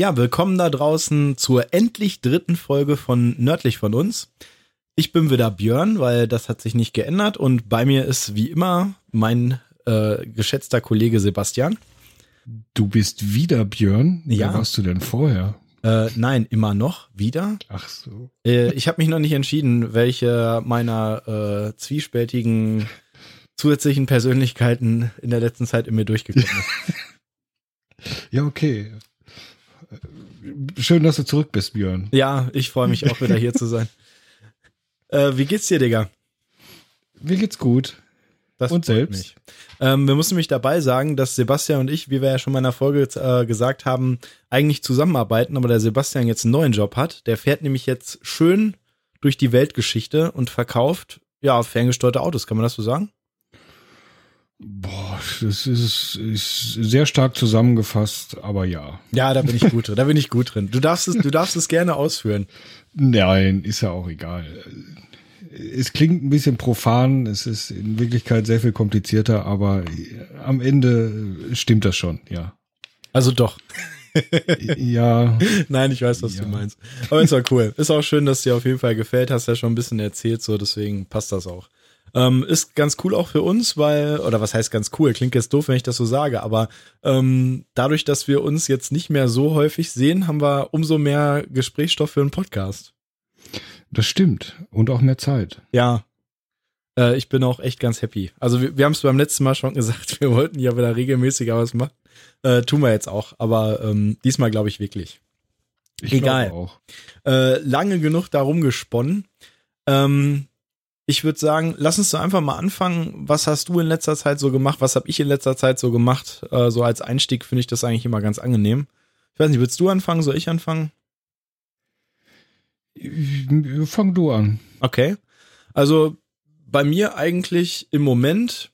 Ja, willkommen da draußen zur endlich dritten Folge von Nördlich von uns. Ich bin wieder Björn, weil das hat sich nicht geändert und bei mir ist wie immer mein äh, geschätzter Kollege Sebastian. Du bist wieder Björn? Ja. Wer warst du denn vorher? Äh, nein, immer noch wieder. Ach so. Äh, ich habe mich noch nicht entschieden, welche meiner äh, zwiespältigen zusätzlichen Persönlichkeiten in der letzten Zeit in mir durchgekommen ist. Ja, okay. Schön, dass du zurück bist, Björn. ja, ich freue mich auch wieder hier zu sein. Äh, wie geht's dir, Digga? Mir geht's gut. Das Und selbst? Ähm, wir müssen mich dabei sagen, dass Sebastian und ich, wie wir ja schon mal in der Folge äh, gesagt haben, eigentlich zusammenarbeiten, aber der Sebastian jetzt einen neuen Job hat. Der fährt nämlich jetzt schön durch die Weltgeschichte und verkauft, ja, ferngesteuerte Autos, kann man das so sagen? Boah, das ist, ist sehr stark zusammengefasst, aber ja. Ja, da bin ich gut drin. Da bin ich gut drin. Du darfst es, du darfst es gerne ausführen. Nein, ist ja auch egal. Es klingt ein bisschen profan, es ist in Wirklichkeit sehr viel komplizierter, aber am Ende stimmt das schon, ja. Also doch. Ja, Nein, ich weiß, was Ja. du meinst. Aber ist auch cool. Ist auch schön, dass dir auf jeden Fall gefällt. Hast ja schon ein bisschen erzählt, so deswegen passt das auch. Ähm, ist ganz cool auch für uns, weil, oder was heißt ganz cool? Klingt jetzt doof, wenn ich das so sage, aber ähm, dadurch, dass wir uns jetzt nicht mehr so häufig sehen, haben wir umso mehr Gesprächsstoff für einen Podcast. das stimmt. Und auch mehr Zeit. Ja. Äh, ich bin auch echt ganz happy. Also wir, wir haben es beim letzten Mal schon gesagt, wir wollten ja wieder regelmäßiger was machen. Äh, tun wir jetzt auch, aber ähm, diesmal glaube ich wirklich. Ich Egal. äh, lange genug darum gesponnen. Ähm, ich würde sagen, lass uns doch einfach mal anfangen. Was hast du in letzter Zeit so gemacht? Was habe ich in letzter Zeit so gemacht? Äh, so als Einstieg finde ich das eigentlich immer ganz angenehm. Ich weiß nicht, willst du anfangen? Soll ich anfangen? Fang du an. Okay. Also bei mir eigentlich im Moment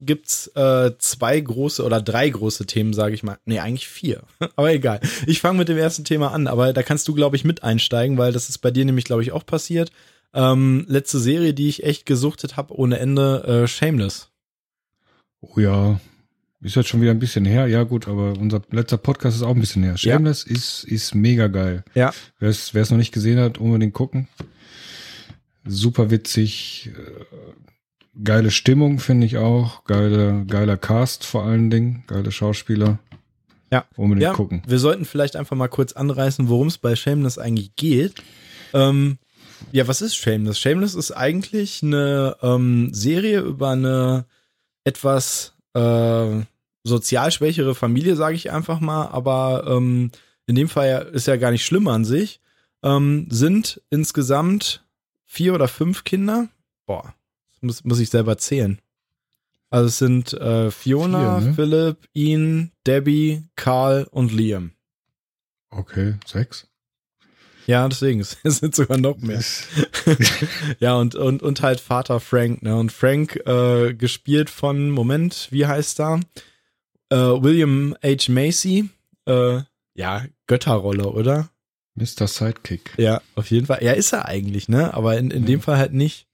gibt's äh, zwei große oder drei große Themen, sage ich mal. Nee, eigentlich vier. aber egal. Ich fange mit dem ersten Thema an, aber da kannst du, glaube ich, mit einsteigen, weil das ist bei dir nämlich, glaube ich, auch passiert. Ähm, letzte Serie, die ich echt gesuchtet habe ohne Ende, äh, Shameless. Oh ja, ist jetzt schon wieder ein bisschen her. Ja gut, aber unser letzter Podcast ist auch ein bisschen her. Shameless ist, ist mega geil. Ja. Wer es wer es noch nicht gesehen hat, unbedingt gucken. Super witzig. äh, Geile Stimmung finde ich auch. Geile, geiler Cast vor allen Dingen. Geile Schauspieler. Ja. Unbedingt Ja, gucken. wir sollten vielleicht einfach mal kurz anreißen, worum es bei Shameless eigentlich geht. Ähm, ja, was ist Shameless? Shameless ist eigentlich eine ähm, Serie über eine etwas äh, sozial schwächere Familie, sage ich einfach mal, aber ähm, in dem Fall ist ja gar nicht schlimm an sich. Ähm, sind insgesamt vier oder fünf Kinder. Boah, das muss, muss ich selber zählen. Also es sind äh, Fiona, Vier, ne? Philipp, Ian, Debbie, Carl und Liam. Okay, sechs. Ja, deswegen, es sind sogar noch mehr. ja, und, und, und halt Vater Frank, ne? Und Frank, äh, gespielt von, Moment, wie heißt er? Äh, William H. Macy. Äh, ja, Götterrolle, oder? Mr. Sidekick. Ja, auf jeden Fall. Ja, ist er eigentlich, ne? Aber in, in Ja. dem Fall halt nicht.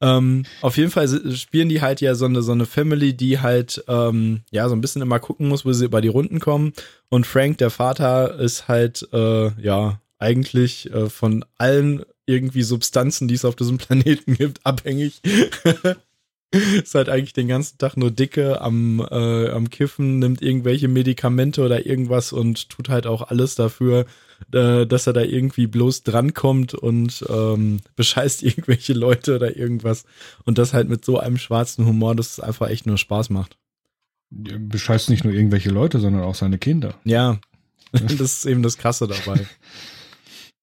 Ähm, auf jeden Fall spielen die halt ja so eine, so eine Family, die halt, ähm, ja, so ein bisschen immer gucken muss, wo sie über die Runden kommen. Und Frank, der Vater, ist halt, äh, ja, eigentlich äh, von allen irgendwie Substanzen, die es auf diesem Planeten gibt, abhängig. ist halt eigentlich den ganzen Tag nur dicke am, äh, am Kiffen, nimmt irgendwelche Medikamente oder irgendwas und tut halt auch alles dafür, äh, dass er da irgendwie bloß drankommt und ähm, bescheißt irgendwelche Leute oder irgendwas. Und das halt mit so einem schwarzen Humor, dass es einfach echt nur Spaß macht. Bescheißt nicht nur irgendwelche Leute, sondern auch seine Kinder. Ja, das ist eben das Krasse dabei.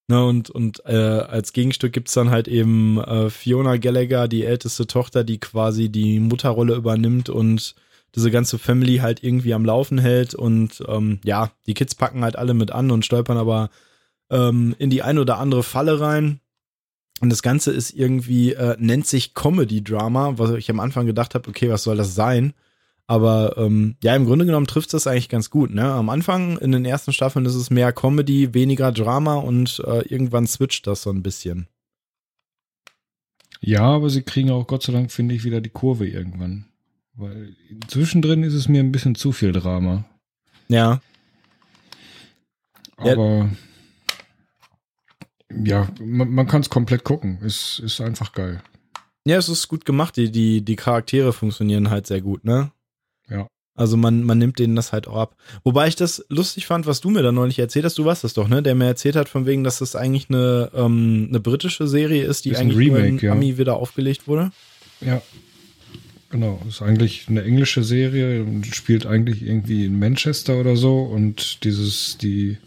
Ne, und und äh, als Gegenstück gibt's dann halt eben äh, Fiona Gallagher, die älteste Tochter, die quasi die Mutterrolle übernimmt und diese ganze Family halt irgendwie am Laufen hält. Und ähm, ja, die Kids packen halt alle mit an und stolpern aber ähm, in die ein oder andere Falle rein. Und das Ganze ist irgendwie, äh, nennt sich Comedy-Drama, was ich am Anfang gedacht habe, okay, was soll das sein? Aber ähm, ja, im Grunde genommen trifft das eigentlich ganz gut. Ne? Am Anfang in den ersten Staffeln ist es mehr Comedy, weniger Drama und äh, irgendwann switcht das so ein bisschen. Ja, aber sie kriegen auch Gott sei Dank, finde ich, wieder die Kurve irgendwann. Weil zwischendrin ist es mir ein bisschen zu viel Drama. Ja, Aber ja, man, man kann es komplett gucken. Ist, ist einfach geil. Ja, es ist gut gemacht. Die, die, die Charaktere funktionieren halt sehr gut, ne? Ja. Also man, man nimmt denen das halt auch ab. Wobei ich das lustig fand, was du mir da neulich erzählt hast. Du warst das doch, ne? Der mir erzählt hat von wegen, dass das eigentlich eine, ähm, eine britische Serie ist, die Ist eigentlich Remake, in ja. Ami wieder aufgelegt wurde. Ja. Genau. Ist eigentlich eine englische Serie und spielt eigentlich irgendwie in Manchester oder so. Und dieses, die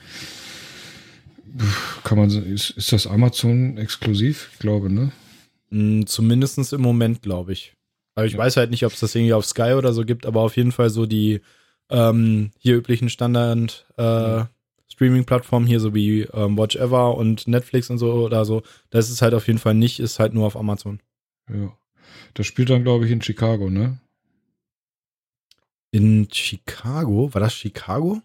kann man, ist, ist das Amazon exklusiv? Ich glaube, ne? Mm, Zumindest im Moment, glaube ich. Aber ich Ja. weiß halt nicht, ob es das irgendwie auf Sky oder so gibt, aber auf jeden Fall so die ähm, hier üblichen Standard äh, Streaming-Plattformen hier, so wie ähm, Watch Ever und Netflix und so oder so. Das ist halt auf jeden Fall nicht, ist halt nur auf Amazon. Ja. Das spielt dann, glaube ich, in Chicago, ne? In Chicago? War das Chicago?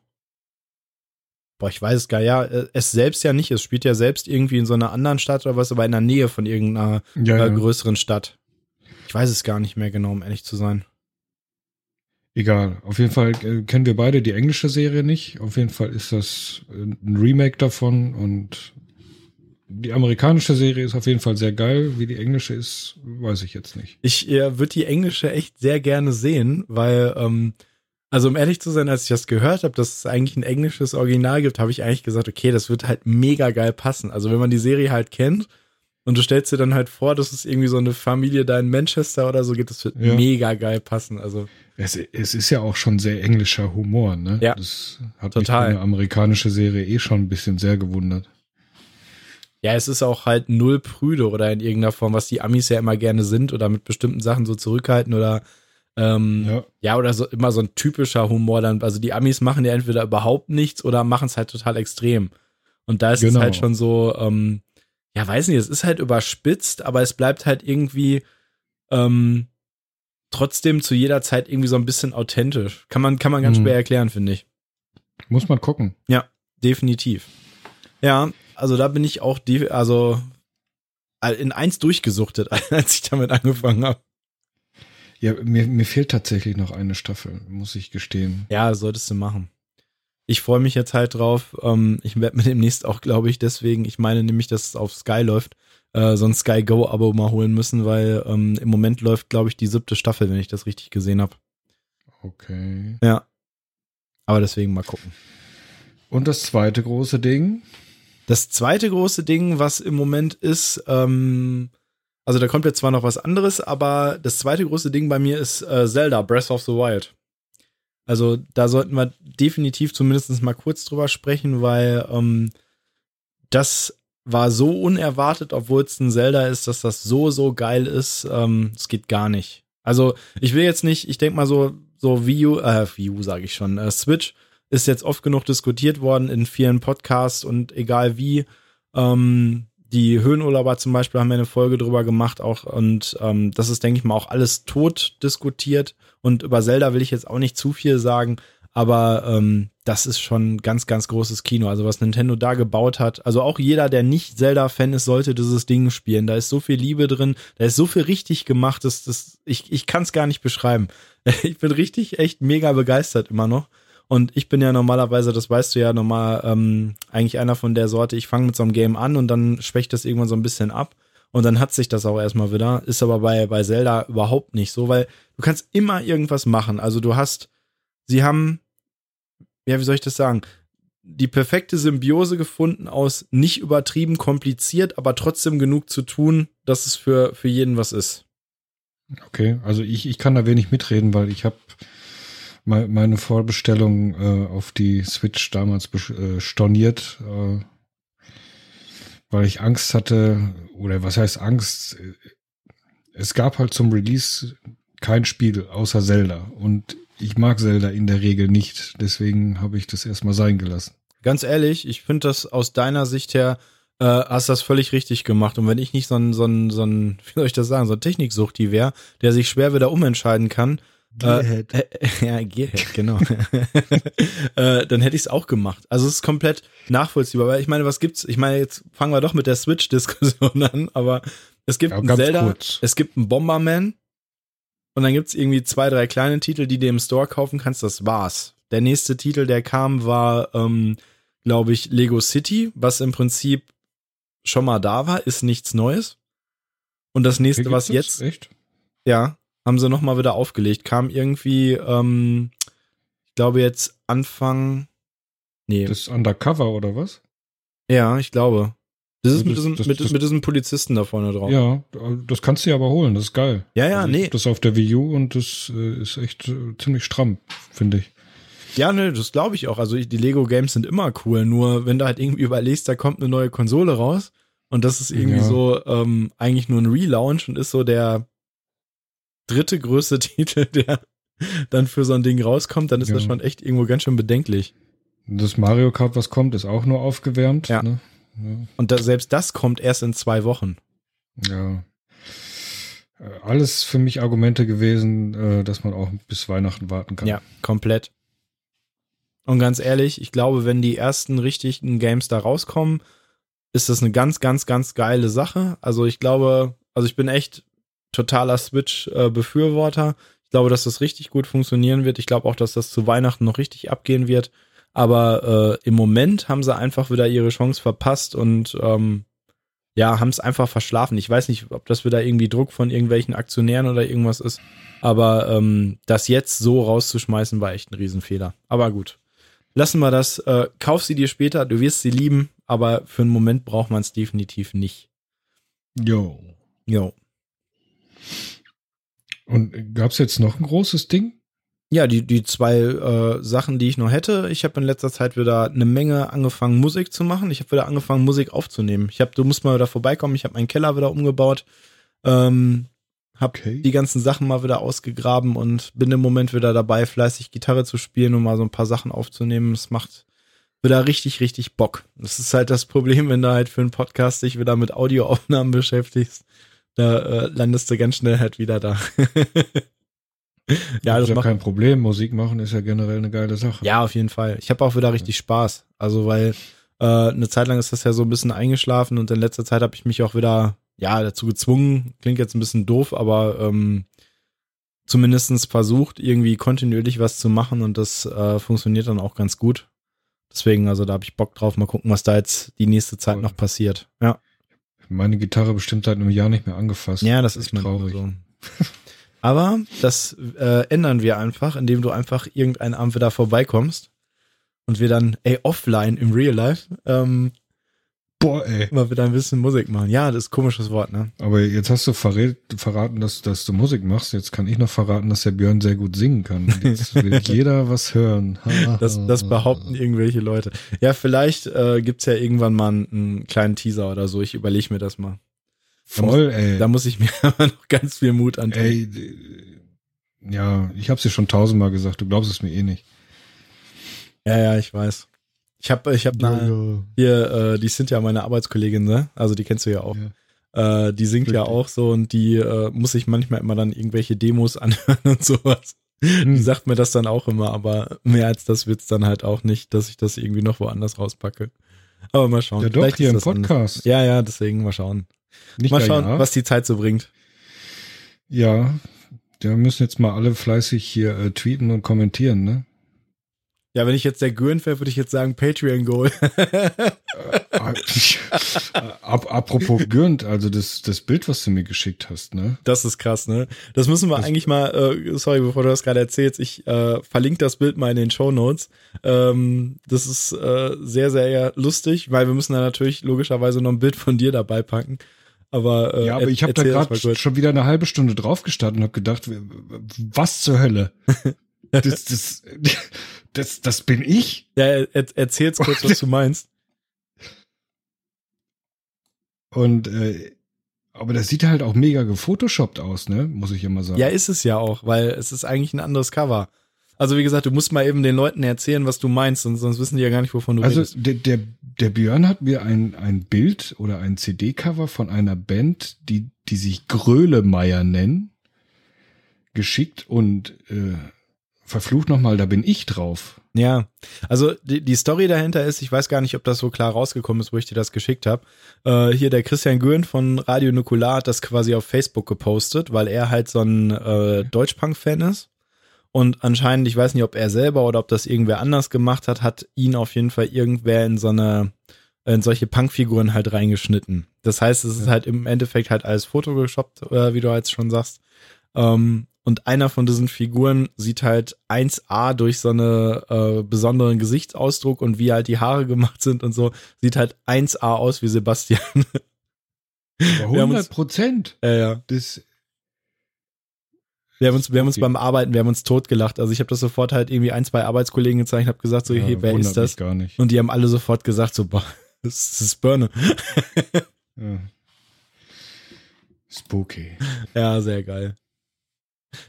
Boah, ich weiß es gar ja. äh, Es selbst ja nicht. Es spielt ja selbst irgendwie in so einer anderen Stadt oder was, aber in der Nähe von irgendeiner Ja, äh, größeren Stadt. Ich weiß es gar nicht mehr genau, um ehrlich zu sein. Egal. Auf jeden Fall äh, kennen wir beide die englische Serie nicht. Auf jeden Fall ist das äh, ein Remake davon und die amerikanische Serie ist auf jeden Fall sehr geil. Wie die englische ist, weiß ich jetzt nicht. Ich äh, würde die englische echt sehr gerne sehen, weil, ähm, also um ehrlich zu sein, als ich das gehört habe, dass es eigentlich ein englisches Original gibt, habe ich eigentlich gesagt, okay, das wird halt mega geil passen. Also wenn man die Serie halt kennt und du stellst dir dann halt vor, dass es irgendwie so eine Familie da in Manchester oder so gibt, das wird Ja. mega geil passen. Also Es, es ist ja auch schon sehr englischer Humor, ne? Ja. Das hat Total. mich eine amerikanische Serie eh schon ein bisschen sehr gewundert. ja, es ist auch halt null prüde oder in irgendeiner Form, was die Amis ja immer gerne sind oder mit bestimmten Sachen so zurückhalten oder ähm, Ja. Ja, oder so immer so ein typischer Humor dann. Also die Amis machen ja entweder überhaupt nichts oder machen es halt total extrem. Und da ist Genau. es halt schon so, ähm, ja, weiß nicht, es ist halt überspitzt, aber es bleibt halt irgendwie ähm, trotzdem zu jeder Zeit irgendwie so ein bisschen authentisch. Kann man, kann man ganz Mhm. schwer erklären, finde ich. Muss man gucken. Definitiv. Ja, also da bin ich auch, die, also in eins durchgesuchtet, als ich damit angefangen habe. Ja, mir, mir fehlt tatsächlich noch eine Staffel, muss ich gestehen. Ja, solltest du machen. Ich freue mich jetzt halt drauf. Ähm, ich werde mir demnächst auch, glaube ich, deswegen, ich meine nämlich, dass es auf Sky läuft, äh, so ein Sky Go-Abo mal holen müssen, weil ähm, im Moment läuft, glaube ich, die siebte Staffel, wenn ich das richtig gesehen habe. Okay. Ja. Aber deswegen mal gucken. Und das zweite große Ding? Das zweite große Ding, was im Moment ist, ähm, also da kommt jetzt zwar noch was anderes, aber das zweite große Ding bei mir ist äh, Zelda Breath of the Wild. Also da sollten wir definitiv zumindest mal kurz drüber sprechen, weil ähm, das war so unerwartet, obwohl es ein Zelda ist, dass das so, so geil ist. Ähm, Es geht gar nicht. Also ich will jetzt nicht, ich denke mal so, so Wii U, äh, Wii U sage ich schon, äh, Switch ist jetzt oft genug diskutiert worden in vielen Podcasts und egal wie. Ähm, die Höhenurlauber zum Beispiel haben ja eine Folge drüber gemacht auch und ähm, das ist, denke ich mal, auch alles tot diskutiert und über Zelda will ich jetzt auch nicht zu viel sagen, aber ähm, das ist schon ganz, ganz großes Kino. Also was Nintendo da gebaut hat, also auch jeder, der nicht Zelda-Fan ist, sollte dieses Ding spielen. Da ist so viel Liebe drin, da ist so viel richtig gemacht, dass das, ich, ich kann es gar nicht beschreiben. Ich bin richtig, echt mega begeistert immer noch. Und ich bin ja normalerweise, das weißt du ja normal, ähm, eigentlich einer von der Sorte, ich fange mit so einem Game an und dann schwächt das irgendwann so ein bisschen ab. Und dann hat sich das auch erstmal wieder. Ist aber bei, bei Zelda überhaupt nicht so, weil du kannst immer irgendwas machen. Also du hast, sie haben, ja, wie soll ich das sagen? Die perfekte Symbiose gefunden aus nicht übertrieben kompliziert, aber trotzdem genug zu tun, dass es für, für jeden was ist. Okay, also ich, ich kann da wenig mitreden, weil ich habe meine Vorbestellung äh, auf die Switch damals äh, storniert, äh, weil ich Angst hatte, oder was heißt Angst? Es gab halt zum Release kein Spiel außer Zelda und ich mag Zelda in der Regel nicht, deswegen habe ich das erstmal sein gelassen. Ganz ehrlich, ich finde das aus deiner Sicht her, äh, hast das völlig richtig gemacht. Und wenn ich nicht so ein, so ein, so ein, wie soll ich das sagen, so ein Techniksuchti wäre, der sich schwer wieder umentscheiden kann, äh, äh, ja, Gearhead, genau. äh, dann hätte ich es auch gemacht. Also es ist komplett nachvollziehbar. Weil ich meine, was gibt's? Ich meine, jetzt fangen wir doch mit der Switch-Diskussion an, aber es gibt Ja, ein Zelda, kurz. es gibt ein Bomberman und dann gibt's irgendwie zwei, drei kleine Titel, die du im Store kaufen kannst. Das war's. Der nächste Titel, der kam, war ähm, glaube ich, Lego City, was im Prinzip schon mal da war, ist nichts Neues. Und das nächste, was jetzt? Echt? ja, haben sie nochmal wieder aufgelegt. Kam irgendwie, ähm, ich glaube jetzt Anfang, nee, Das ist Undercover oder was? ja, ich glaube. Das ist Das- mit, diesem, das- mit, das- mit diesem Polizisten da vorne drauf. Ja, das kannst du ja aber holen, das ist geil. ja, ja, Also nee. Das auf der Wii U und das äh, ist echt äh, ziemlich stramm, finde ich. Ja, ne, das glaube ich auch. Also ich, die Lego Games sind immer cool. Nur wenn du halt irgendwie überlegst, da kommt eine neue Konsole raus und das ist irgendwie Ja. so ähm, eigentlich nur ein Relaunch und ist so der dritte größte Titel, der dann für so ein Ding rauskommt, dann ist das Ja. schon echt irgendwo ganz schön bedenklich. Das Mario Kart, was kommt, ist auch nur aufgewärmt. Ja. Ne? Ja. Und da, selbst das kommt erst in zwei Wochen. Ja. Äh, Alles für mich Argumente gewesen, äh, dass man auch bis Weihnachten warten kann. Ja, komplett. Und ganz ehrlich, ich glaube, wenn die ersten richtigen Games da rauskommen, ist das eine ganz, ganz, ganz geile Sache. Also ich glaube, also ich bin echt totaler Switch-Befürworter. ich glaube, dass das richtig gut funktionieren wird. Ich glaube auch, dass das zu Weihnachten noch richtig abgehen wird. Aber äh, im Moment haben sie einfach wieder ihre Chance verpasst und ähm, ja, haben es einfach verschlafen. Ich weiß nicht, ob das wieder irgendwie Druck von irgendwelchen Aktionären oder irgendwas ist. Aber ähm, das jetzt so rauszuschmeißen, war echt ein Riesenfehler. Aber gut. Lassen wir das. Äh, kauf sie dir später, du wirst sie lieben, aber für einen Moment braucht man es definitiv nicht. Jo. Jo. Und gab es jetzt noch ein großes Ding? Ja, die, die zwei äh, Sachen, die ich noch hätte. Ich habe in letzter Zeit wieder eine Menge angefangen, Musik zu machen. Ich habe wieder angefangen, Musik aufzunehmen. Ich habe, du musst mal wieder vorbeikommen. Ich habe meinen Keller wieder umgebaut. Ähm, hab Okay. die ganzen Sachen mal wieder ausgegraben und bin im Moment wieder dabei, fleißig Gitarre zu spielen und mal so ein paar Sachen aufzunehmen. Es macht wieder richtig, richtig Bock. Das ist halt das Problem, wenn du halt für einen Podcast dich wieder mit Audioaufnahmen beschäftigst. Da äh, landest du ganz schnell halt wieder da. ja, das ist ja macht kein Problem. Musik machen ist ja generell eine geile Sache. ja, auf jeden Fall. Ich habe auch wieder richtig Spaß. Also, weil äh, eine Zeit lang ist das ja so ein bisschen eingeschlafen und in letzter Zeit habe ich mich auch wieder, ja, dazu gezwungen. Klingt jetzt ein bisschen doof, aber ähm, zumindestens versucht, irgendwie kontinuierlich was zu machen und das äh, funktioniert dann auch ganz gut. Deswegen, also da habe ich Bock drauf. Mal gucken, was da jetzt die nächste Zeit Cool. noch passiert. Ja, Meine Gitarre bestimmt seit einem Jahr nicht mehr angefasst. ja das ist traurig. so. Aber das äh, ändern wir einfach, indem du einfach irgendeinen Abend wieder vorbeikommst und wir dann, ey, offline im Real Life, ähm, Boah, ey. mal wieder ein bisschen Musik machen. Ja, das ist ein komisches Wort, ne? Aber jetzt hast du verraten, dass, dass du Musik machst. Jetzt kann ich noch verraten, dass der Björn sehr gut singen kann. Jetzt will jeder was hören. Das, das behaupten irgendwelche Leute. Ja, vielleicht äh, gibt's ja irgendwann mal einen, einen kleinen Teaser oder so. Ich überlege mir das mal. Voll, ey. Da muss ich mir aber noch ganz viel Mut antun. Ey, ja, ich hab's dir schon tausendmal gesagt, du glaubst es mir eh nicht. Ja, ja, ich weiß. Ich habe ich hab eine, hier, äh, die sind ja meine Arbeitskollegin, ne? Also die kennst du ja auch. Äh, die singt ja Richtig. auch so und die äh, muss ich manchmal immer dann irgendwelche Demos anhören und sowas. Die Hm. sagt mir das dann auch immer, aber mehr als das wird's dann halt auch nicht, dass ich das irgendwie noch woanders rauspacke. Aber mal schauen. Ja doch, Vielleicht hier im das anders. Podcast. Ja, ja, deswegen mal schauen. Nicht Mal ja, schauen, ja. was die Zeit so bringt. Ja, wir müssen jetzt mal alle fleißig hier äh, tweeten und kommentieren, ne? Ja, wenn ich jetzt der Gürn wäre, würde ich jetzt sagen Patreon Goal. Apropos Gürnt, also das, das Bild, was du mir geschickt hast, ne? Das ist krass, ne? Das müssen wir Das- eigentlich mal, äh, sorry, bevor du das gerade erzählst, ich äh, verlinke das Bild mal in den Show Notes. Ähm, das ist äh, sehr, sehr lustig, weil wir müssen da natürlich logischerweise noch ein Bild von dir dabei packen. Aber, äh, Ja, aber er- ich habe da gerade schon wieder eine halbe Stunde drauf gestartet und habe gedacht, was zur Hölle? Das, das, das, das bin ich? Ja, er, er- erzähl's kurz, was du meinst. Und äh, aber das sieht halt auch mega gefotoshoppt aus, ne? Muss ich immer sagen. Ja, ist es ja auch, weil es ist eigentlich ein anderes Cover. Also wie gesagt, du musst mal eben den Leuten erzählen, was du meinst, sonst, sonst wissen die ja gar nicht, wovon du also redest. der, der, der Björn hat mir ein, ein Bild oder ein CD-Cover von einer Band, die, die sich Grölemeier nennen, geschickt und äh, verflucht nochmal, da bin ich drauf. Ja, also die, die Story dahinter ist, ich weiß gar nicht, ob das so klar rausgekommen ist, wo ich dir das geschickt habe. Äh, hier der Christian Göhn von Radio Nukular hat das quasi auf Facebook gepostet, weil er halt so ein äh, Deutschpunk-Fan ist. Und anscheinend, ich weiß nicht, ob er selber oder ob das irgendwer anders gemacht hat, hat ihn auf jeden Fall irgendwer in so eine, in solche Punkfiguren halt reingeschnitten. Das heißt, es ist halt im Endeffekt halt alles Photoshoppt, äh, wie du jetzt schon sagst. Ähm, und einer von diesen Figuren sieht halt 1A durch so eine äh, besonderen Gesichtsausdruck und wie halt die Haare gemacht sind und so, sieht halt 1A aus wie Sebastian. 100 Prozent. Ja, ja. Das, wir haben uns, wir haben uns beim Arbeiten, wir haben uns totgelacht. Also ich habe das sofort halt irgendwie ein, zwei Arbeitskollegen gezeigt, habe gesagt so, ja, hey, wer ist das? Gar nicht. Und die haben alle sofort gesagt so, boah, das ist Birne. ja. Spooky. Ja, sehr geil.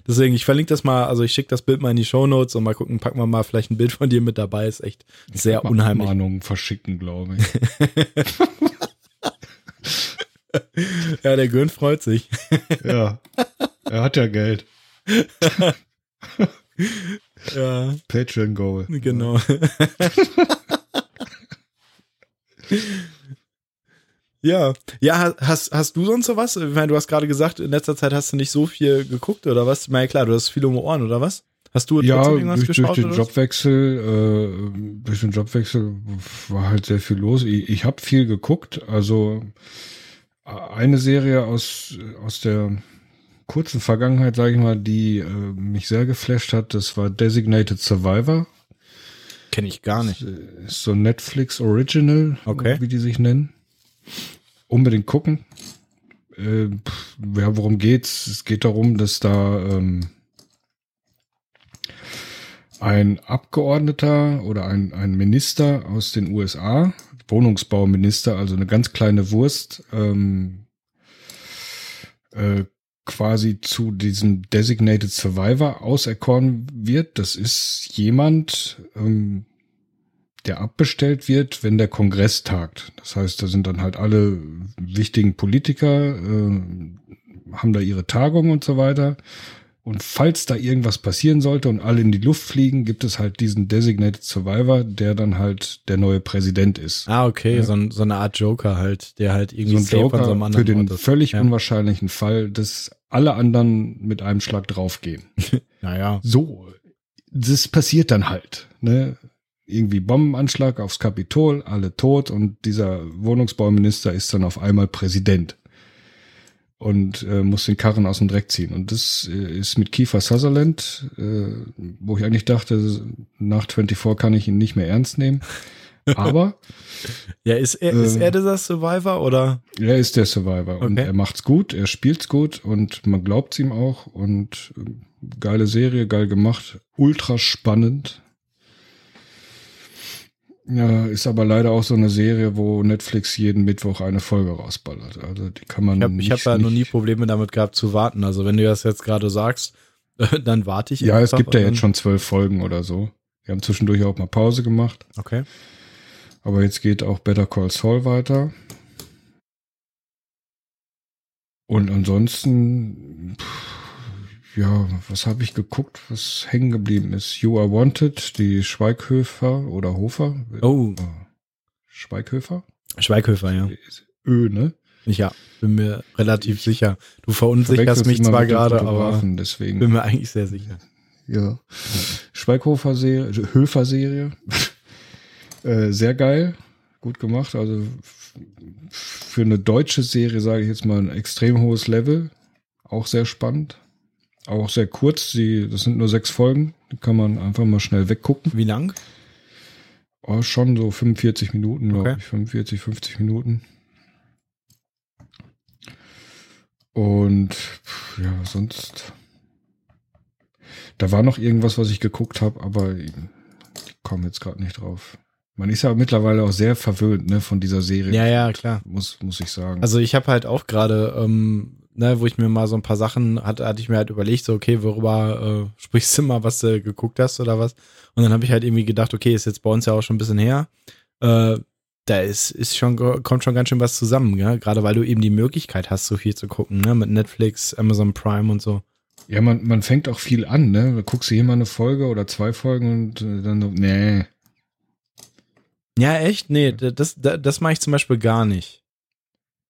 Deswegen, ich verlinke das mal, also ich schicke das Bild mal in die Show Notes und mal gucken, packen wir mal vielleicht ein Bild von dir mit dabei. Ist echt Ich sehr unheimlich. Abmahnungen verschicken, glaube ich. Ja, der Gön freut sich. ja. Er hat ja Geld. Ja, Patreon Goal. genau. Ja, ja, hast, hast du sonst so was? Ich meine, du hast gerade gesagt, in letzter Zeit hast du nicht so viel geguckt oder was? Ich meine, klar, du hast viel um Ohren oder was? Hast du Ja, durch, durch den? Jobwechsel, äh, durch den Jobwechsel war halt sehr viel los. Ich, ich habe viel geguckt. Also äh, eine Serie aus aus der kurzen Vergangenheit, sage ich mal, die äh, mich sehr geflasht hat, das war Designated Survivor. Kenne ich gar nicht. Ist so ein Netflix Original, Okay. wie die sich nennen. Unbedingt gucken. Äh, ja, worum geht's? Es geht darum, dass da ähm, ein Abgeordneter oder ein, ein Minister aus den USA, Wohnungsbauminister, also eine ganz kleine Wurst, ähm, äh, quasi zu diesem Designated Survivor auserkoren wird. Das ist jemand, ähm, der abbestellt wird, wenn der Kongress tagt. Das heißt, da sind dann halt alle wichtigen Politiker, äh, haben da ihre Tagung und so weiter. Und falls da irgendwas passieren sollte und alle in die Luft fliegen, gibt es halt diesen Designated Survivor, der dann halt der neue Präsident ist. Ah, okay, Ja. so, ein, so eine Art Joker halt, der halt irgendwie so ein so Joker anderen für den Ort völlig Ja. unwahrscheinlichen Fall, dass alle anderen mit einem Schlag draufgehen. Naja, So, das passiert dann halt. Ne? Irgendwie Bombenanschlag aufs Kapitol, alle tot und dieser Wohnungsbauminister ist dann auf einmal Präsident und äh, muss den Karren aus dem Dreck ziehen. Und das äh, ist mit Kiefer Sutherland, äh, wo ich eigentlich dachte, nach 24 kann ich ihn nicht mehr ernst nehmen. Aber ja, ist er, ist Ähm. er dieser Survivor oder? er ist der Survivor und Okay. er macht's gut, er spielt's gut und man glaubt's ihm auch und äh, geile Serie, geil gemacht, ultra spannend. Ja, ist aber leider auch so eine Serie, wo Netflix jeden Mittwoch eine Folge rausballert. Also die kann man Ich habe nicht, ich hab ja noch nie Probleme damit gehabt zu warten. Also wenn du das jetzt gerade sagst, dann warte ich. Ja, es gibt ja jetzt schon zwölf Folgen oder so. Wir haben zwischendurch auch mal Pause gemacht, Okay. aber jetzt geht auch Better Call Saul weiter. Und ansonsten, pff, ja, was habe ich geguckt, was hängen geblieben ist? You Are Wanted, die Schweighöfer oder Hofer? Oh, Schweighöfer? Schweighöfer, ja. Ö, ne? Ja, bin mir relativ sicher. Du verunsicherst mich zwar gerade, aber deswegen. bin mir eigentlich sehr sicher. Ja. Schweighofer-Serie, Höfer-Serie. äh, sehr geil. Gut gemacht. Also für eine deutsche Serie sage ich jetzt mal ein extrem hohes Level. Auch sehr spannend. Auch sehr kurz. Die, das sind nur sechs Folgen. Die kann man einfach mal schnell weggucken. Wie lang? Oh, schon so 45 Minuten, glaube Okay. ich. 45, 50 Minuten. Und ja, sonst. Da war noch irgendwas, was ich geguckt habe, aber ich komme jetzt gerade nicht drauf. Man ist ja mittlerweile auch sehr verwöhnt ne, von dieser Serie. Ja, ja, klar. Muss, muss ich sagen. Also ich habe halt auch gerade, ähm, ne, wo ich mir mal so ein paar Sachen hatte, hatte ich mir halt überlegt, so, okay, worüber äh, sprichst du mal, was du geguckt hast oder was? Und dann habe ich halt irgendwie gedacht, okay, ist jetzt bei uns ja auch schon ein bisschen her. Äh, da ist, ist schon, kommt schon ganz schön was zusammen, ja? gerade weil du eben die Möglichkeit hast, so viel zu gucken, ne? Mit Netflix, Amazon Prime und so. ja, man, man fängt auch viel an, ne? Da guckst du hier mal eine Folge oder zwei Folgen und äh, dann so, nee. Ja, echt? Nee, das, das, das mache ich zum Beispiel gar nicht.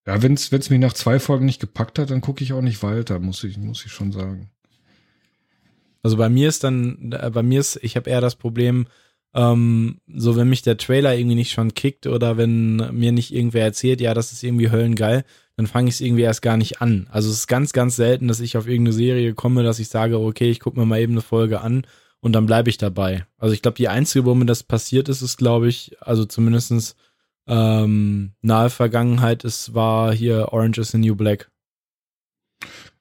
Ja, wenn es mich nach zwei Folgen nicht gepackt hat, dann gucke ich auch nicht weiter, muss ich, muss ich schon sagen. Also bei mir ist dann, äh, bei mir ist, ich habe eher das Problem, ähm, so wenn mich der Trailer irgendwie nicht schon kickt oder wenn mir nicht irgendwer erzählt, ja, das ist irgendwie höllengeil, dann fange ich es irgendwie erst gar nicht an. Also es ist ganz, ganz selten, dass ich auf irgendeine Serie komme, dass ich sage, okay, ich gucke mir mal eben eine Folge an und dann bleibe ich dabei. Also ich glaube, die einzige, wo mir das passiert ist, ist, glaube ich, also zumindestens ähm, nahe Vergangenheit, es war hier Orange is the New Black.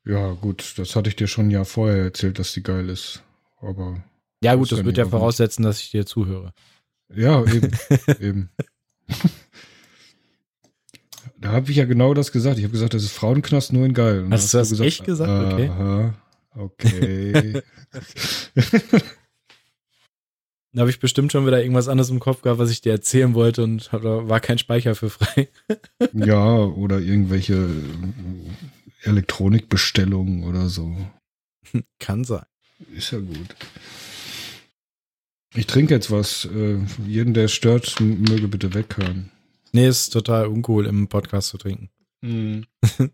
Ja, gut, das hatte ich dir schon ein Jahr vorher erzählt, dass die geil ist. Aber. Ja, gut, das wird ja voraussetzen, dass ich dir zuhöre. Ja, eben. eben. da habe ich ja genau das gesagt. Ich habe gesagt, das ist Frauenknast nur in geil. Und hast, hast du das gesagt, echt gesagt? Okay. Aha, okay. Da habe ich bestimmt schon wieder irgendwas anderes im Kopf gehabt, was ich dir erzählen wollte und da war kein Speicher für frei. ja, oder irgendwelche Elektronikbestellungen oder so. Kann sein. Ist ja gut. Ich trinke jetzt was. Äh, jeden, der es stört, möge bitte weghören. Nee, ist total uncool, im Podcast zu trinken. Mm.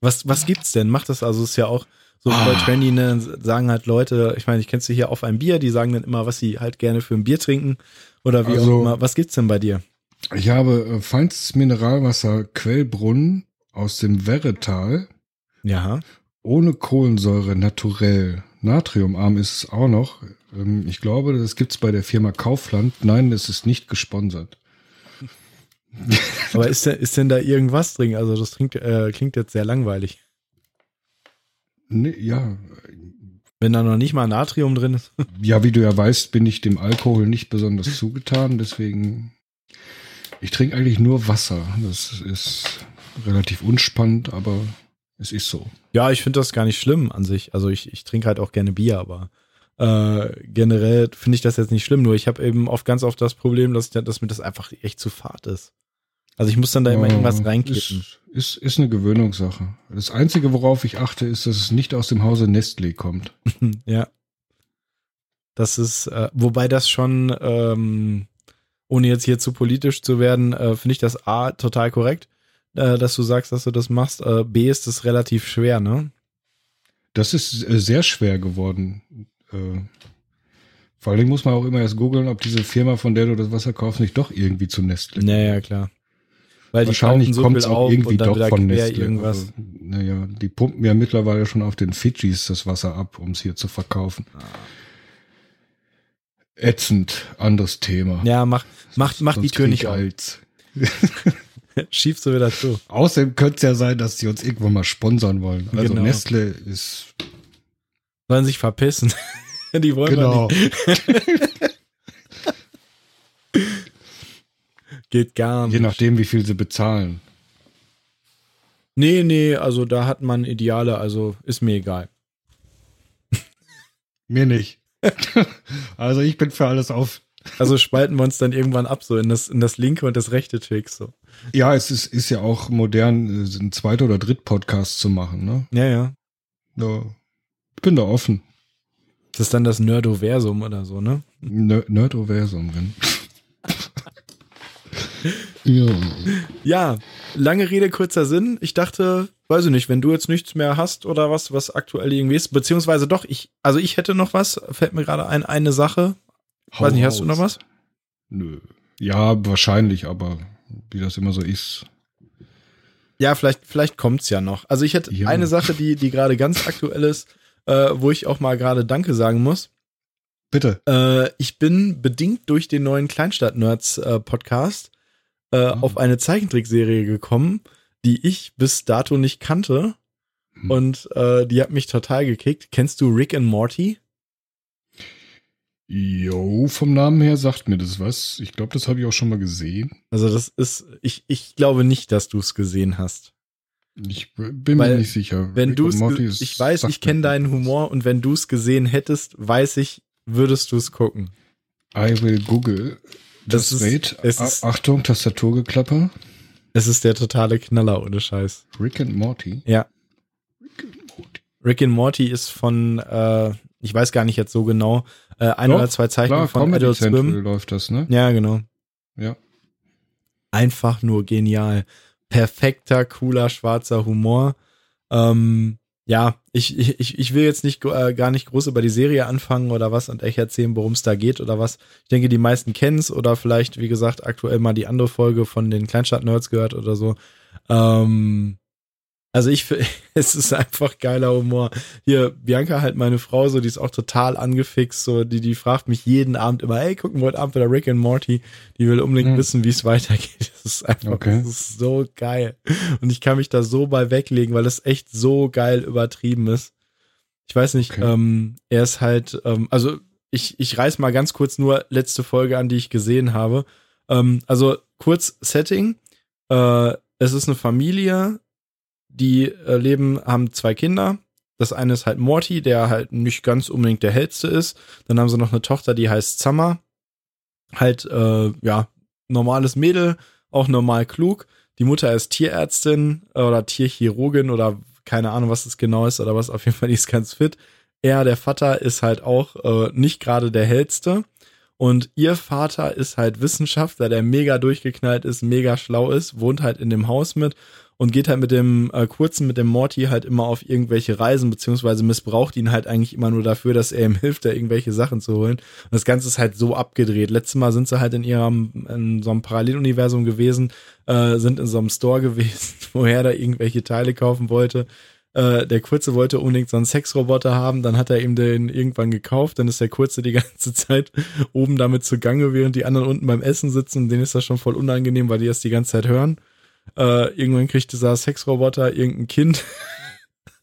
was, was gibt's denn? Macht das also, ist ja auch so ah. bei Trendy, ne, sagen halt Leute, ich meine, ich kennst du hier auf ein Bier, die sagen dann immer, was sie halt gerne für ein Bier trinken oder wie also, auch immer. Was gibt's denn bei dir? Ich habe äh, feinstes Mineralwasser Quellbrunnen aus dem Werretal. Ja. Ohne Kohlensäure, naturell. Natriumarm ist es auch noch. Ähm, ich glaube, das gibt's bei der Firma Kaufland. Nein, es ist nicht gesponsert. Aber ist denn, ist denn da irgendwas drin? Also das klingt, äh, klingt jetzt sehr langweilig. Nee, ja. Wenn da noch nicht mal Natrium drin ist. Ja, wie du ja weißt, bin ich dem Alkohol nicht besonders zugetan. Deswegen ich trinke eigentlich nur Wasser. Das ist relativ unspannend, aber es ist so. Ja, ich finde das gar nicht schlimm an sich. Also ich, ich trinke halt auch gerne Bier, aber äh, generell finde ich das jetzt nicht schlimm. Nur ich habe eben oft ganz oft das Problem, dass, dass mir das einfach echt zu fad ist. Also ich muss dann da immer irgendwas reinkippen. Ist, ist, ist eine Gewöhnungssache. Das Einzige, worauf ich achte, ist, dass es nicht aus dem Hause Nestlé kommt. ja. Das ist, äh, wobei das schon ähm, ohne jetzt hier zu politisch zu werden, äh, finde ich das A total korrekt, äh, dass du sagst, dass du das machst. Äh, B ist es relativ schwer, ne? Das ist äh, sehr schwer geworden. Äh, vor allem muss man auch immer erst googeln, ob diese Firma, von der du das Wasser kaufst, nicht doch irgendwie zu Nestle. Naja, klar. Weil Wahrscheinlich so kommt es auch irgendwie doch von Nestle. Irgendwas. Also, naja, die pumpen ja mittlerweile schon auf den Fidschis das Wasser ab, um es hier zu verkaufen. Ah ätzend, anderes Thema. Ja, mach, mach, mach die Tür nicht alt. Schiebst du wieder zu. Außerdem könnte es ja sein, dass die uns irgendwann mal sponsern wollen. Also genau. Nestle ist. Sollen sich verpissen. die wollen genau. nicht. Geht gar nicht. Je nachdem, wie viel sie bezahlen. Nee, nee, also da hat man Ideale, also ist mir egal. Mir nicht. also ich bin für alles auf. Also spalten wir uns dann irgendwann ab, so in das, in das linke und das rechte Twix, so. Ja, es ist, ist ja auch modern, äh, ein zweiter oder dritt Podcast zu machen, ne? Ja, ja. ja. Ich bin da offen. Das ist dann das Nerdoversum oder so, ne? Ner Nerdoversum, wenn. Ja. Ja, lange Rede, kurzer Sinn. Ich dachte, weiß ich nicht, wenn du jetzt nichts mehr hast oder was, was aktuell irgendwie ist, beziehungsweise doch, ich, also ich hätte noch was, fällt mir gerade ein, eine Sache. Hau weiß nicht, hast du noch was? Nö. Ja, wahrscheinlich, aber wie das immer so ist. Ja, vielleicht, vielleicht kommt's ja noch. Also ich hätte ja. eine Sache, die, die gerade ganz aktuell ist, äh, wo ich auch mal gerade Danke sagen muss. Bitte. Äh, ich bin bedingt durch den neuen Kleinstadt-Nerds-Podcast äh, mhm. auf eine Zeichentrickserie gekommen, die ich bis dato nicht kannte. Hm. Und äh, die hat mich total gekickt. Kennst du Rick and Morty? Jo, vom Namen her sagt mir das was. Ich glaube, das habe ich auch schon mal gesehen. Also das ist, ich, ich glaube nicht, dass du es gesehen hast. Ich bin Weil, mir nicht sicher. Wenn du es, ich weiß, ich kenne deinen Humor und wenn du es gesehen hättest, weiß ich, würdest du es gucken. I will Google. Das Just ist. Es ist, Achtung, Tastaturgeklapper. Es ist der totale Knaller, ohne Scheiß. Rick and Morty? Ja. Rick and Morty. Rick and Morty ist von, äh, ich weiß gar nicht jetzt so genau, äh, ein Doch, oder zwei Zeichnungen von Comedy Adult Swim. läuft das, ne? Ja, genau. Ja. Einfach nur genial. Perfekter, cooler, schwarzer Humor. Ähm, ja, ich, ich, ich will jetzt nicht äh, gar nicht groß über die Serie anfangen oder was und echt erzählen, worum es da geht oder was. Ich denke, die meisten kennen es oder vielleicht, wie gesagt, aktuell mal die andere Folge von den Kleinstadt-Nerds gehört oder so. Ähm, also ich finde, es ist einfach geiler Humor. Hier, Bianca halt meine Frau, so, die ist auch total angefixt, so, die, die fragt mich jeden Abend immer, ey, gucken wir heute Abend wieder Rick and Morty. Die will unbedingt hm. wissen, wie es weitergeht. Das ist einfach, okay. das ist so geil. Und ich kann mich da so bei weglegen, weil es echt so geil übertrieben ist. Ich weiß nicht, okay. ähm, er ist halt, ähm, also ich, ich reiß mal ganz kurz nur letzte Folge an, die ich gesehen habe. Ähm, also kurz Setting. Äh, es ist eine Familie, die äh, leben, haben zwei Kinder. Das eine ist halt Morty, der halt nicht ganz unbedingt der hellste ist. Dann haben sie noch eine Tochter, die heißt Summer. Halt, äh, ja, normales Mädel, auch normal klug. Die Mutter ist Tierärztin äh, oder Tierchirurgin oder keine Ahnung, was das genau ist oder was. Auf jeden Fall, die ist ganz fit. Er, der Vater, ist halt auch äh, nicht gerade der hellste. Und ihr Vater ist halt Wissenschaftler, der mega durchgeknallt ist, mega schlau ist, wohnt halt in dem Haus mit und geht halt mit dem äh, kurzen, mit dem Morty halt immer auf irgendwelche Reisen, beziehungsweise missbraucht ihn halt eigentlich immer nur dafür, dass er ihm hilft, da irgendwelche Sachen zu holen. Und das Ganze ist halt so abgedreht. Letztes Mal sind sie halt in ihrem, in so einem Paralleluniversum gewesen, äh, sind in so einem Store gewesen, woher da irgendwelche Teile kaufen wollte. Äh, der Kurze wollte unbedingt so einen Sexroboter haben, dann hat er ihm den irgendwann gekauft, dann ist der Kurze die ganze Zeit oben damit zugange, während die anderen unten beim Essen sitzen denen ist das schon voll unangenehm, weil die das die ganze Zeit hören. Äh, irgendwann kriegt dieser Sexroboter irgendein Kind.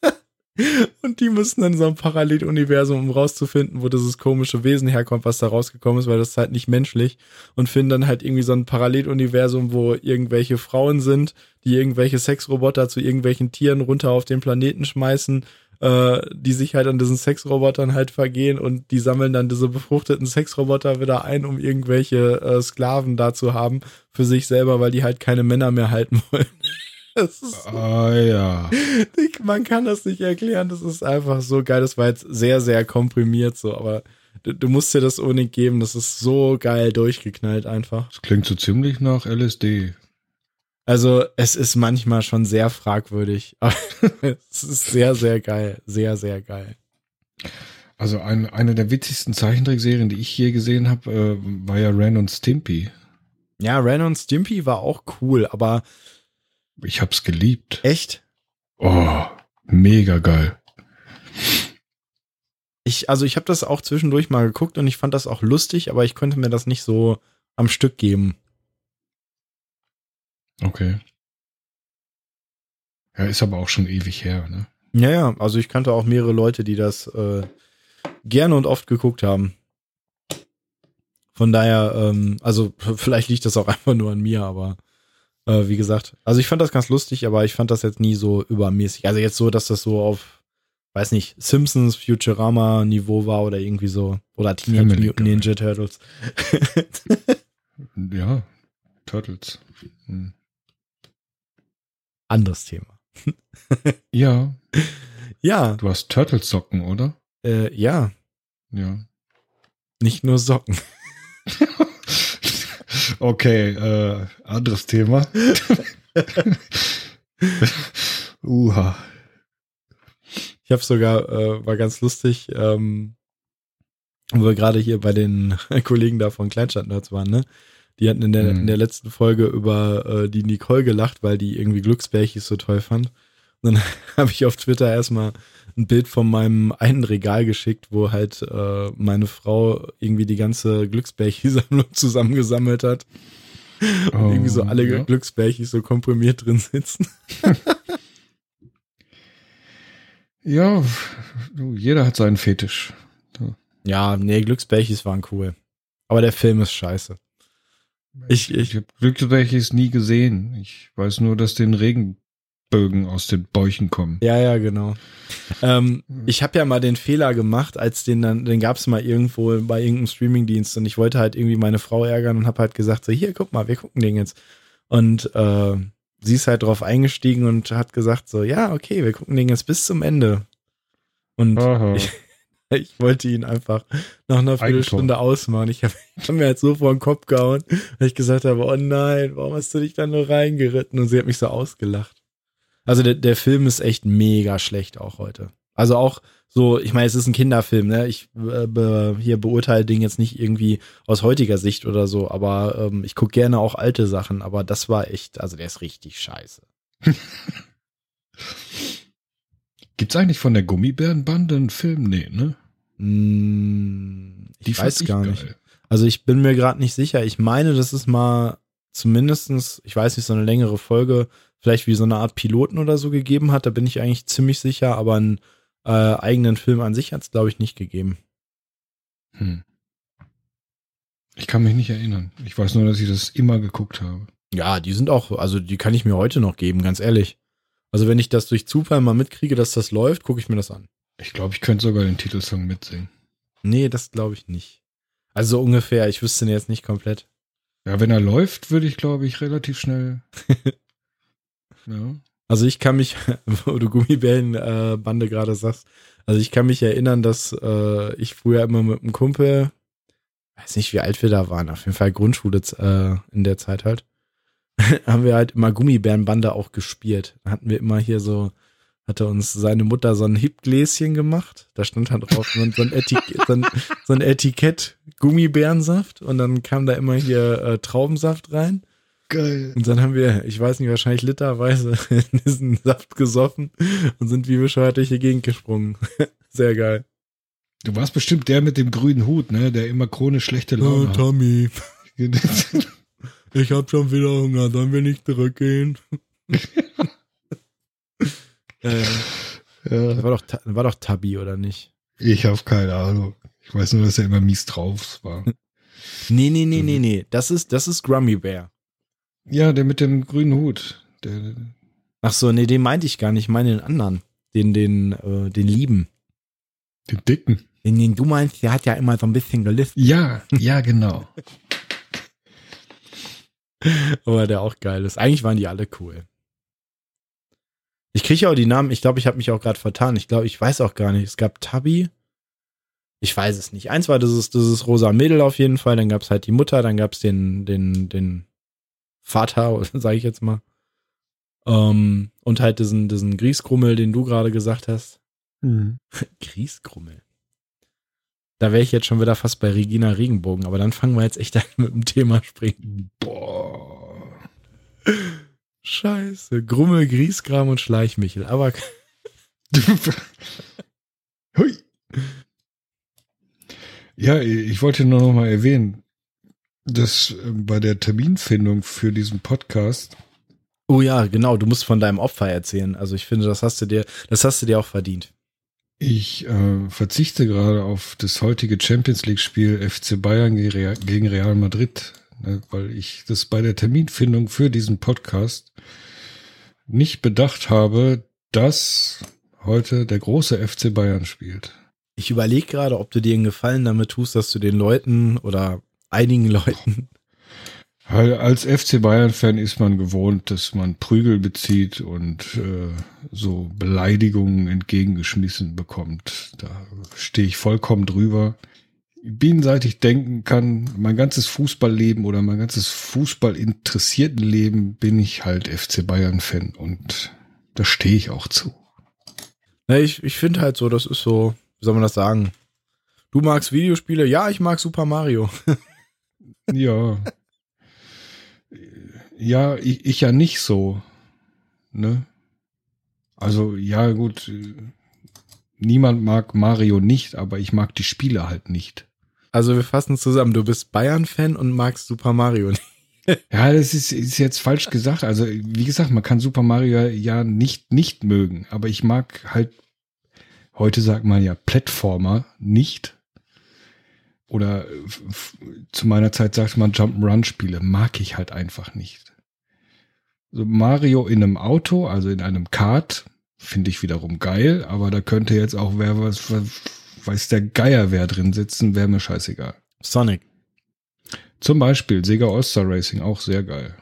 und die müssen dann so ein Paralleluniversum, um rauszufinden, wo dieses komische Wesen herkommt, was da rausgekommen ist, weil das ist halt nicht menschlich. Und finden dann halt irgendwie so ein Paralleluniversum, wo irgendwelche Frauen sind, die irgendwelche Sexroboter zu irgendwelchen Tieren runter auf den Planeten schmeißen äh, die sich halt an diesen Sexrobotern halt vergehen und die sammeln dann diese befruchteten Sexroboter wieder ein, um irgendwelche äh, Sklaven da zu haben für sich selber, weil die halt keine Männer mehr halten wollen. Das ist ah, ja. Man kann das nicht erklären. Das ist einfach so geil. Das war jetzt sehr, sehr komprimiert so, aber du, du musst dir das unbedingt geben. Das ist so geil durchgeknallt einfach. Das klingt so ziemlich nach LSD. Also es ist manchmal schon sehr fragwürdig, aber es ist sehr, sehr geil. Sehr, sehr geil. Also ein, eine der witzigsten Zeichentrickserien, die ich je gesehen habe, äh, war ja Ren und Stimpy. Ja, Ren und Stimpy war auch cool, aber ich hab's geliebt. Echt? Oh, mega geil. Ich, also ich habe das auch zwischendurch mal geguckt und ich fand das auch lustig, aber ich konnte mir das nicht so am Stück geben. Okay. Ja, ist aber auch schon ewig her, ne? Ja, ja, also ich kannte auch mehrere Leute, die das äh, gerne und oft geguckt haben. Von daher, ähm, also vielleicht liegt das auch einfach nur an mir, aber äh, wie gesagt, also ich fand das ganz lustig, aber ich fand das jetzt nie so übermäßig. Also jetzt so, dass das so auf, weiß nicht, Simpsons, Futurama Niveau war oder irgendwie so. Oder Teenage Mutant Ninja Turtles. ja, Turtles. Hm anderes Thema. ja. Ja. Du hast Turtle-Socken, oder? Äh, ja. Ja. Nicht nur Socken. okay, äh, anderes Thema. Uha. Ich habe sogar, äh, war ganz lustig, ähm, wo wir gerade hier bei den Kollegen da von Kleinstadt Nerds waren, ne? Die hatten in der, mhm. in der letzten Folge über äh, die Nicole gelacht, weil die irgendwie Glücksbärchis so toll fand. Und dann habe ich auf Twitter erstmal ein Bild von meinem einen Regal geschickt, wo halt äh, meine Frau irgendwie die ganze Glücksbärchi-Sammlung zusammengesammelt hat. Und oh, irgendwie so alle ja. Glücksbärchis so komprimiert drin sitzen. ja, jeder hat seinen Fetisch. Ja, nee, Glücksbärchis waren cool. Aber der Film ist scheiße. Ich, ich, ich habe Glücksbärchis nie gesehen. Ich weiß nur, dass den Regenbögen aus den Bäuchen kommen. Ja, ja, genau. Ähm, ich habe ja mal den Fehler gemacht, als den dann, den gab es mal irgendwo bei irgendeinem Streamingdienst und ich wollte halt irgendwie meine Frau ärgern und habe halt gesagt, so hier, guck mal, wir gucken den jetzt. Und äh, sie ist halt drauf eingestiegen und hat gesagt, so, ja, okay, wir gucken den jetzt bis zum Ende. Und ich, ich wollte ihn einfach nach einer Viertelstunde ausmachen. Ich habe hab mir halt so vor den Kopf gehauen, weil ich gesagt habe, oh nein, warum hast du dich da nur reingeritten? Und sie hat mich so ausgelacht. Also der, der Film ist echt mega schlecht auch heute. Also auch so, ich meine, es ist ein Kinderfilm, ne? Ich äh, be, hier beurteile den jetzt nicht irgendwie aus heutiger Sicht oder so, aber ähm, ich gucke gerne auch alte Sachen, aber das war echt, also der ist richtig scheiße. Gibt's eigentlich von der Gummibärenbande einen Film? Nee, ne? Mm, ich Die weiß ich gar geil. nicht. Also ich bin mir gerade nicht sicher. Ich meine, das ist mal zumindestens, ich weiß nicht, so eine längere Folge, vielleicht wie so eine Art Piloten oder so gegeben hat. Da bin ich eigentlich ziemlich sicher, aber einen äh, eigenen Film an sich hat es, glaube ich, nicht gegeben. Hm. Ich kann mich nicht erinnern. Ich weiß nur, dass ich das immer geguckt habe. Ja, die sind auch, also die kann ich mir heute noch geben, ganz ehrlich. Also wenn ich das durch Zufall mal mitkriege, dass das läuft, gucke ich mir das an. Ich glaube, ich könnte sogar den Titelsong mitsingen. Nee, das glaube ich nicht. Also so ungefähr, ich wüsste ihn jetzt nicht komplett. Ja, wenn er läuft, würde ich, glaube ich, relativ schnell. ja. Also ich kann mich, wo du Gummibärenbande äh, gerade sagst, also ich kann mich erinnern, dass äh, ich früher immer mit einem Kumpel, weiß nicht, wie alt wir da waren, auf jeden Fall Grundschule äh, in der Zeit halt, haben wir halt immer Gummibärenbande auch gespielt. Da hatten wir immer hier so, hatte uns seine Mutter so ein Hipgläschen gemacht. Da stand halt drauf so ein, so ein, Etikett, so ein, so ein Etikett Gummibärensaft und dann kam da immer hier äh, Traubensaft rein. Geil. Und dann haben wir, ich weiß nicht, wahrscheinlich literweise diesen Saft gesoffen und sind wie bescheuert durch die Gegend gesprungen. Sehr geil. Du warst bestimmt der mit dem grünen Hut, ne? Der immer chronisch schlechte Laune hat. Tommy, ich hab schon wieder Hunger, sollen wir nicht zurückgehen? äh, das ja, war doch, war doch Tabby, oder nicht? ich habe keine Ahnung. Ich weiß nur, dass er immer mies drauf war. Nee, nee, nee, nee, nee. Das ist, das ist Grummy Bear. Ja, der mit dem grünen Hut. Der, Ach so, nee, den meinte ich gar nicht. Ich meine den anderen. Den, den, äh, den Lieben. den dicken. Den, den du meinst, der hat ja immer so ein bisschen gelistet. Ja, ja, genau. Aber der auch geil ist. Eigentlich waren die alle cool. Ich kriege auch die Namen, ich glaube, ich habe mich auch gerade vertan. Ich glaube, ich weiß auch gar nicht. Es gab Tabby. Ich weiß es nicht. Eins war dieses, dieses rosa Mädel auf jeden Fall, dann gab es halt die Mutter, dann gab es den, den, den Vater, sage ich jetzt mal. Ähm, und halt diesen, diesen Griesgrummel, den du gerade gesagt hast. Griesgrummel. Da wäre ich jetzt schon wieder fast bei Regina Regenbogen, aber dann fangen wir jetzt echt an mit dem Thema springen. Boah. Scheiße. Grummel, Griesgram und Schleichmichel. Aber Hui. Ja, ich wollte nur noch mal erwähnen, dass äh, bei der Terminfindung für diesen Podcast Oh ja, genau, du musst von deinem Opfer erzählen. Also ich finde, das hast du dir, das hast du dir auch verdient. Ich äh, verzichte gerade auf das heutige Champions League Spiel FC Bayern gegen Real Madrid, ne, weil ich das bei der Terminfindung für diesen Podcast nicht bedacht habe, dass heute der große FC Bayern spielt. Ich überlege gerade, ob du dir einen Gefallen damit tust, dass du den Leuten oder einigen Leuten. Als FC Bayern-Fan ist man gewohnt, dass man Prügel bezieht und äh, so Beleidigungen entgegengeschmissen bekommt. Da stehe ich vollkommen drüber. Bienenseitig denken kann, mein ganzes Fußballleben oder mein ganzes Fußballinteressierten Leben bin ich halt FC Bayern-Fan und da stehe ich auch zu. Na, ich, ich finde halt so, das ist so, wie soll man das sagen? Du magst Videospiele? Ja, ich mag Super Mario. Ja. Ja, ich, ich ja nicht so. Ne? Also, ja, gut. äh, Niemand mag Mario nicht, aber ich mag die Spiele halt nicht. Also wir fassen zusammen. Du bist Bayern-Fan und magst Super Mario nicht. Ja, das ist, ist jetzt falsch gesagt. Also, wie gesagt, man kann Super Mario ja nicht, nicht mögen, aber ich mag halt, heute sagt man ja Plattformer nicht. Oder äh, zu meiner Zeit sagte man Jump'n'Run-Spiele, mag ich halt einfach nicht. So Mario in einem Auto, also in einem Kart, finde ich wiederum geil, aber da könnte jetzt auch wer was, was weiß der Geier wer drin sitzen, wäre mir scheißegal. Sonic. Zum Beispiel Sega All-Star Racing, auch sehr geil.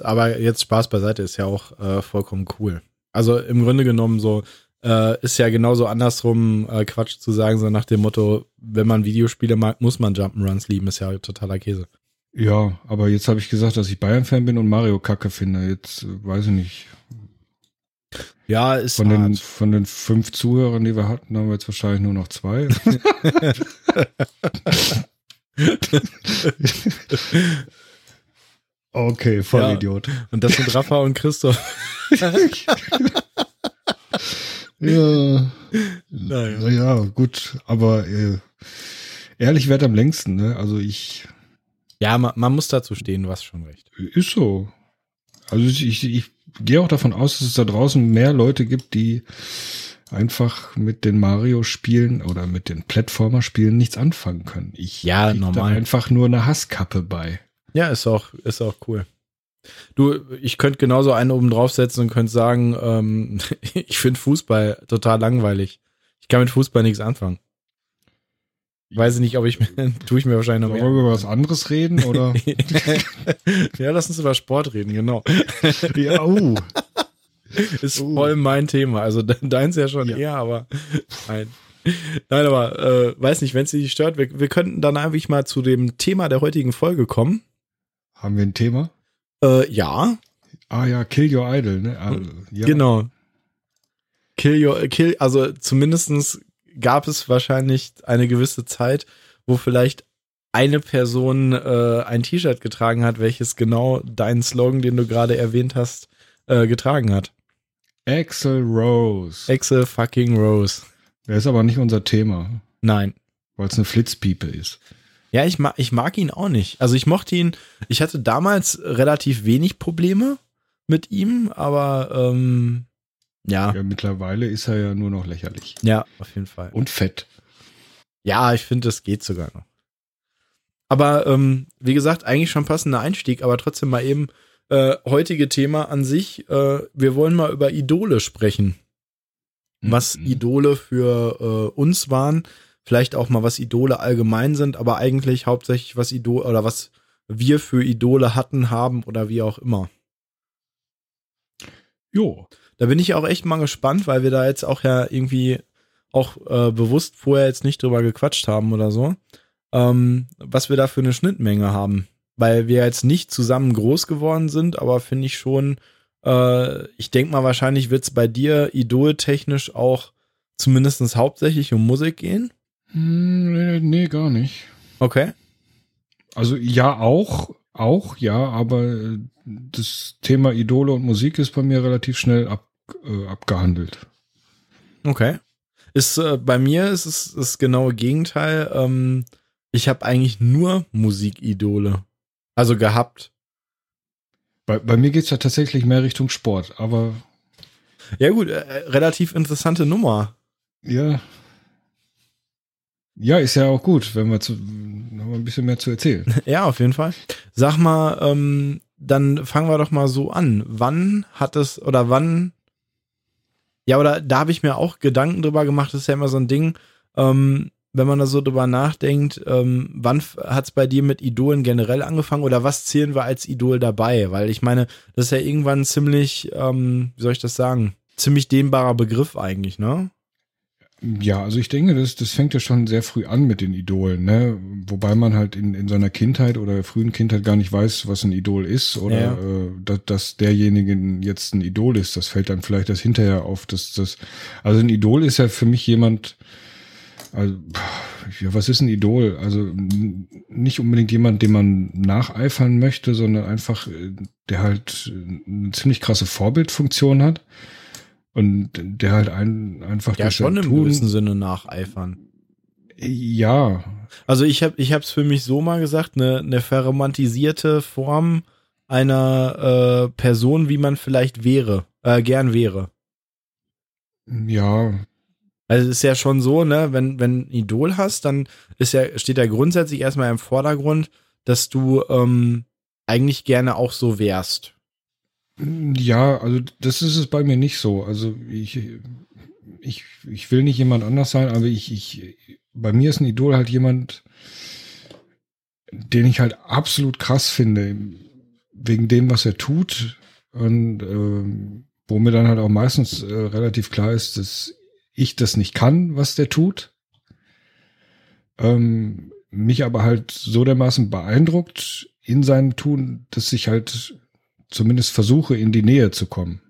Aber jetzt Spaß beiseite ist ja auch äh, vollkommen cool. Also im Grunde genommen so äh, ist ja genauso andersrum äh, Quatsch zu sagen, so nach dem Motto, wenn man Videospiele mag, muss man Jump'n'Runs lieben, ist ja totaler Käse. Ja, aber jetzt habe ich gesagt, dass ich Bayern-Fan bin und Mario Kacke finde. Jetzt äh, weiß ich nicht. Ja, ist Von den, von den fünf Zuhörern, die wir hatten, haben wir jetzt wahrscheinlich nur noch zwei. okay, Vollidiot. Und das sind Rafa und Christoph. Ja. Naja. Naja, gut, aber äh, ehrlich wird am längsten, ne? Also ich Ja, man, man muss dazu stehen, hast schon recht. ist so. Also ich, ich, gehe auch davon aus, dass es da draußen mehr Leute gibt, die einfach mit den Mario-Spielen oder mit den Plattformer-Spielen nichts anfangen können. Ich Ja, krieg da normal. einfach nur eine Hasskappe bei. Ja, ist auch, ist auch cool. Du, ich könnte genauso einen oben draufsetzen und könnte sagen, ähm, ich finde Fußball total langweilig. Ich kann mit Fußball nichts anfangen. Weiß ich nicht, ob ich mir, tue ich mir wahrscheinlich noch Wollen wir mehr. über was anderes reden oder? ja, lass uns über Sport reden, genau. ja, uh. Ist Oh. voll mein Thema. Also de- deins ja schon Ja. eher, aber nein. Nein, aber äh, weiß nicht, wenn es dich stört, wir, wir könnten dann einfach mal zu dem Thema der heutigen Folge kommen. Haben wir ein Thema? Äh, ja, Ah ja, Kill Your Idol, ne? Ah, ja. genau. Kill your, kill, also zumindestens gab es wahrscheinlich eine gewisse Zeit, wo vielleicht eine Person äh, ein T-Shirt getragen hat, welches genau deinen Slogan, den du gerade erwähnt hast, äh, getragen hat. Axel Rose. Excel fucking Rose. Der ist aber nicht unser Thema, Nein. weil es eine Flitzpiepe ist. Ja, ich mag, ich mag ihn auch nicht. Also ich mochte ihn, ich hatte damals relativ wenig Probleme mit ihm, aber ähm, ja, Ja, mittlerweile ist er ja nur noch lächerlich. ja, auf jeden Fall. Und fett. Ja, ich finde, das geht sogar noch. Aber ähm, wie gesagt, eigentlich schon passender Einstieg, aber trotzdem mal eben äh, heutige Thema an sich. Äh, wir wollen mal über Idole sprechen. Was Mhm. Idole für äh, uns waren, vielleicht auch mal was Idole allgemein sind, aber eigentlich hauptsächlich was Idole oder was wir für Idole hatten, haben oder wie auch immer. Jo. Da bin ich auch echt mal gespannt, weil wir da jetzt auch ja irgendwie auch äh, bewusst vorher jetzt nicht drüber gequatscht haben oder so, ähm, was wir da für eine Schnittmenge haben. Weil wir jetzt nicht zusammen groß geworden sind, aber finde ich schon, äh, ich denke mal, wahrscheinlich wird es bei dir idoltechnisch auch zumindest hauptsächlich um Musik gehen. Hm, nee, nee, gar nicht. Okay. Also ja, auch, auch, ja, aber äh, das Thema Idole und Musik ist bei mir relativ schnell ab, äh, abgehandelt. Okay. Ist äh, bei mir ist es das genaue Gegenteil. Ähm, ich habe eigentlich nur Musikidole. Also gehabt. Bei, bei mir geht's ja tatsächlich mehr Richtung Sport, aber Ja gut, äh, relativ interessante Nummer. ja. Ja, ist ja auch gut, wenn wir zu, noch mal ein bisschen mehr zu erzählen. Ja, auf jeden Fall. Sag mal, ähm, dann fangen wir doch mal so an. Wann hat es oder wann? Ja, oder da habe ich mir auch Gedanken drüber gemacht. Das ist ja immer so ein Ding, ähm, wenn man da so drüber nachdenkt. Ähm, wann hat es bei dir mit Idolen generell angefangen oder was zählen wir als Idol dabei? Weil ich meine, das ist ja irgendwann ziemlich, ähm, wie soll ich das sagen? Ziemlich dehnbarer Begriff eigentlich, ne? Ja, also ich denke, das, das fängt ja schon sehr früh an mit den Idolen, ne? Wobei man halt in, in seiner Kindheit oder frühen Kindheit gar nicht weiß, was ein Idol ist oder Ja. äh, dass, dass derjenige jetzt ein Idol ist. Das fällt dann vielleicht erst hinterher auf. Dass, das, also ein Idol ist ja für mich jemand, also, ja, was ist ein Idol? Also nicht unbedingt jemand, dem man nacheifern möchte, sondern einfach, äh, der halt äh, eine ziemlich krasse Vorbildfunktion hat. Und der halt ein, einfach Ja, schon im Tun- gewissen Sinne nacheifern. ja, Also ich habe ich hab's für mich so mal gesagt, eine, eine verromantisierte Form einer äh, Person, wie man vielleicht wäre, äh, gern wäre. ja, Also es ist ja schon so, ne, wenn wenn ein Idol hast, dann ist ja steht ja grundsätzlich erstmal im Vordergrund, dass du ähm, eigentlich gerne auch so wärst. Ja, also das ist es bei mir nicht so. Also ich, ich, ich will nicht jemand anders sein, aber ich, ich, bei mir ist ein Idol halt jemand, den ich halt absolut krass finde, wegen dem, was er tut und ähm, wo mir dann halt auch meistens äh, relativ klar ist, dass ich das nicht kann, was der tut. Ähm, mich aber halt so dermaßen beeindruckt in seinem Tun, dass ich halt zumindest versuche, in die Nähe zu kommen.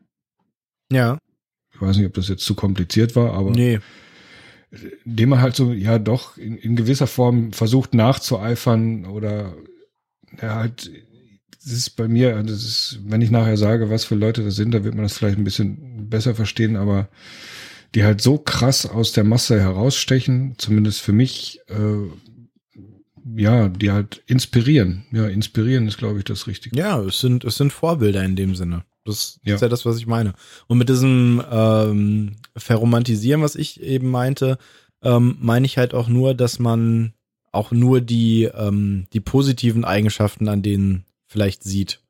Ja. weiß nicht, ob das jetzt zu kompliziert war, aber Nee, dem man halt so, ja doch, in, in gewisser Form versucht nachzueifern oder ja, halt, das ist bei mir, das ist, wenn ich nachher sage, was für Leute das sind, da wird man das vielleicht ein bisschen besser verstehen, aber die halt so krass aus der Masse herausstechen, zumindest für mich, äh, ja, die halt inspirieren. Ja, inspirieren ist, glaube ich, das Richtige. Ja, es sind, es sind Vorbilder in dem Sinne. Das Ja. ist ja das, was ich meine. Und mit diesem ähm, Verromantisieren, was ich eben meinte, ähm, meine ich halt auch nur, dass man auch nur die, ähm, die positiven Eigenschaften an denen vielleicht sieht.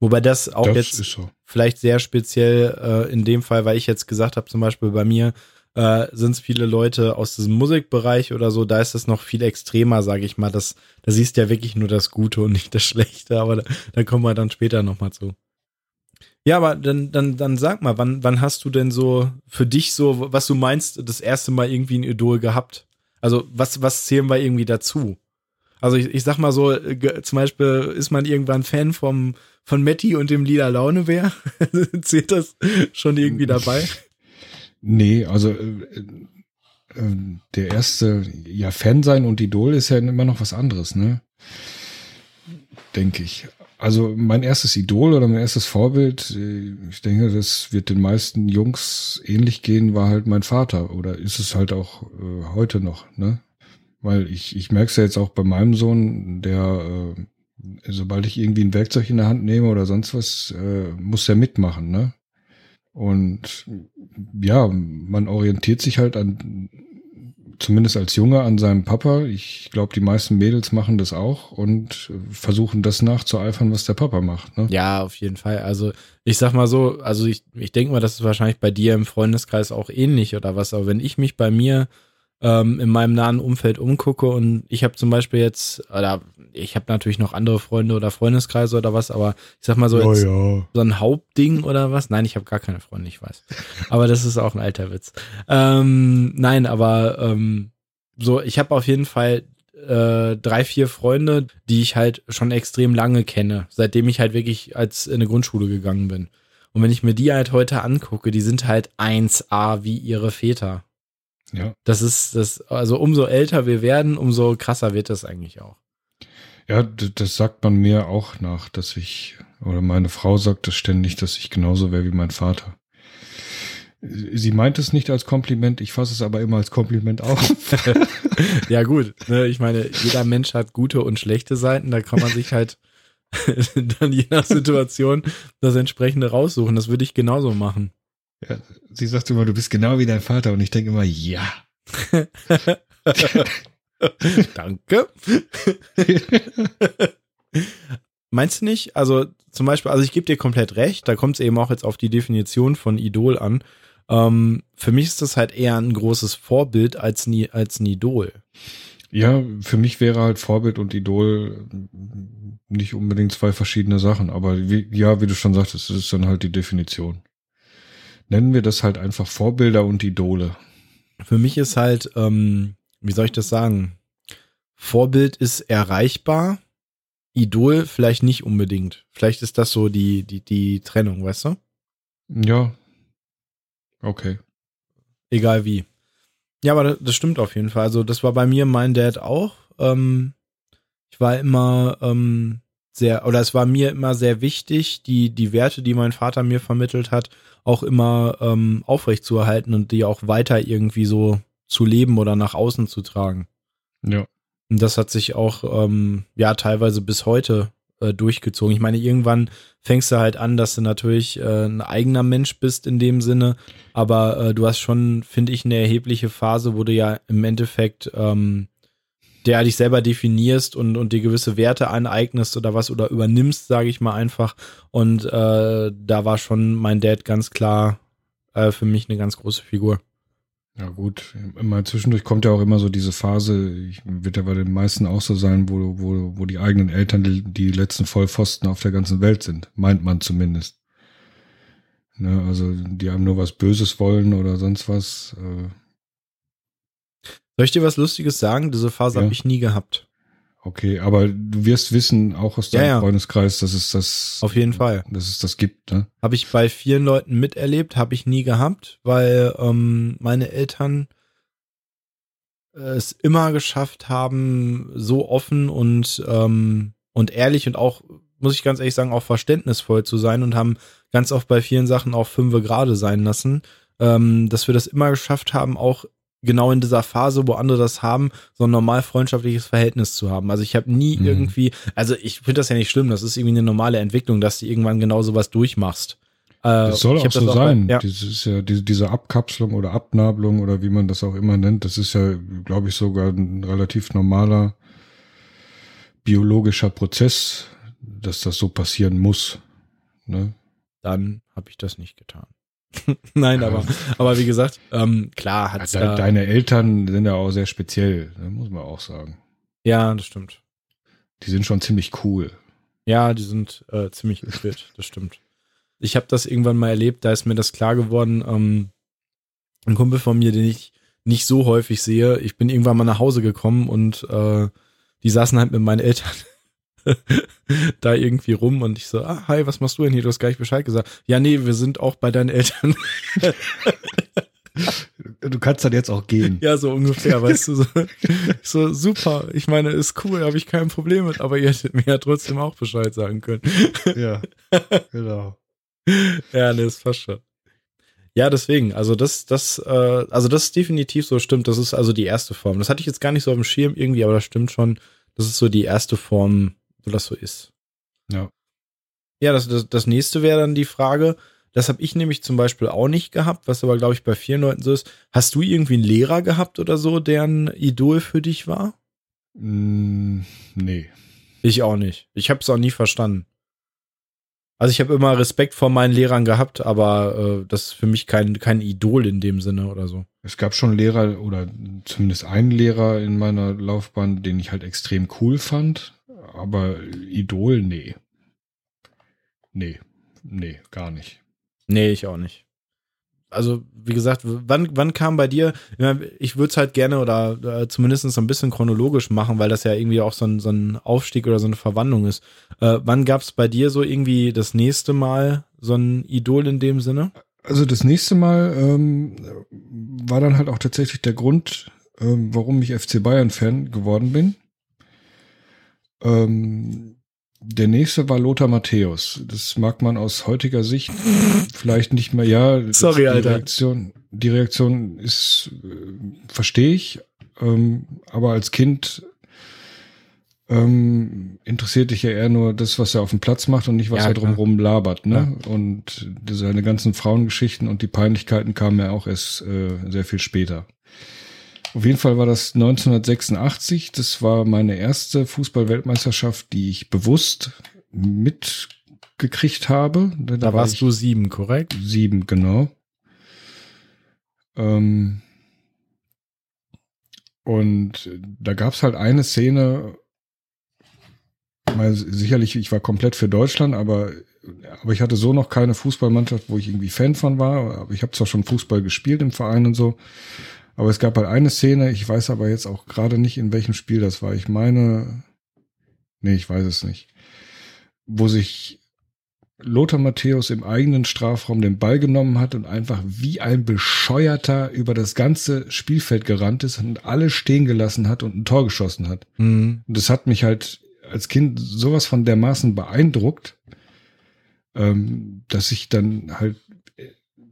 Wobei das auch das jetzt so. vielleicht sehr speziell äh, in dem Fall, weil ich jetzt gesagt habe, zum Beispiel bei mir äh, sind es viele Leute aus diesem Musikbereich oder so, da ist es noch viel extremer, sage ich mal. Das, da siehst du ja wirklich nur das Gute und nicht das Schlechte, aber da, da kommen wir dann später nochmal zu. Ja, aber dann, dann, dann sag mal, wann, wann hast du denn so für dich so, was du meinst, das erste Mal irgendwie ein Idol gehabt? Also, was, was zählen wir irgendwie dazu? Also, ich, ich sag mal so, zum Beispiel ist man irgendwann Fan vom, von Matti und dem Lila Launebär. Zählt das schon irgendwie dabei? Nee, also äh, äh, der erste, ja, Fan sein und Idol ist ja immer noch was anderes, ne? Denke ich. Also mein erstes Idol oder mein erstes Vorbild, äh, ich denke, das wird den meisten Jungs ähnlich gehen, war halt mein Vater oder ist es halt auch äh, heute noch, ne? Weil ich, ich merke es ja jetzt auch bei meinem Sohn, der, äh, sobald ich irgendwie ein Werkzeug in der Hand nehme oder sonst was, äh, muss er mitmachen, ne? Und ja, man orientiert sich halt an, zumindest als Junge, an seinem Papa. Ich glaube, die meisten Mädels machen das auch und versuchen das nachzueifern, was der Papa macht. Ne? Ja, auf jeden Fall. Also, ich sag mal so, also ich, ich denke mal, das ist wahrscheinlich bei dir im Freundeskreis auch ähnlich oder was, aber wenn ich mich bei mir ähm, in meinem nahen Umfeld umgucke und ich habe zum Beispiel jetzt, oder ich habe natürlich noch andere Freunde oder Freundeskreise oder was, aber ich sag mal so, jetzt, ja. so ein Hauptding oder was? Nein, ich habe gar keine Freunde, ich weiß. Aber das ist auch ein alter Witz. Ähm, nein, aber ähm, so, ich habe auf jeden Fall äh, drei, vier Freunde, die ich halt schon extrem lange kenne, seitdem ich halt wirklich als in eine Grundschule gegangen bin. Und wenn ich mir die halt heute angucke, die sind halt 1A wie ihre Väter. Ja. Das ist das, also umso älter wir werden, umso krasser wird das eigentlich auch. Ja, das sagt man mir auch nach, dass ich, oder meine Frau sagt das ständig, dass ich genauso wäre wie mein Vater. Sie meint es nicht als Kompliment, ich fasse es aber immer als Kompliment auf. Ja, gut. Ne, ich meine, jeder Mensch hat gute und schlechte Seiten. Da kann man sich halt dann je nach Situation das entsprechende raussuchen. Das würde ich genauso machen. Ja, sie sagt immer, du bist genau wie dein Vater und ich denke immer, ja. Danke. Meinst du nicht? Also zum Beispiel, also ich gebe dir komplett recht, da kommt es eben auch jetzt auf die Definition von Idol an. Ähm, für mich ist das halt eher ein großes Vorbild als, nie, als ein Idol. Ja, für mich wäre halt Vorbild und Idol nicht unbedingt zwei verschiedene Sachen, aber wie, ja, wie du schon sagtest, das ist dann halt die Definition. Nennen wir das halt einfach Vorbilder und Idole. Für mich ist halt, ähm, wie soll ich das sagen? Vorbild ist erreichbar, Idol vielleicht nicht unbedingt. Vielleicht ist das so die, die, die Trennung, weißt du? Ja. Okay. Egal wie. Ja, aber das, das stimmt auf jeden Fall. Also, das war bei mir mein Dad auch. Ähm, ich war immer ähm, sehr, oder es war mir immer sehr wichtig, die, die Werte, die mein Vater mir vermittelt hat, auch immer ähm, aufrechtzuerhalten und die auch weiter irgendwie so zu leben oder nach außen zu tragen. Ja. Und das hat sich auch, ähm, ja, teilweise bis heute äh, durchgezogen. Ich meine, irgendwann fängst du halt an, dass du natürlich äh, ein eigener Mensch bist in dem Sinne, aber äh, du hast schon, finde ich, eine erhebliche Phase, wo du ja im Endeffekt ähm, der dich selber definierst und, und dir gewisse Werte aneignest oder was oder übernimmst, sage ich mal einfach. Und äh, da war schon mein Dad ganz klar äh, für mich eine ganz große Figur. Ja gut, immer zwischendurch kommt ja auch immer so diese Phase, ich, wird ja bei den meisten auch so sein, wo, wo, wo die eigenen Eltern die, die letzten Vollpfosten auf der ganzen Welt sind, meint man zumindest. Ne, also die einem nur was Böses wollen oder sonst was. Äh, Soll ich dir was Lustiges sagen? Diese Phase Ja. habe ich nie gehabt. Okay, aber du wirst wissen, auch aus deinem Ja, ja. Freundeskreis, dass es das, Auf jeden Fall. dass es das gibt, ne? Habe ich bei vielen Leuten miterlebt, habe ich nie gehabt, weil ähm, meine Eltern es immer geschafft haben, so offen und, ähm, und ehrlich und auch, muss ich ganz ehrlich sagen, auch verständnisvoll zu sein und haben ganz oft bei vielen Sachen auch fünfe gerade sein lassen, ähm, dass wir das immer geschafft haben, auch genau in dieser Phase, wo andere das haben, so ein normal freundschaftliches Verhältnis zu haben. Also ich habe nie Mhm. irgendwie, also ich finde das ja nicht schlimm, das ist irgendwie eine normale Entwicklung, dass du irgendwann genau sowas durchmachst. Äh, Das soll ich auch so sein. ja. Das ist ja diese, diese Abkapselung oder Abnabelung oder wie man das auch immer nennt. Das ist ja, glaube ich, sogar ein relativ normaler biologischer Prozess, dass das so passieren muss. Ne? dann habe ich das nicht getan. Nein, Ja. aber, aber wie gesagt, ähm, klar hat's De da, Deine Eltern sind ja auch sehr speziell, ne? muss man auch sagen. ja, das stimmt. Die sind schon ziemlich cool. Ja, die sind äh, ziemlich fit, das stimmt. Ich habe das irgendwann mal erlebt, da ist mir das klar geworden. Ähm, ein Kumpel von mir, den ich nicht so häufig sehe, ich bin irgendwann mal nach Hause gekommen und äh, die saßen halt mit meinen Eltern da irgendwie rum und ich so, ah, hi, was machst du denn hier? Du hast gar nicht Bescheid gesagt. Ja, nee, wir sind auch bei deinen Eltern. Du kannst dann jetzt auch gehen. Ja, so ungefähr, weißt du, so, so super. Ich meine, ist cool, habe ich kein Problem mit, aber ihr hättet mir ja trotzdem auch Bescheid sagen können. Ja, genau. Ja, nee, ist fast schon. Ja, deswegen, also das, das, äh, also das ist definitiv so stimmt. Das ist also die erste Form. Das hatte ich jetzt gar nicht so auf dem Schirm irgendwie, aber das stimmt schon. Das ist so die erste Form, wo das so ist. Ja. Ja, das, das, das nächste wäre dann die Frage, das habe ich nämlich zum Beispiel auch nicht gehabt, was aber, glaube ich, bei vielen Leuten so ist. Hast du irgendwie einen Lehrer gehabt oder so, der ein Idol für dich war? Mm, nee. Ich auch nicht. Ich habe es auch nie verstanden. Also ich habe immer Respekt vor meinen Lehrern gehabt, aber äh, das ist für mich kein, kein Idol in dem Sinne oder so. Es gab schon Lehrer oder zumindest einen Lehrer in meiner Laufbahn, den ich halt extrem cool fand, aber Idol, nee. Nee, nee, gar nicht. Nee, ich auch nicht. Also, wie gesagt, wann, wann kam bei dir, ich würde es halt gerne oder äh, zumindest so ein bisschen chronologisch machen, weil das ja irgendwie auch so ein, so ein Aufstieg oder so eine Verwandlung ist. Äh, wann gab es bei dir so irgendwie das nächste Mal so ein Idol in dem Sinne? Also das nächste Mal ähm, war dann halt auch tatsächlich der Grund, ähm, warum ich FC Bayern-Fan geworden bin. Ähm, der nächste war Lothar Matthäus. Das mag man aus heutiger Sicht vielleicht nicht mehr. Ja, Sorry, die Alter. Reaktion, die Reaktion ist, äh, verstehe ich, ähm, aber als Kind ähm, interessiert dich ja eher nur das, was er auf dem Platz macht und nicht, was Ja, er drumherum labert. Ne? Und seine ganzen Frauengeschichten und die Peinlichkeiten kamen ja auch erst äh, sehr viel später. Auf jeden Fall war das 1986. Das war meine erste Fußball-Weltmeisterschaft, die ich bewusst mitgekriegt habe. Da, Da, war warst ich du sieben, korrekt? sieben, genau. Ähm, und da gab's halt eine Szene, mal sicherlich, ich war komplett für Deutschland, aber, aber ich hatte so noch keine Fußballmannschaft, wo ich irgendwie Fan von war. Aber ich habe zwar schon Fußball gespielt im Verein und so, aber es gab halt eine Szene, ich weiß aber jetzt auch gerade nicht, in welchem Spiel das war. Ich meine, nee, ich weiß es nicht, wo sich Lothar Matthäus im eigenen Strafraum den Ball genommen hat und einfach wie ein Bescheuerter über das ganze Spielfeld gerannt ist und alle stehen gelassen hat und ein Tor geschossen hat. Mhm. Und das hat mich halt als Kind sowas von dermaßen beeindruckt, ähm, dass ich dann halt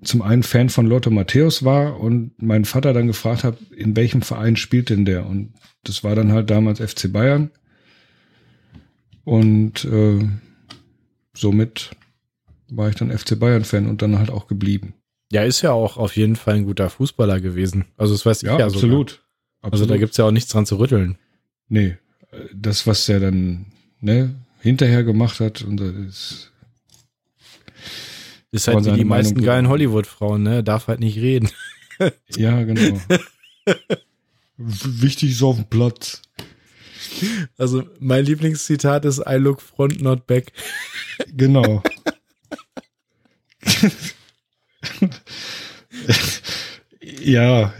zum einen Fan von Lothar Matthäus war und meinen Vater dann gefragt habe, in welchem Verein spielt denn der? Und das war dann halt damals FC Bayern. Und äh, somit war ich dann FC Bayern-Fan und dann halt auch geblieben. Ja, ist ja auch auf jeden Fall ein guter Fußballer gewesen. Also das weiß ich Ja, ja, sogar. absolut. Also da gibt's ja auch nichts dran zu rütteln. Nee, das, was er dann ne, hinterher gemacht hat, und das ist, halt wie die meisten Meinung- geilen Hollywood-Frauen, ne? Darf halt nicht reden. ja, genau. Wichtig ist auf dem Platz. Also mein Lieblingszitat ist I look front, not back. Genau. ja,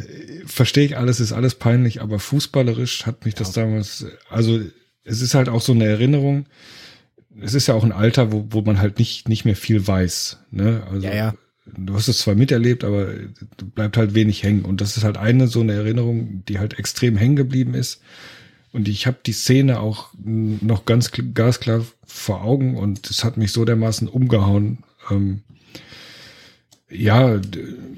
verstehe ich alles, ist alles peinlich, aber fußballerisch hat mich das damals, also es ist halt auch so eine Erinnerung. Es ist ja auch ein Alter, wo, wo man halt nicht, nicht mehr viel weiß. Ne? Also, Ja, ja. Du hast es zwar miterlebt, aber bleibt halt wenig hängen. Und das ist halt eine so eine Erinnerung, die halt extrem hängen geblieben ist. Und ich habe die Szene auch noch ganz kl- glasklar vor Augen und es hat mich so dermaßen umgehauen. Ähm, ja,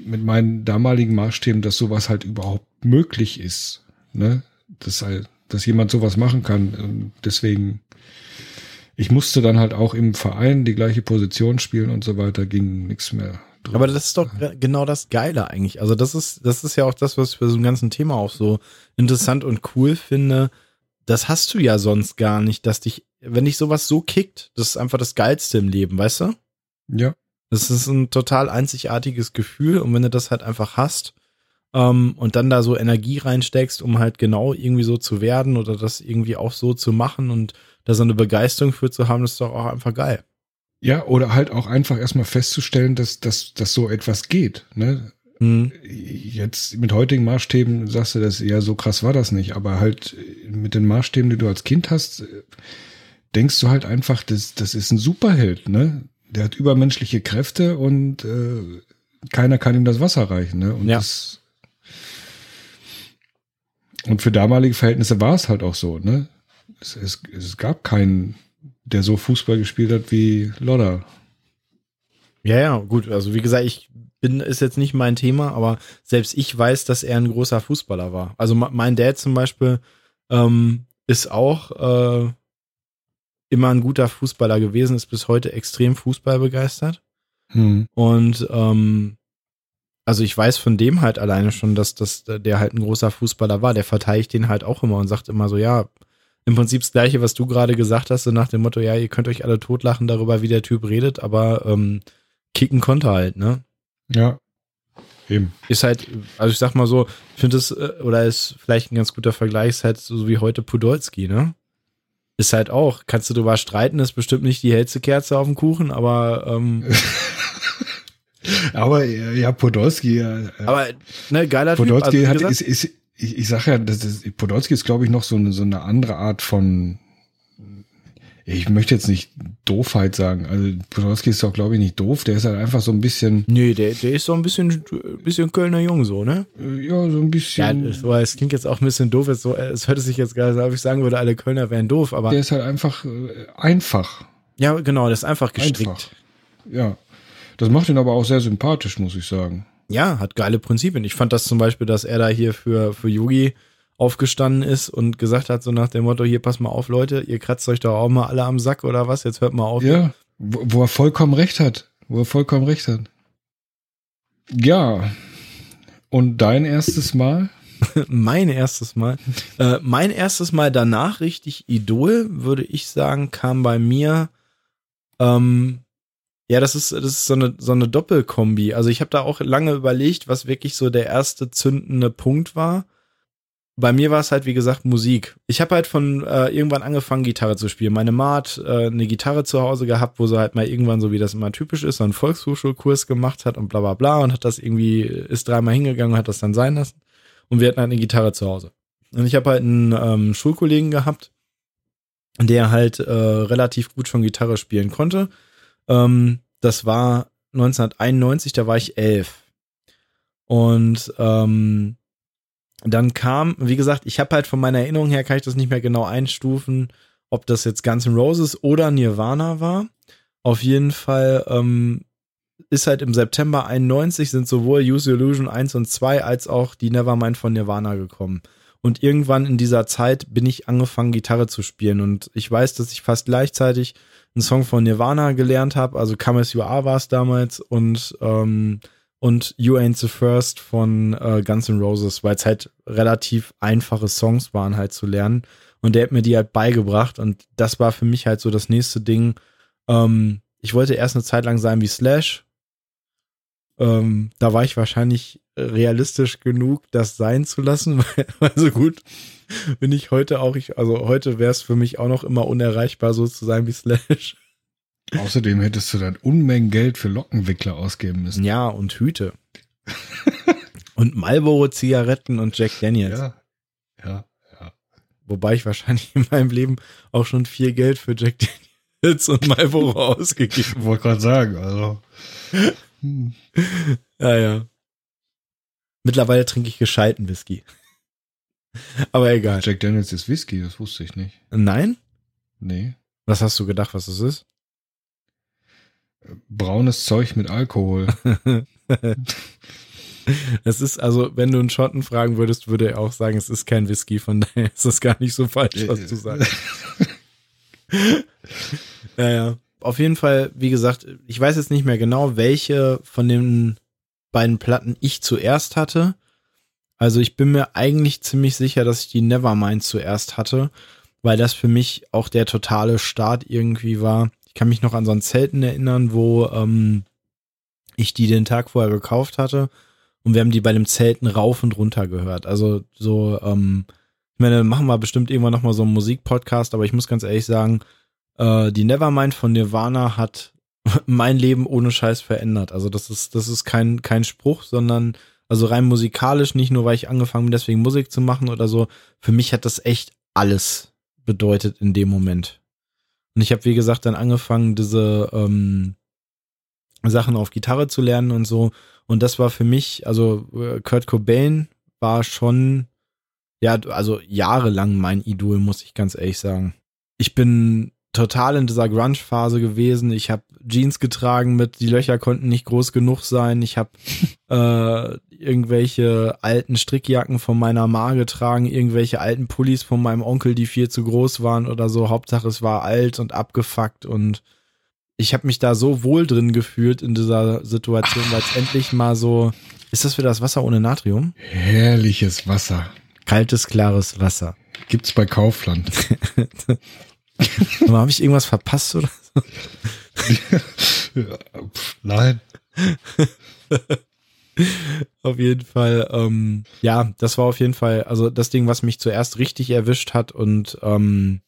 mit meinen damaligen Maßstäben, dass sowas halt überhaupt möglich ist. Ne? Dass, halt, dass jemand sowas machen kann. Und deswegen, ich musste dann halt auch im Verein die gleiche Position spielen und so weiter, ging nichts mehr. drüber. Aber das ist doch ge- genau das Geile eigentlich. Also das ist, das ist ja auch das, was ich bei so einem ganzen Thema auch so interessant und cool finde. Das hast du ja sonst gar nicht, dass dich, wenn dich sowas so kickt, das ist einfach das Geilste im Leben, weißt du? ja, Das ist ein total einzigartiges Gefühl und wenn du das halt einfach hast ähm, und dann da so Energie reinsteckst, um halt genau irgendwie so zu werden oder das irgendwie auch so zu machen und da so eine Begeisterung für zu haben, ist doch auch einfach geil. ja, oder halt auch einfach erstmal festzustellen, dass, dass, dass so etwas geht. Ne? Hm. Jetzt mit heutigen Maßstäben sagst du das, ja, so krass war das nicht, aber halt mit den Maßstäben, die du als Kind hast, denkst du halt einfach, das, das ist ein Superheld, ne? Der hat übermenschliche Kräfte und äh, keiner kann ihm das Wasser reichen, ne? Und Ja. das und für damalige Verhältnisse war es halt auch so, ne? Es, es, es gab keinen, der so Fußball gespielt hat wie Lodder. Ja, ja, gut. Also wie gesagt, ich bin, ist jetzt nicht mein Thema, aber selbst ich weiß, dass er ein großer Fußballer war. Also me- mein Dad zum Beispiel ähm, ist auch äh, immer ein guter Fußballer gewesen, ist bis heute extrem Fußball begeistert. Hm. Und ähm, also ich weiß von dem halt alleine schon, dass, dass der halt ein großer Fußballer war. Der verteidigt den halt auch immer und sagt immer so, ja, im Prinzip das gleiche, was du gerade gesagt hast, so nach dem Motto, ja, ihr könnt euch alle totlachen darüber, wie der Typ redet, aber ähm, kicken konnte halt, ne? Ja. Eben. Ist halt, also ich sag mal so, ich finde es, äh, oder ist vielleicht ein ganz guter Vergleich, ist halt so wie heute Podolski, ne? Ist halt auch, kannst du drüber streiten, ist bestimmt nicht die hellste Kerze auf dem Kuchen, aber ähm, Aber äh, ja, Podolski, ja, ja. aber ne, geiler Typ. Podolski also, wie hat, ist, ist, ich, ich sag ja, das ist, Podolski ist, glaube ich, noch so eine, so eine andere Art von, ich möchte jetzt nicht Doofheit sagen. Also Podolski ist doch, glaube ich, nicht doof. Der ist halt einfach so ein bisschen, Nee, der, der ist so ein bisschen, bisschen Kölner Jung, so, ne? äh, ja, so ein Ja, bisschen. war- es klingt jetzt auch ein bisschen doof, es, so, es hörte sich jetzt gerade, so, als ich sagen würde, alle Kölner wären doof, aber der ist halt einfach äh, einfach. ja, genau, das ist einfach gestrickt. Einfach. Ja. Das macht ihn aber auch sehr sympathisch, muss ich sagen. Ja, hat geile Prinzipien. Ich fand das zum Beispiel, dass er da hier für, für Yugi aufgestanden ist und gesagt hat, so nach dem Motto, hier, pass mal auf, Leute, ihr kratzt euch doch auch mal alle am Sack oder was, jetzt hört mal auf. Ja, wo, wo er vollkommen recht hat. Wo er vollkommen recht hat. Ja. Und dein erstes Mal? mein erstes Mal. Äh, mein erstes Mal danach richtig Idol, würde ich sagen, kam bei mir. Ähm, ja, das ist, das ist so eine, so eine Doppelkombi. Also ich habe da auch lange überlegt, was wirklich so der erste zündende Punkt war. Bei mir war es halt, wie gesagt, Musik. Ich habe halt von äh, irgendwann angefangen, Gitarre zu spielen. Meine Ma hat äh, eine Gitarre zu Hause gehabt, wo sie halt mal irgendwann, so wie das immer typisch ist, so einen Volkshochschulkurs gemacht hat und bla bla bla und hat das irgendwie, ist dreimal hingegangen und hat das dann sein lassen und wir hatten halt eine Gitarre zu Hause. Und ich habe halt einen ähm, Schulkollegen gehabt, der halt äh, relativ gut schon Gitarre spielen konnte. Ähm, das war 1991, da war ich elf. Und ähm, dann kam, wie gesagt, ich habe halt von meiner Erinnerung her, kann ich das nicht mehr genau einstufen, ob das jetzt Guns N' Roses oder Nirvana war. Auf jeden Fall ähm, ist halt im September 91 sind sowohl Use Illusion 1 und 2 als auch die Nevermind von Nirvana gekommen. Und irgendwann in dieser Zeit bin ich angefangen, Gitarre zu spielen. Und ich weiß, dass ich fast gleichzeitig einen Song von Nirvana gelernt habe. Also Come As You Are war es damals und, ähm, und You Ain't the First von äh, Guns N' Roses, weil es halt relativ einfache Songs waren halt zu lernen. Und der hat mir die halt beigebracht. Und das war für mich halt so das nächste Ding. Ähm, ich wollte erst eine Zeit lang sein wie Slash. Ähm, da war ich wahrscheinlich realistisch genug, das sein zu lassen, weil, weil so gut bin ich heute auch. Ich, also heute wäre es für mich auch noch immer unerreichbar, so zu sein wie Slash. Außerdem hättest du dann Unmengen Geld für Lockenwickler ausgeben müssen. Ja, und Hüte. und Marlboro-Zigaretten und Jack Daniels. Ja. Ja. ja. wobei ich wahrscheinlich in meinem Leben auch schon viel Geld für Jack Daniels und Marlboro ausgegeben Ich wollte gerade sagen, also. Ja, ja. Mittlerweile trinke ich gescheiten Whisky. Aber egal. Jack Daniels ist Whisky, das wusste ich nicht. Nein? Nee. Was hast du gedacht, was es ist? Braunes Zeug mit Alkohol. Es ist also, wenn du einen Schotten fragen würdest, würde er auch sagen, es ist kein Whisky, von daher ist das gar nicht so falsch, was du sagst. Naja, auf jeden Fall, wie gesagt, ich weiß jetzt nicht mehr genau, welche von den beiden Platten ich zuerst hatte. Also ich bin mir eigentlich ziemlich sicher, dass ich die Nevermind zuerst hatte, weil das für mich auch der totale Start irgendwie war. Ich kann mich noch an so ein Zelten erinnern, wo ähm, ich die den Tag vorher gekauft hatte und wir haben die bei dem Zelten rauf und runter gehört. Also so, ähm, ich meine, machen wir bestimmt irgendwann nochmal so einen Musikpodcast, aber ich muss ganz ehrlich sagen, äh, die Nevermind von Nirvana hat mein Leben ohne Scheiß verändert. Also das ist, das ist kein, kein Spruch, sondern also rein musikalisch, nicht nur, weil ich angefangen bin, deswegen Musik zu machen oder so. Für mich hat das echt alles bedeutet in dem Moment. Und ich habe, wie gesagt, dann angefangen, diese ähm, Sachen auf Gitarre zu lernen und so. Und das war für mich, also äh, Kurt Cobain war schon, ja, also jahrelang mein Idol, muss ich ganz ehrlich sagen. Ich bin total in dieser Grunge-Phase gewesen. Ich habe Jeans getragen mit, die Löcher konnten nicht groß genug sein. Ich habe äh, irgendwelche alten Strickjacken von meiner Ma getragen, irgendwelche alten Pullis von meinem Onkel, die viel zu groß waren oder so. Hauptsache es war alt und abgefuckt und ich habe mich da so wohl drin gefühlt in dieser Situation, weil es endlich mal so. Ist das für das Wasser ohne Natrium? Herrliches Wasser. Kaltes, klares Wasser. Gibt's bei Kaufland. Habe ich irgendwas verpasst oder so? Nein. auf jeden Fall, ähm, ja, das war auf jeden Fall, also das Ding, was mich zuerst richtig erwischt hat und ähm,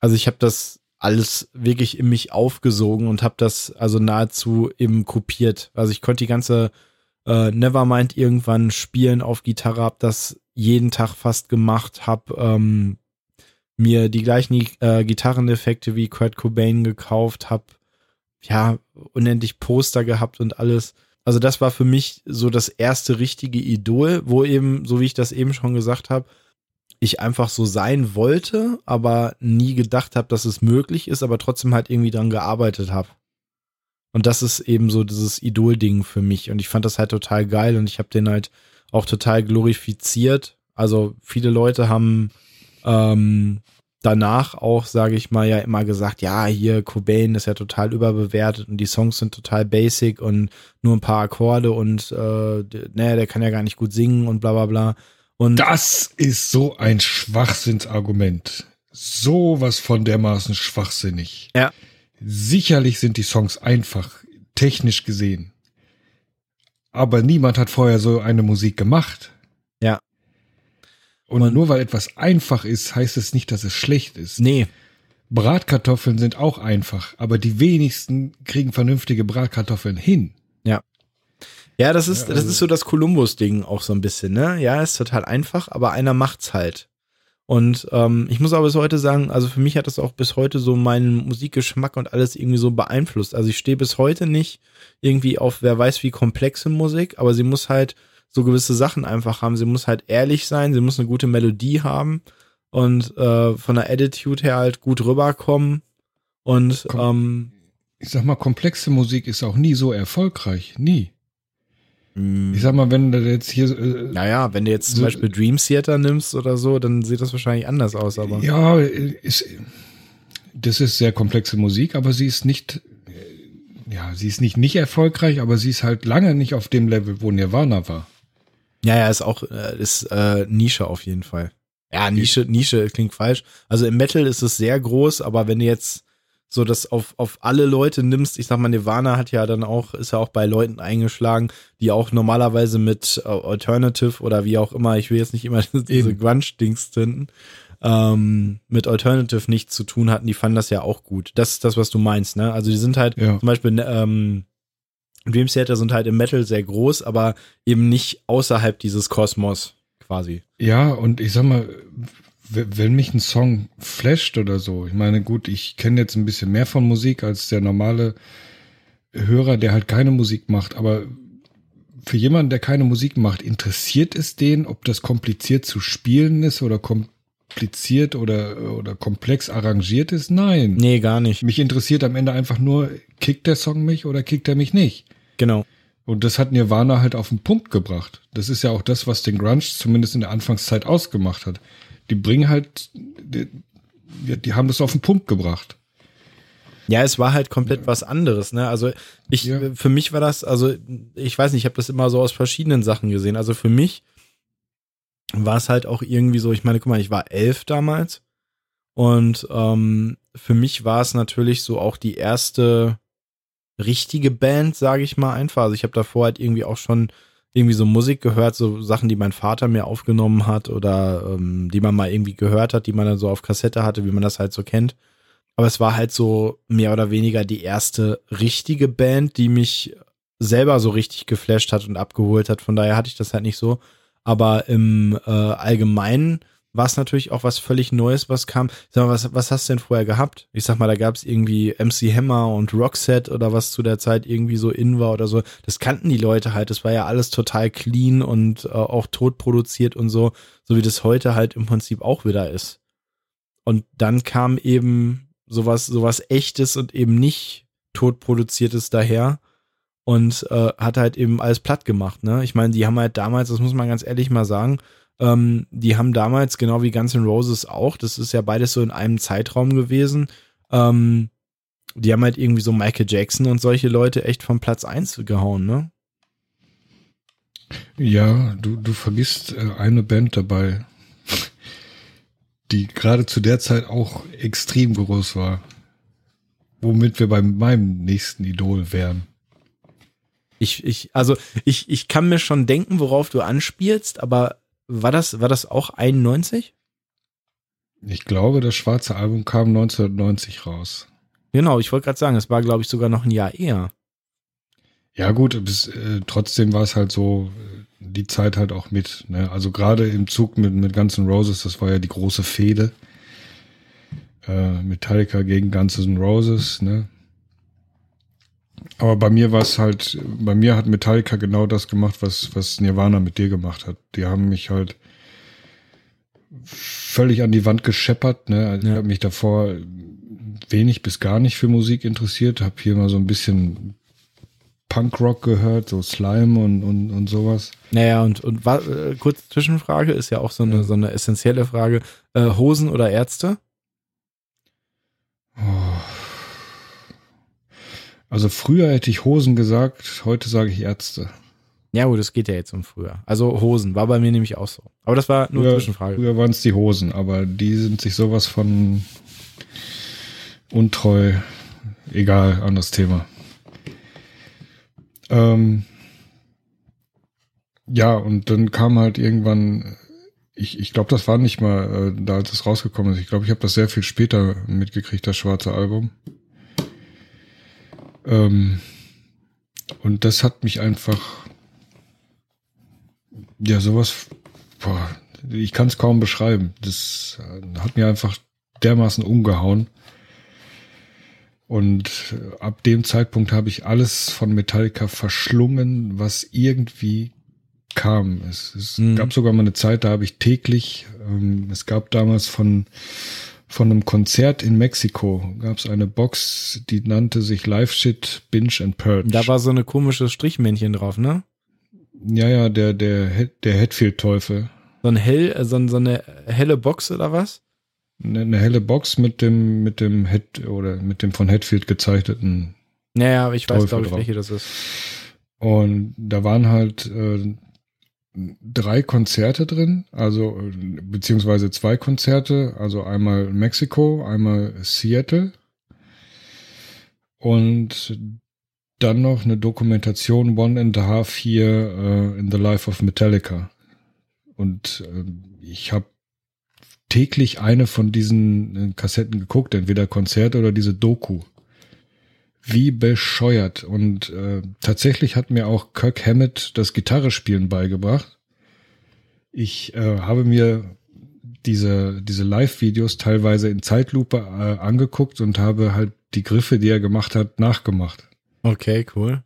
also ich habe das alles wirklich in mich aufgesogen und habe das also nahezu eben kopiert. Also ich konnte die ganze äh, Nevermind irgendwann spielen auf Gitarre, habe das jeden Tag fast gemacht, habe ähm, mir die gleichen äh, Gitarreneffekte wie Kurt Cobain gekauft, habe ja unendlich Poster gehabt und alles. Also das war für mich so das erste richtige Idol, wo eben, so wie ich das eben schon gesagt habe, ich einfach so sein wollte, aber nie gedacht habe, dass es möglich ist, aber trotzdem halt irgendwie dran gearbeitet habe. Und das ist eben so dieses Idol-Ding für mich. Und ich fand das halt total geil und ich habe den halt auch total glorifiziert. Also viele Leute haben ähm, danach auch, sage ich mal, ja immer gesagt, ja, hier Cobain ist ja total überbewertet und die Songs sind total basic und nur ein paar Akkorde und äh, naja, der kann ja gar nicht gut singen und bla bla bla. Und Das ist so ein Schwachsinnsargument. Sowas von dermaßen schwachsinnig. Ja. Sicherlich sind die Songs einfach, technisch gesehen. Aber niemand hat vorher so eine Musik gemacht. Ja. Und, Und- nur weil etwas einfach ist, heißt es nicht, dass es schlecht ist. nee, Bratkartoffeln sind auch einfach, aber die wenigsten kriegen vernünftige Bratkartoffeln hin. Ja, das ist, Ja, das also- ist so das Columbus-Ding auch so ein bisschen, ne? Ja, ist total einfach, aber einer macht's halt. Und ähm, ich muss aber bis heute sagen, also für mich hat das auch bis heute so meinen Musikgeschmack und alles irgendwie so beeinflusst. Also ich stehe bis heute nicht irgendwie auf wer weiß wie komplexe Musik, aber sie muss halt so gewisse Sachen einfach haben. Sie muss halt ehrlich sein, sie muss eine gute Melodie haben und äh, von der Attitude her halt gut rüberkommen. Und ähm, Ich sag mal, komplexe Musik ist auch nie so erfolgreich. Nie. mh, Ich sag mal, wenn du jetzt hier, äh, Naja, wenn du jetzt zum So- Beispiel Dream Theater nimmst oder so, dann sieht das wahrscheinlich anders aus, aber. ja, ist, das ist sehr komplexe Musik, aber sie ist nicht, äh, ja, sie ist nicht nicht erfolgreich, aber sie ist halt lange nicht auf dem Level, wo Nirvana war. Ja, ja, ist auch, äh, ist äh, Nische auf jeden Fall. Ja, Nische, Nische klingt falsch. Also im Metal ist es sehr groß, aber wenn du jetzt so das auf, auf alle Leute nimmst, ich sag mal, Nirvana hat ja dann auch, ist ja auch bei Leuten eingeschlagen, die auch normalerweise mit äh, Alternative oder wie auch immer, ich will jetzt nicht immer diese. Grunge-Dings finden, ähm, mit Alternative nichts zu tun hatten, die fanden das ja auch gut. Das ist das, was du meinst, ne? Also die sind halt, Ja. zum Beispiel, ne, ähm, Dream Theater sind halt im Metal sehr groß, aber eben nicht außerhalb dieses Kosmos quasi. Ja, und ich sag mal, wenn mich ein Song flasht oder so, ich meine, gut, ich kenne jetzt ein bisschen mehr von Musik als der normale Hörer, der halt keine Musik macht, aber für jemanden, der keine Musik macht, interessiert es den, ob das kompliziert zu spielen ist oder kompliziert oder, oder komplex arrangiert ist? Nein. Nee, gar nicht. Mich interessiert am Ende einfach nur, kickt der Song mich oder kickt er mich nicht? Genau. Und das hat Nirvana halt auf den Punkt gebracht. Das ist ja auch das, was den Grunge zumindest in der Anfangszeit ausgemacht hat. Die bringen halt, die, die haben das auf den Punkt gebracht. Ja, es war halt komplett was anderes, ne? Also ich, ja. für mich war das, also ich weiß nicht, ich habe das immer so aus verschiedenen Sachen gesehen. Also für mich war es halt auch irgendwie so, ich meine, guck mal, ich war elf damals und ähm, für mich war es natürlich so auch die erste richtige Band, sage ich mal einfach. Also ich habe davor halt irgendwie auch schon irgendwie so Musik gehört, so Sachen, die mein Vater mir aufgenommen hat oder ähm, die man mal irgendwie gehört hat, die man dann so auf Kassette hatte, wie man das halt so kennt. Aber es war halt so mehr oder weniger die erste richtige Band, die mich selber so richtig geflasht hat und abgeholt hat. Von daher hatte ich das halt nicht so. Aber im äh, Allgemeinen war es natürlich auch was völlig Neues, was kam. Sag mal, was, was hast du denn vorher gehabt? Ich sag mal, da gab es irgendwie MC Hammer und Roxette oder was zu der Zeit irgendwie so in war oder so. Das kannten die Leute halt. Das war ja alles total clean und äh, auch tot produziert und so, so wie das heute halt im Prinzip auch wieder ist. Und dann kam eben sowas, sowas echtes und eben nicht tot produziertes daher und äh, hat halt eben alles platt gemacht, ne? Ich meine, die haben halt damals, das muss man ganz ehrlich mal sagen, ähm, die haben damals, genau wie Guns N' Roses auch, das ist ja beides so in einem Zeitraum gewesen, ähm, die haben halt irgendwie so Michael Jackson und solche Leute echt vom Platz 1 gehauen, ne? Ja, du, du vergisst äh, eine Band dabei, die gerade zu der Zeit auch extrem groß war. Womit wir bei meinem nächsten Idol wären. Ich, ich, also ich, ich kann mir schon denken, worauf du anspielst, aber war das, war das auch 91? Ich glaube, das schwarze Album kam 1990 raus. Genau, ich wollte gerade sagen, es war, glaube ich, sogar noch ein Jahr eher. Ja, gut, bis, äh, trotzdem war es halt so, die Zeit halt auch mit. Ne? Also gerade im Zug mit, mit Guns N' Roses, das war ja die große Fehde. Äh, Metallica gegen Guns N' Roses, ne? Aber bei mir war es halt, bei mir hat Metallica genau das gemacht, was, was Nirvana mit dir gemacht hat. Die haben mich halt völlig an die Wand gescheppert. Ne? Also ja. Ich habe mich davor wenig bis gar nicht für Musik interessiert, habe hier mal so ein bisschen Punkrock gehört, so Slime und, und, und sowas. Naja, und, und äh, kurze Zwischenfrage, ist ja auch so eine, ja. so eine essentielle Frage. Äh, Hosen oder Ärzte? Oh. Also früher hätte ich Hosen gesagt, heute sage ich Ärzte. Ja, gut, das geht ja jetzt um früher. Also Hosen, war bei mir nämlich auch so. Aber das war nur früher, eine Zwischenfrage. Früher waren es die Hosen, aber die sind sich sowas von untreu. Egal, anderes Thema. Ähm, ja, und dann kam halt irgendwann, ich, ich glaube, das war nicht mal äh, da, als es rausgekommen ist. Ich glaube, ich habe das sehr viel später mitgekriegt, das schwarze Album. Ähm, und das hat mich einfach, ja, sowas, boah, ich kann es kaum beschreiben. Das äh, hat mir einfach dermaßen umgehauen. Und äh, ab dem Zeitpunkt habe ich alles von Metallica verschlungen, was irgendwie kam. Es, es mhm. gab sogar mal eine Zeit, da habe ich täglich, ähm, es gab damals von, von einem Konzert in Mexiko, gab es eine Box, die nannte sich Live Shit, Binge and Purge. Da war so eine komische Strichmännchen drauf, ne? Ja, ja, der, der, der Hetfield-Teufel. So ein hell, äh, so, so eine helle Box oder was? eine, eine helle Box mit dem, mit dem Head oder mit dem von Hetfield gezeichneten. Naja, ich weiß, glaube ich, welche das ist. Und da waren halt äh, drei Konzerte drin, also beziehungsweise zwei Konzerte, also einmal Mexiko, einmal Seattle und dann noch eine Dokumentation One and a Half Year uh, in the Life of Metallica. Und äh, ich habe täglich eine von diesen äh, Kassetten geguckt, entweder Konzert oder diese Doku. Wie bescheuert. Und äh, tatsächlich hat mir auch Kirk Hammett das Gitarrespielen beigebracht. Ich äh, habe mir diese, diese Live-Videos teilweise in Zeitlupe äh, angeguckt und habe halt die Griffe, die er gemacht hat, nachgemacht. Okay, cool.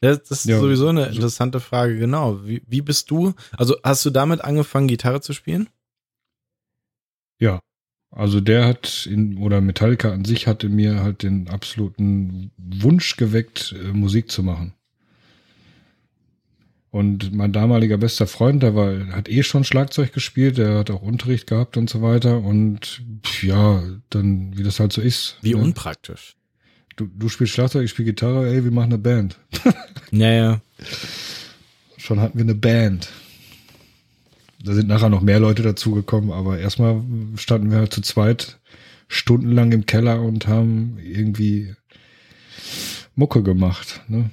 Das, ist ja, sowieso eine interessante Frage, genau. Wie, wie bist du? Also hast du damit angefangen, Gitarre zu spielen? Ja. Also der hat in, oder Metallica an sich hatte mir halt den absoluten Wunsch geweckt, äh, Musik zu machen. Und mein damaliger bester Freund, der war, hat eh schon Schlagzeug gespielt, der hat auch Unterricht gehabt und so weiter. Und ja, dann, wie das halt so ist. Wie ne? unpraktisch. Du, du spielst Schlagzeug, ich spiele Gitarre, ey, wir machen eine Band. Naja. Schon hatten wir eine Band. Da sind nachher noch mehr Leute dazugekommen, aber erstmal standen wir halt zu zweit stundenlang im Keller und haben irgendwie Mucke gemacht. Ne?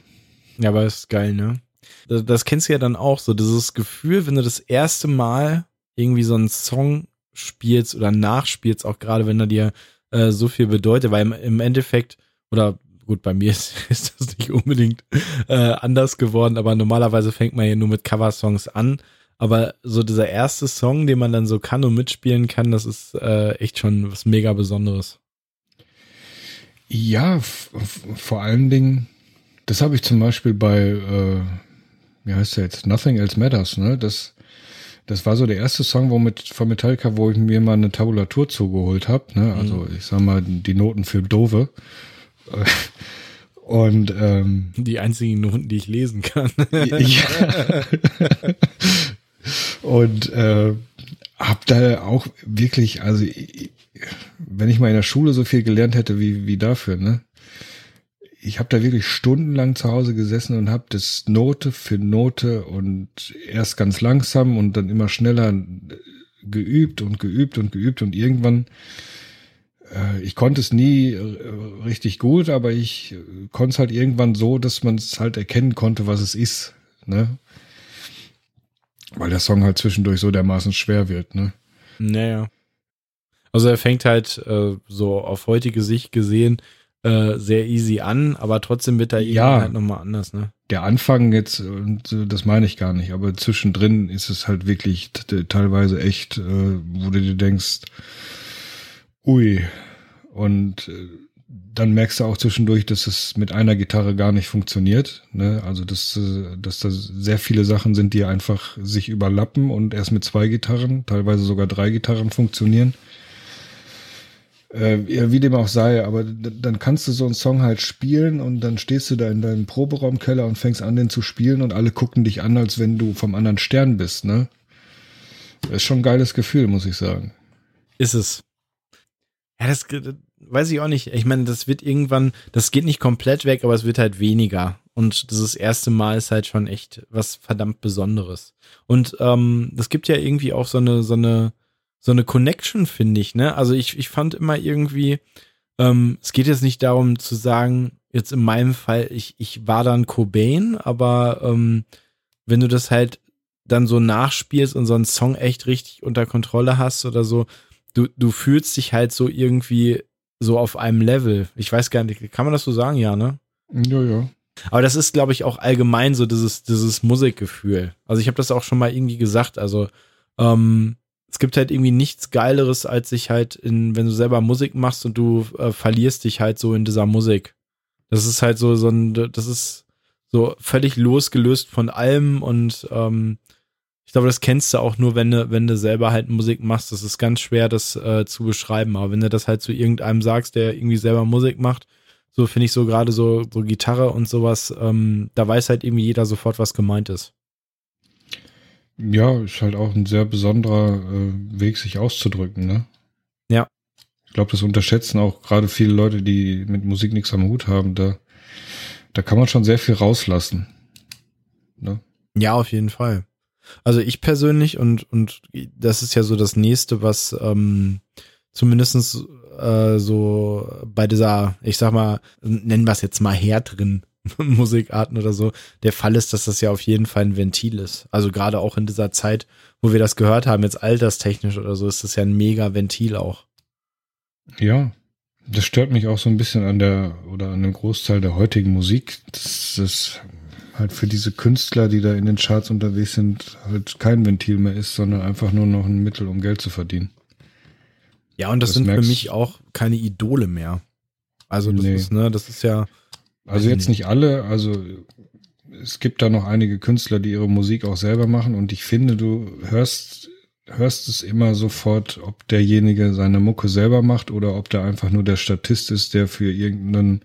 Ja, aber ist geil, ne? Das, kennst du ja dann auch so, dieses Gefühl, wenn du das erste Mal irgendwie so einen Song spielst oder nachspielst, auch gerade wenn er dir äh, so viel bedeutet, weil im, im Endeffekt, oder gut, bei mir ist, ist das nicht unbedingt äh, anders geworden, aber normalerweise fängt man ja nur mit Coversongs an. Aber so dieser erste Song, den man dann so kann und mitspielen kann, das ist äh, echt schon was mega Besonderes. Ja, vor allen Dingen, das habe ich zum Beispiel bei, äh, wie heißt der jetzt, Nothing Else Matters, ne? Das, das war so der erste Song, womit von Metallica, wo ich mir mal eine Tabulatur zugeholt habe, ne? Also mhm. ich sag mal die Noten für Dove. Und ähm, die einzigen Noten, die ich lesen kann. ja. Und äh, hab da auch wirklich, also wenn ich mal in der Schule so viel gelernt hätte wie, wie dafür, ne? Ich habe da wirklich stundenlang zu Hause gesessen und habe das Note für Note und erst ganz langsam und dann immer schneller geübt und geübt und geübt und irgendwann äh, ich konnte es nie äh, richtig gut, aber ich äh, konnte es halt irgendwann so, dass man es halt erkennen konnte, was es ist. Ne? Weil der Song halt zwischendurch so dermaßen schwer wird, ne? Naja. Also er fängt halt äh, so auf heutige Sicht gesehen äh, sehr easy an, aber trotzdem wird er ja, halt nochmal anders, ne? Der Anfang jetzt, und das meine ich gar nicht, aber zwischendrin ist es halt wirklich teilweise echt, äh, wo du dir denkst, ui. Und äh, dann merkst du auch zwischendurch, dass es mit einer Gitarre gar nicht funktioniert. Ne? Also dass, äh, dass da sehr viele Sachen sind, die einfach sich überlappen und erst mit zwei Gitarren, teilweise sogar drei Gitarren funktionieren. Äh, ja, wie dem auch sei, aber dann kannst du so einen Song halt spielen und dann stehst du da in deinem Proberaumkeller und fängst an, den zu spielen und alle gucken dich an, als wenn du vom anderen Stern bist, ne? Ist schon ein geiles Gefühl, muss ich sagen. Ist es. Ja, das weiß ich auch nicht. Ich meine, das wird irgendwann, das geht nicht komplett weg, aber es wird halt weniger. Und dieses erste Mal ist halt schon echt was verdammt Besonderes. Und ähm, das gibt ja irgendwie auch so eine, so eine, so eine Connection, finde ich, ne? Also ich, ich fand immer irgendwie, ähm, es geht jetzt nicht darum zu sagen, jetzt in meinem Fall, ich, ich war dann Cobain, aber ähm, wenn du das halt dann so nachspielst und so einen Song echt richtig unter Kontrolle hast oder so, du, du fühlst dich halt so irgendwie so auf einem Level. Ich weiß gar nicht, kann man das so sagen? Ja, ne? Ja, ja. Aber das ist, glaube ich, auch allgemein so dieses, dieses Musikgefühl. Also ich habe das auch schon mal irgendwie gesagt. Also ähm, es gibt halt irgendwie nichts Geileres, als sich halt in, wenn du selber Musik machst und du äh, verlierst dich halt so in dieser Musik. Das ist halt so, so ein, das ist so völlig losgelöst von allem und ähm, ich glaube, das kennst du auch nur, wenn du, wenn du selber halt Musik machst. Das ist ganz schwer, das äh, zu beschreiben. Aber wenn du das halt zu irgendeinem sagst, der irgendwie selber Musik macht, so finde ich so gerade so, so Gitarre und sowas, ähm, da weiß halt irgendwie jeder sofort, was gemeint ist. Ja, ist halt auch ein sehr besonderer äh, Weg, sich auszudrücken, ne? Ja. Ich glaube, das unterschätzen auch gerade viele Leute, die mit Musik nichts am Hut haben. Da, da kann man schon sehr viel rauslassen. Ne? Ja, auf jeden Fall. Also ich persönlich und, und das ist ja so das nächste, was ähm, zumindestens äh, so bei dieser, ich sag mal, nennen wir es jetzt mal härteren Musikarten oder so, der Fall ist, dass das ja auf jeden Fall ein Ventil ist. Also gerade auch in dieser Zeit, wo wir das gehört haben, jetzt alterstechnisch oder so, ist das ja ein mega Ventil auch. Ja, das stört mich auch so ein bisschen an der oder an dem Großteil der heutigen Musik. Das, das halt für diese Künstler, die da in den Charts unterwegs sind, halt kein Ventil mehr ist, sondern einfach nur noch ein Mittel, um Geld zu verdienen. Ja, und das, das sind für mich auch keine Idole mehr. Also das nee. ist, ne, das ist ja. Also jetzt nicht alle, also es gibt da noch einige Künstler, die ihre Musik auch selber machen und ich finde, du hörst, hörst es immer sofort, ob derjenige seine Mucke selber macht oder ob der einfach nur der Statist ist, der für irgendeinen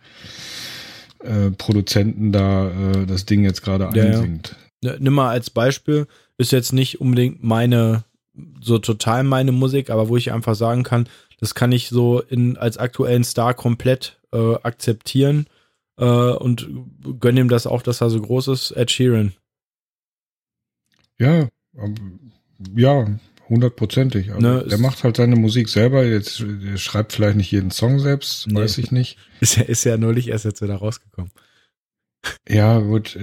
äh, Produzenten da äh, das Ding jetzt gerade ja, einsingt. Ja. Nimm mal als Beispiel, ist jetzt nicht unbedingt meine, so total meine Musik, aber wo ich einfach sagen kann, das kann ich so in, als aktuellen Star komplett äh, akzeptieren äh, und gönne ihm das auch, dass er so groß ist, Ed Sheeran. Ja, ja, hundertprozentig. Also ne, der macht halt seine Musik selber. Jetzt schreibt vielleicht nicht jeden Song selbst, nee. weiß ich nicht. Ist ja, ist ja neulich erst jetzt wieder rausgekommen. Ja, gut,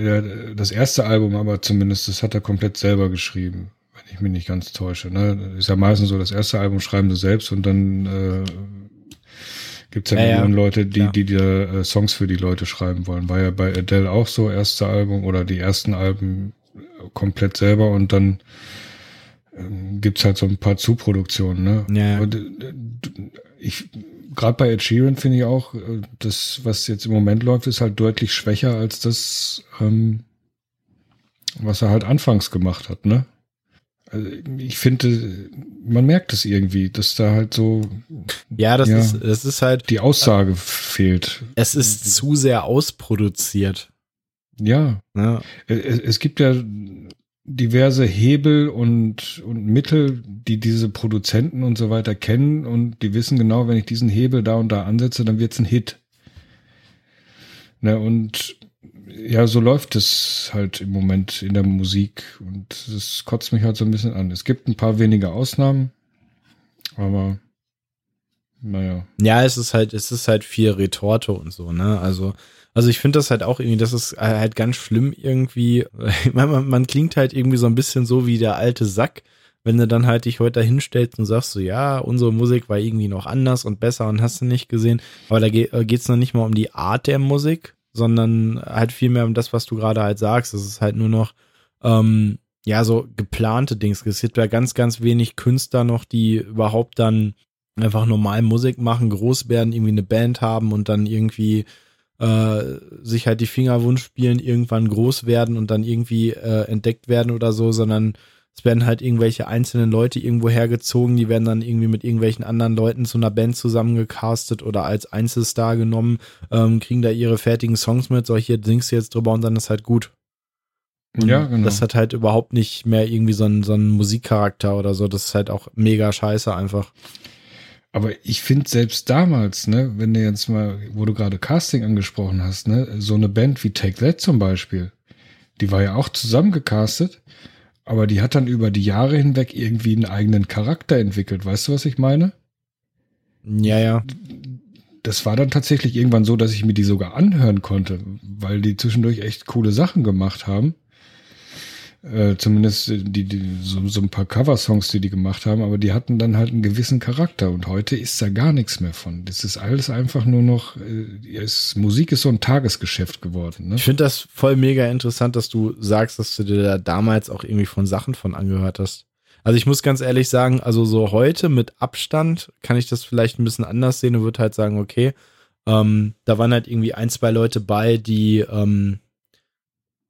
das erste Album aber zumindest, das hat er komplett selber geschrieben, wenn ich mich nicht ganz täusche. Ne? Ist ja meistens so, das erste Album schreiben sie selbst und dann äh, gibt es ja, ja, Millionen Leute, die, die, die äh, Songs für die Leute schreiben wollen. War ja bei Adele auch so, erste Album oder die ersten Alben komplett selber und dann gibt's halt so ein paar Zuproduktionen, ne? Ja. Äh, ich, gerade bei Ed Sheeran finde ich auch, äh, das, was jetzt im Moment läuft, ist halt deutlich schwächer als das, ähm, was er halt anfangs gemacht hat, ne? Also ich finde, man merkt es irgendwie, dass da halt so. Ja, das ja, ist, das ist halt. Die Aussage äh, fehlt. Es ist zu sehr ausproduziert. Ja. ja. Es, es gibt ja diverse Hebel und, und Mittel, die diese Produzenten und so weiter kennen und die wissen genau, wenn ich diesen Hebel da und da ansetze, dann wird's ein Hit. Ne, und ja, so läuft es halt im Moment in der Musik und das kotzt mich halt so ein bisschen an. Es gibt ein paar wenige Ausnahmen, aber naja. Ja, es ist halt, es ist halt viel Retorte und so, ne? Also also ich finde das halt auch irgendwie, das ist halt ganz schlimm irgendwie. Man, man, klingt halt irgendwie so ein bisschen so wie der alte Sack, wenn du dann halt dich heute hinstellst und sagst so, ja, unsere Musik war irgendwie noch anders und besser und hast du nicht gesehen. Aber da geht es noch nicht mal um die Art der Musik, sondern halt vielmehr um das, was du gerade halt sagst. Es ist halt nur noch, ähm, ja, so geplante Dings. Es gibt ja ganz, ganz wenig Künstler noch, die überhaupt dann einfach normal Musik machen, groß werden, irgendwie eine Band haben und dann irgendwie äh, sich halt die Fingerwunsch spielen, irgendwann groß werden und dann irgendwie äh, entdeckt werden oder so, sondern es werden halt irgendwelche einzelnen Leute irgendwo hergezogen, die werden dann irgendwie mit irgendwelchen anderen Leuten zu einer Band zusammengecastet oder als Einzelstar genommen, ähm, kriegen da ihre fertigen Songs mit, so hier singst du jetzt drüber und dann ist halt gut. Und ja, genau. Das hat halt überhaupt nicht mehr irgendwie so einen, so einen Musikcharakter oder so. Das ist halt auch mega scheiße einfach. Aber ich finde selbst damals, ne, wenn du jetzt mal, wo du gerade Casting angesprochen hast, ne, so eine Band wie Take That zum Beispiel, die war ja auch zusammengecastet, aber die hat dann über die Jahre hinweg irgendwie einen eigenen Charakter entwickelt. Weißt du, was ich meine? Ja, ja. Das war dann tatsächlich irgendwann so, dass ich mir die sogar anhören konnte, weil die zwischendurch echt coole Sachen gemacht haben. Äh, zumindest die, die so, so ein paar Cover-Songs, die die gemacht haben, aber die hatten dann halt einen gewissen Charakter und heute ist da gar nichts mehr von. Das ist alles einfach nur noch, äh, ist, Musik ist so ein Tagesgeschäft geworden. Ne? Ich finde das voll mega interessant, dass du sagst, dass du dir da damals auch irgendwie von Sachen von angehört hast. Also ich muss ganz ehrlich sagen, also so heute mit Abstand kann ich das vielleicht ein bisschen anders sehen und würde halt sagen, okay, ähm, da waren halt irgendwie ein, zwei Leute bei, die ähm,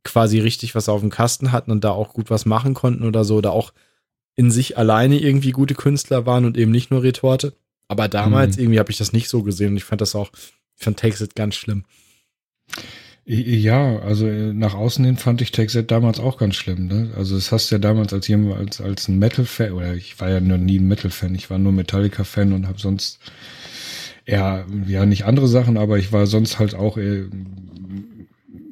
quasi richtig was auf dem Kasten hatten und da auch gut was machen konnten oder so, oder auch in sich alleine irgendwie gute Künstler waren und eben nicht nur Retorte. Aber damals mhm. irgendwie habe ich das nicht so gesehen und ich fand das auch, ich fand Takes It ganz schlimm. Ja, also äh, nach außen hin fand ich It damals auch ganz schlimm. Ne? Also das hast du ja damals als jemand, als, als ein Metal-Fan, oder ich war ja nur nie ein Metal-Fan, ich war nur Metallica-Fan und habe sonst eher, ja, nicht andere Sachen, aber ich war sonst halt auch eher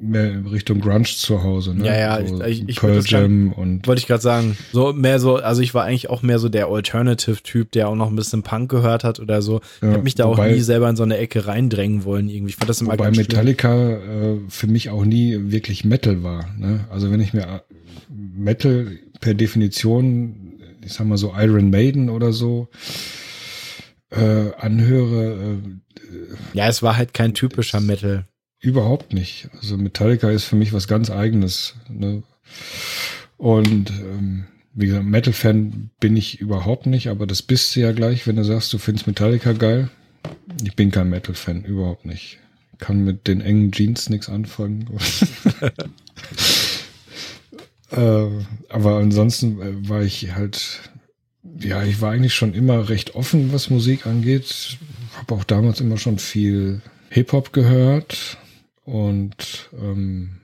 mehr in Richtung Grunge zu Hause, ne? Ja, ja, so ich, ich Pearl Jam und wollte ich gerade sagen, so mehr so, also ich war eigentlich auch mehr so der Alternative-Typ, der auch noch ein bisschen Punk gehört hat oder so. Ja, ich habe mich da wobei, auch nie selber in so eine Ecke reindrängen wollen irgendwie. Ich fand das immer wobei Metallica äh, für mich auch nie wirklich Metal war. Ne? Also wenn ich mir äh, Metal per Definition, ich sag mal so Iron Maiden oder so äh, anhöre. Äh, ja, es war halt kein typischer Metal. Überhaupt nicht. Also Metallica ist für mich was ganz eigenes. Ne? Und ähm, wie gesagt, Metal-Fan bin ich überhaupt nicht, aber das bist du ja gleich, wenn du sagst, du findest Metallica geil. Ich bin kein Metal-Fan, überhaupt nicht. Kann mit den engen Jeans nichts anfangen. äh, aber ansonsten äh, war ich halt, ja, ich war eigentlich schon immer recht offen, was Musik angeht. Habe auch damals immer schon viel Hip-Hop gehört und ähm,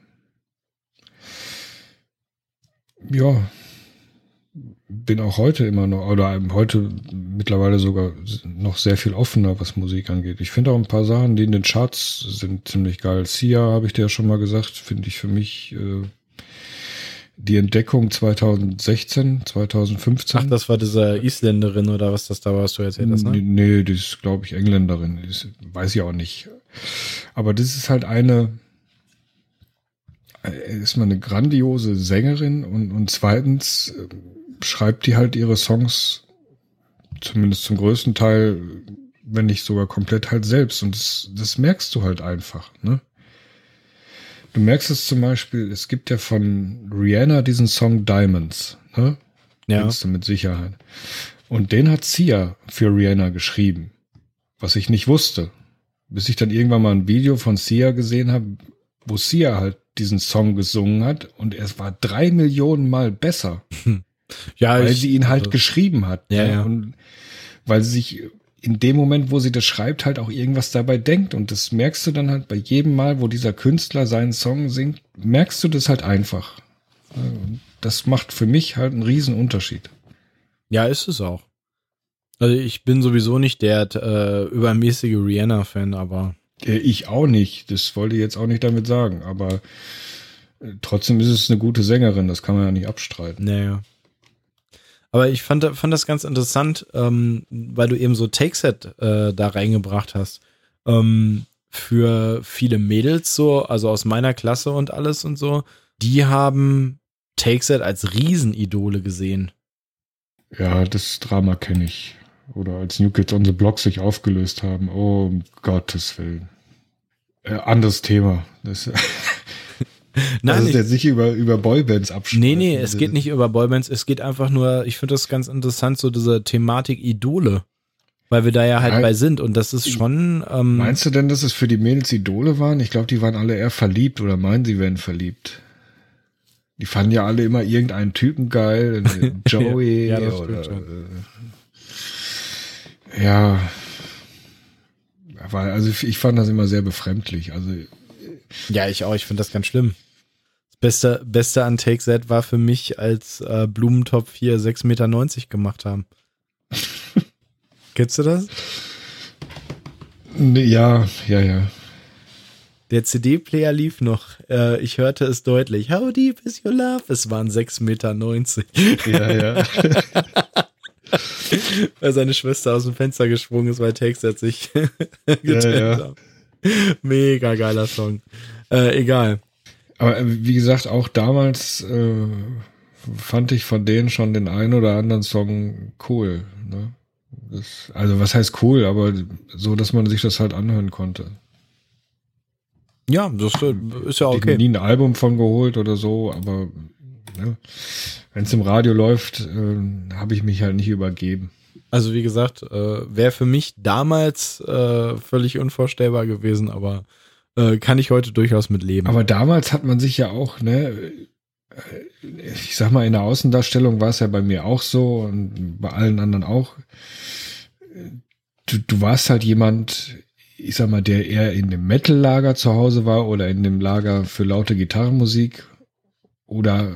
ja, bin auch heute immer noch, oder heute mittlerweile sogar noch sehr viel offener, was Musik angeht. Ich finde auch ein paar Sachen, die in den Charts sind ziemlich geil. Sia, habe ich dir ja schon mal gesagt, finde ich für mich äh, die Entdeckung 2016, 2015. Ach, das war diese Isländerin oder was das da war, was du erzählt hast, ne? Nee, die ist, glaube ich, Engländerin. Das weiß ich auch nicht. Aber das ist halt eine, äh, ist mal eine grandiose Sängerin und, und zweitens äh, schreibt die halt ihre Songs zumindest zum größten Teil, wenn nicht sogar komplett halt selbst und das, das merkst du halt einfach, ne? Du merkst es zum Beispiel, es gibt ja von Rihanna diesen Song Diamonds, ne? Ja. Kennst du mit Sicherheit. Und den hat Sia für Rihanna geschrieben, was ich nicht wusste. Bis ich dann irgendwann mal ein Video von Sia gesehen habe, wo Sia halt diesen Song gesungen hat und es war drei Millionen Mal besser. Ja, weil ich, sie ihn halt also, geschrieben hat. Ja, ja. Und weil sie sich in dem Moment, wo sie das schreibt, halt auch irgendwas dabei denkt. Und das merkst du dann halt bei jedem Mal, wo dieser Künstler seinen Song singt, merkst du das halt einfach. Und das macht für mich halt einen riesen Unterschied. Ja, ist es auch. Also ich bin sowieso nicht der äh, übermäßige Rihanna-Fan, aber ich auch nicht. Das wollte ich jetzt auch nicht damit sagen. Aber äh, trotzdem ist es eine gute Sängerin. Das kann man ja nicht abstreiten. Naja. Aber ich fand, fand das ganz interessant, ähm, weil du eben so Takeset äh, da reingebracht hast. Ähm, für viele Mädels so, also aus meiner Klasse und alles und so, die haben Takeset als Riesenidole gesehen. Ja, das Drama kenne ich oder als New Kids on the Block sich aufgelöst haben. Oh, um Gottes Willen. Äh, anderes Thema. Das, Nein, also jetzt nicht über, über Boybands absprechen. Nee, nee, es geht nicht über Boybands. Es geht einfach nur, ich finde das ganz interessant, so diese Thematik Idole. Weil wir da ja halt Nein. bei sind und das ist schon. Ähm, Meinst du denn, dass es für die Mädels Idole waren? Ich glaube, die waren alle eher verliebt oder meinen, sie wären verliebt. Die fanden ja alle immer irgendeinen Typen geil, Joey ja, oder. Äh, ja, weil, also ich fand das immer sehr befremdlich. Also ja, ich auch. Ich finde das ganz schlimm. Das Beste, Beste an Take That war für mich, als äh, Blumentopf hier 6,90 Meter gemacht haben. Kennst du das? Ja, ja, ja. Der CD-Player lief noch. Äh, ich hörte es deutlich. How deep is your love? Es waren 6,90 Meter. Ja, ja. weil seine Schwester aus dem Fenster gesprungen ist, weil Text sich getrennt ja, ja. Mega geiler Song. Äh, egal. Aber äh, wie gesagt, auch damals äh, fand ich von denen schon den einen oder anderen Song cool. Ne? Das, also was heißt cool, aber so, dass man sich das halt anhören konnte. Ja, das ist ja okay. Ich nie ein Album von geholt oder so, aber ne, wenn es im Radio läuft, äh, habe ich mich halt nicht übergeben. Also wie gesagt, äh, wäre für mich damals äh, völlig unvorstellbar gewesen, aber äh, kann ich heute durchaus mit leben. Aber damals hat man sich ja auch, ne, äh, ich sag mal, in der Außendarstellung war es ja bei mir auch so und bei allen anderen auch. Du, du warst halt jemand, ich sag mal, der eher in dem Metal-Lager zu Hause war oder in dem Lager für laute Gitarrenmusik oder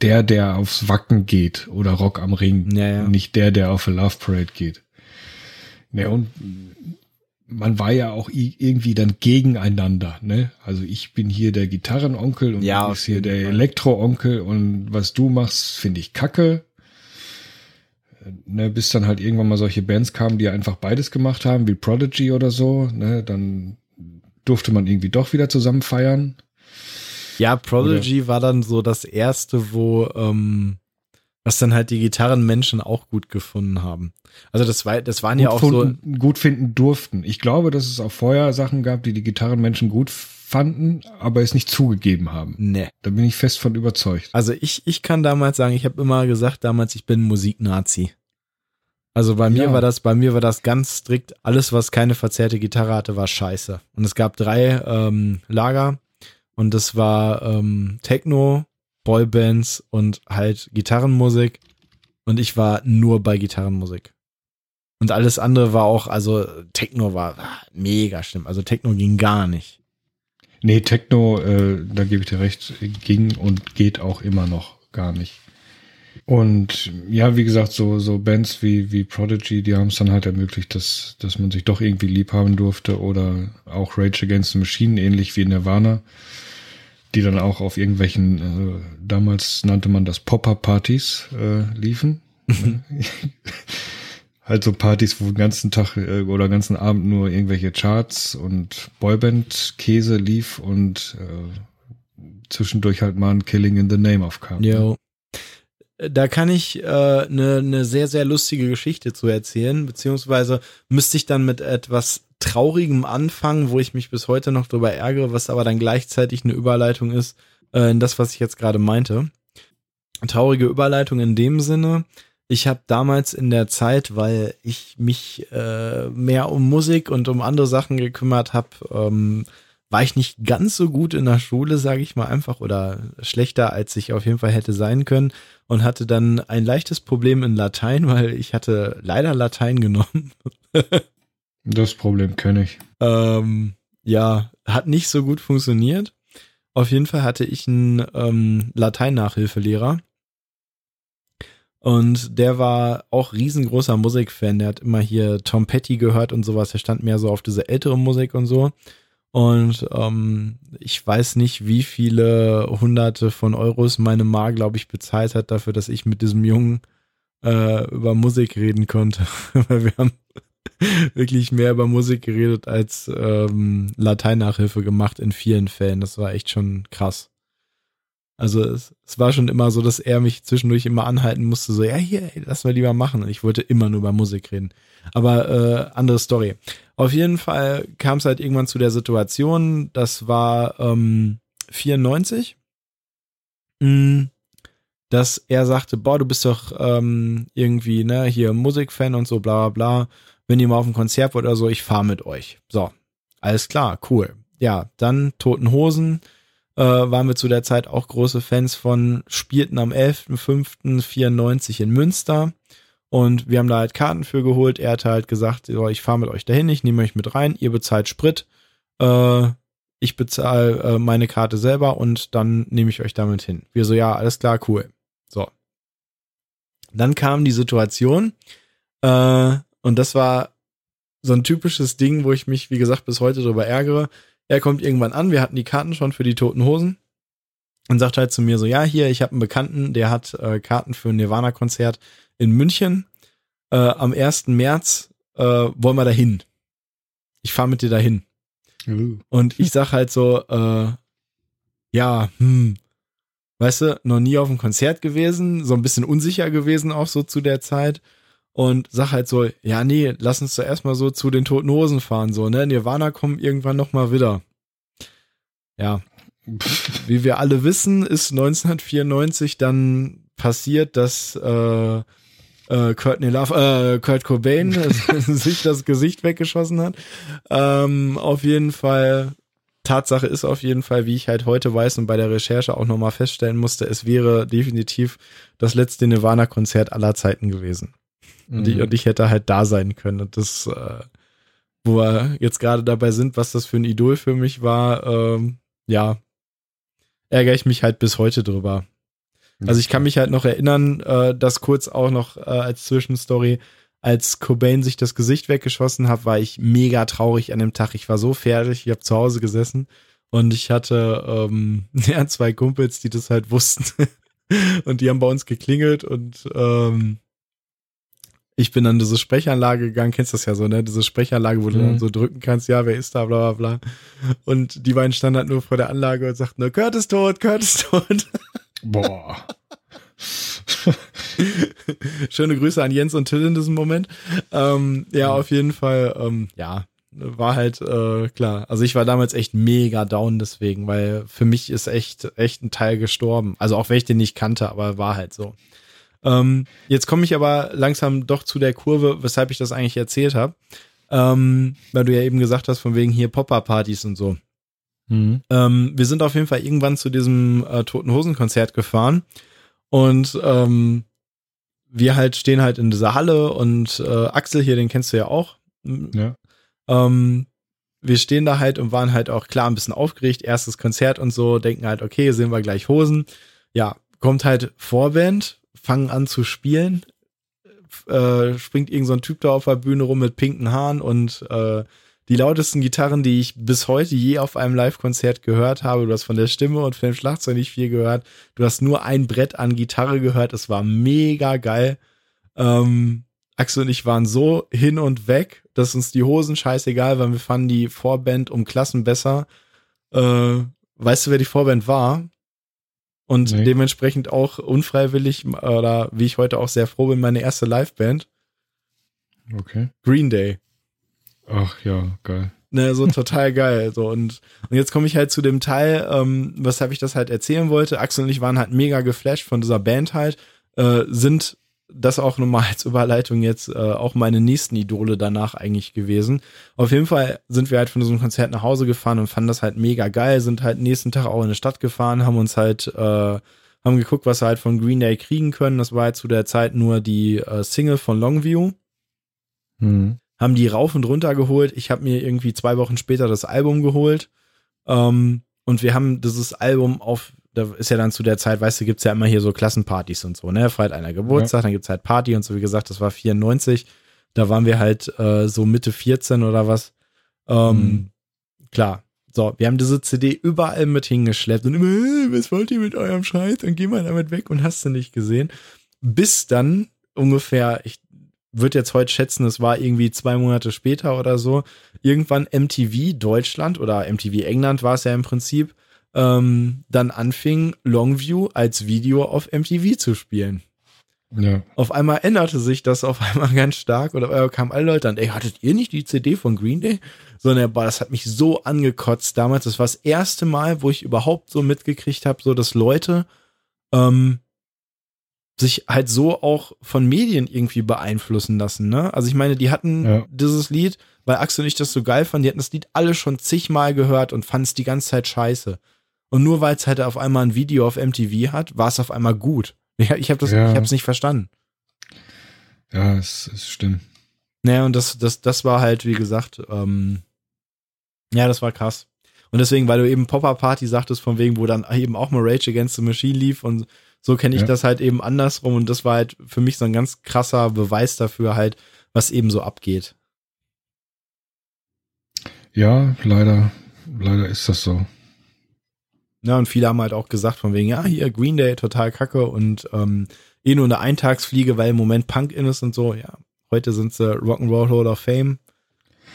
der, der aufs Wacken geht oder Rock am Ring, ja, ja. nicht der, der auf a Love Parade geht. Ne, und man war ja auch irgendwie dann gegeneinander, ne? Also ich bin hier der Gitarrenonkel und ja, du bist hier der Elektroonkel und was du machst, finde ich kacke. Ne, bis dann halt irgendwann mal solche Bands kamen, die einfach beides gemacht haben, wie Prodigy oder so, ne? Dann durfte man irgendwie doch wieder zusammen feiern. Ja, Prodigy Oder? war dann so das erste, wo, ähm, was dann halt die Gitarrenmenschen auch gut gefunden haben. Also das war, das waren gut ja auch funden, so. Gut finden durften. Ich glaube, dass es auch vorher Sachen gab, die die Gitarrenmenschen gut fanden, aber es nicht zugegeben haben. Nee. Da bin ich fest von überzeugt. Also ich, ich kann damals sagen, ich habe immer gesagt damals, ich bin Musiknazi. Also bei mir Ja. war das, bei mir war das ganz strikt, alles, was keine verzerrte Gitarre hatte, war scheiße. Und es gab drei ähm, Lager und das war ähm, Techno, Boybands und halt Gitarrenmusik. Und ich war nur bei Gitarrenmusik. Und alles andere war auch, also Techno war ah, mega schlimm. Also Techno ging gar nicht. Nee, Techno, äh, da gebe ich dir recht, ging und geht auch immer noch gar nicht. Und ja, wie gesagt, so, so Bands wie, wie Prodigy, die haben es dann halt ermöglicht, dass, dass man sich doch irgendwie lieb haben durfte oder auch Rage Against the Machine, ähnlich wie Nirvana, die dann auch auf irgendwelchen, äh, damals nannte man das Popper-Partys äh, liefen. halt so Partys, wo den ganzen Tag äh, oder den ganzen Abend nur irgendwelche Charts und Boyband-Käse lief und äh, zwischendurch halt mal ein Killing in the Name aufkam. Jo. Da kann ich eine äh, ne, ne sehr, sehr lustige Geschichte zu erzählen, beziehungsweise müsste ich dann mit etwas Traurigem anfangen, wo ich mich bis heute noch drüber ärgere, was aber dann gleichzeitig eine Überleitung ist äh, in das, was ich jetzt gerade meinte. Traurige Überleitung in dem Sinne, ich habe damals in der Zeit, weil ich mich äh, mehr um Musik und um andere Sachen gekümmert habe, ähm, war ich nicht ganz so gut in der Schule, sage ich mal einfach, oder schlechter, als ich auf jeden Fall hätte sein können und hatte dann ein leichtes Problem in Latein, weil ich hatte leider Latein genommen. Das Problem kenne ich. ähm, ja, hat nicht so gut funktioniert. Auf jeden Fall hatte ich einen ähm, Latein-Nachhilfelehrer. Und der war auch riesengroßer Musikfan. Der hat immer hier Tom Petty gehört und sowas. Er stand mehr so auf diese ältere Musik und so. Und ähm, ich weiß nicht, wie viele hunderte von Euros meine Ma, glaube ich, bezahlt hat dafür, dass ich mit diesem Jungen äh, über Musik reden konnte. Weil wir haben wirklich mehr über Musik geredet als ähm, Latein-Nachhilfe gemacht in vielen Fällen. Das war echt schon krass. Also es, es war schon immer so, dass er mich zwischendurch immer anhalten musste, so, ja, hier, lass mal lieber machen. Und ich wollte immer nur über Musik reden. Aber äh, andere Story. Auf jeden Fall kam es halt irgendwann zu der Situation, das war ähm, 94, mh, dass er sagte, boah, du bist doch ähm, irgendwie, ne, hier Musikfan und so, bla bla bla. Wenn ihr mal auf ein Konzert wollt oder so, ich fahre mit euch. So, alles klar, cool. Ja, dann Toten Hosen, äh, waren wir zu der Zeit auch große Fans von, spielten am 11.05.94 in Münster und wir haben da halt Karten für geholt. Er hat halt gesagt, so, ich fahre mit euch dahin, ich nehme euch mit rein, ihr bezahlt Sprit, äh, ich bezahle äh, meine Karte selber und dann nehme ich euch damit hin. Wir so, ja, alles klar, cool. So. Dann kam die Situation, äh, und das war so ein typisches Ding, wo ich mich, wie gesagt, bis heute drüber ärgere. Er kommt irgendwann an, wir hatten die Karten schon für die Toten Hosen und sagt halt zu mir so, ja, hier, ich habe einen Bekannten, der hat äh, Karten für ein Nirvana-Konzert in München. Äh, am 1. März äh, wollen wir dahin. Ich fahre mit dir dahin. Uh. Und ich sag halt so, äh, ja, hm, weißt du, noch nie auf einem Konzert gewesen, so ein bisschen unsicher gewesen auch so zu der Zeit. Und sag halt so, ja, nee, lass uns doch erstmal so zu den Toten Hosen fahren, so, ne? Nirvana kommen irgendwann nochmal wieder. Ja. Wie wir alle wissen, ist 1994 dann passiert, dass äh, äh, Courtney Love, äh, Kurt Cobain sich das Gesicht weggeschossen hat. Ähm, auf jeden Fall, Tatsache ist auf jeden Fall, wie ich halt heute weiß und bei der Recherche auch nochmal feststellen musste, es wäre definitiv das letzte Nirvana-Konzert aller Zeiten gewesen. Und, ich, und ich hätte halt da sein können. Und das, äh, wo wir jetzt gerade dabei sind, was das für ein Idol für mich war, ähm, ja, ärgere ich mich halt bis heute drüber. Also ich kann mich halt noch erinnern, äh, dass kurz auch noch äh, als Zwischenstory, als Cobain sich das Gesicht weggeschossen hat, war ich mega traurig an dem Tag. Ich war so fertig, ich habe zu Hause gesessen und ich hatte ähm, ja, zwei Kumpels, die das halt wussten. und die haben bei uns geklingelt und ähm, ich bin an diese Sprechanlage gegangen, kennst das ja so, ne? Diese Sprechanlage, wo du Mhm. dann so drücken kannst, ja, wer ist da, bla bla bla. Und die beiden standen halt nur vor der Anlage und sagten nur, Kurt ist tot, Kurt ist tot. Boah. Schöne Grüße an Jens und Till in diesem Moment. Ähm, ja, auf jeden Fall, ähm, ja, war halt äh, klar. Also ich war damals echt mega down deswegen, weil für mich ist echt, echt ein Teil gestorben. Also auch wenn ich den nicht kannte, aber war halt so. Ähm, jetzt komme ich aber langsam doch zu der Kurve, weshalb ich das eigentlich erzählt habe. Ähm, weil du ja eben gesagt hast, von wegen hier Popper-Partys und so. Mhm. Ähm, wir sind auf jeden Fall irgendwann zu diesem äh, Toten Hosen-Konzert gefahren und ähm, wir halt stehen halt in dieser Halle und äh, Axel hier, den kennst du ja auch. Ja. Ähm, wir stehen da halt und waren halt auch klar ein bisschen aufgeregt, erstes Konzert und so, denken halt, okay, sehen wir gleich Hosen. Ja, kommt halt Vorband, fangen an zu spielen, äh, springt irgend so ein Typ da auf der Bühne rum mit pinken Haaren und äh, die lautesten Gitarren, die ich bis heute je auf einem Live-Konzert gehört habe. Du hast von der Stimme und von dem Schlagzeug nicht viel gehört. Du hast nur ein Brett an Gitarre gehört. Es war mega geil. Ähm, Axel und ich waren so hin und weg, dass uns die Hosen scheißegal waren. Wir fanden die Vorband um Klassen besser. Äh, weißt du, wer die Vorband war? Und nee. dementsprechend auch unfreiwillig oder wie ich heute auch sehr froh bin, meine erste Liveband. Okay. Green Day. Ach ja, geil. Ne, so total geil. So und, und jetzt komme ich halt zu dem Teil, ähm, weshalb ich das halt erzählen wollte. Axel und ich waren halt mega geflasht von dieser Band halt, äh, sind das auch nochmal als Überleitung jetzt äh, auch meine nächsten Idole danach eigentlich gewesen. Auf jeden Fall sind wir halt von diesem Konzert nach Hause gefahren und fanden das halt mega geil, sind halt nächsten Tag auch in eine Stadt gefahren, haben uns halt, äh, haben geguckt, was wir halt von Green Day kriegen können. Das war halt zu der Zeit nur die äh, Single von Longview. Mhm. Haben die rauf und runter geholt. Ich habe mir irgendwie zwei Wochen später das Album geholt. Ähm, und wir haben dieses Album auf da ist ja dann zu der Zeit, weißt du, gibt's ja immer hier so Klassenpartys und so, ne? Feiert einer Geburtstag, ja. dann gibt's halt Party und so, wie gesagt, das war 94. Da waren wir halt äh, so Mitte 14 oder was. Ähm, mhm. Klar. So, wir haben diese CD überall mit hingeschleppt und immer, hey, was wollt ihr mit eurem Scheiß? Und geh mal damit weg und hast du nicht gesehen. Bis dann ungefähr, ich würde jetzt heute schätzen, es war irgendwie zwei Monate später oder so, irgendwann MTV Deutschland oder MTV England war es ja im Prinzip, ähm, dann anfing, Longview als Video auf MTV zu spielen. Ja. Auf einmal änderte sich das auf einmal ganz stark oder äh, kamen alle Leute an, ey, hattet ihr nicht die CD von Green Day? Sondern, boah, das hat mich so angekotzt damals. Das war das erste Mal, wo ich überhaupt so mitgekriegt habe, so dass Leute ähm, sich halt so auch von Medien irgendwie beeinflussen lassen, ne? Also ich meine, die hatten ja. dieses Lied, weil Axel und ich das so geil fanden, die hatten das Lied alle schon zigmal gehört und fanden es die ganze Zeit scheiße. Und nur weil es halt auf einmal ein Video auf MTV hat, war es auf einmal gut. Ich, ich habe das, ja. ich habe es nicht verstanden. Ja, es ist stimmt. Naja, und das, das, das war halt, wie gesagt, ähm, ja, das war krass. Und deswegen, weil du eben Popper Party sagtest, von wegen, wo dann eben auch mal Rage Against the Machine lief und so kenne ich ja. das halt eben andersrum und das war halt für mich so ein ganz krasser Beweis dafür halt, was eben so abgeht. Ja, leider, leider ist das so. Ja, und viele haben halt auch gesagt von wegen, ja, hier Green Day total kacke und ähm, eh nur eine Eintagsfliege, weil im Moment Punk in ist und so. Ja, heute sind sie Rock'n'Roll Hall of Fame,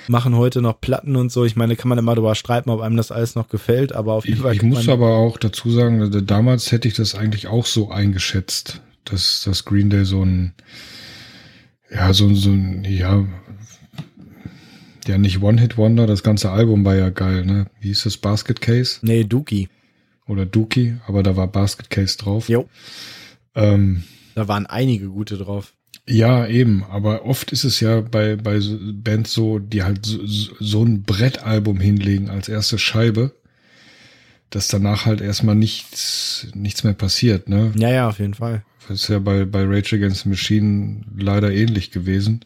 machen heute noch Platten und so. Ich meine, kann man immer darüber streiten, ob einem das alles noch gefällt, aber auf jeden Fall. Ich, ich muss aber auch dazu sagen, damals hätte ich das eigentlich auch so eingeschätzt, dass das Green Day so ein, ja, so, so ein, ja, ja, nicht One-Hit-Wonder, das ganze Album war ja geil, ne? Wie hieß das? Basket Case? Nee, Dookie oder Dookie, aber da war Basket Case drauf. Jo. Ähm, da waren einige gute drauf. Ja, eben, aber oft ist es ja bei, bei Bands so, die halt so, so ein Brettalbum hinlegen als erste Scheibe, dass danach halt erstmal nichts, nichts mehr passiert, ne? Ja, ja, auf jeden Fall. Das ist ja bei, bei Rage Against the Machine leider ähnlich gewesen.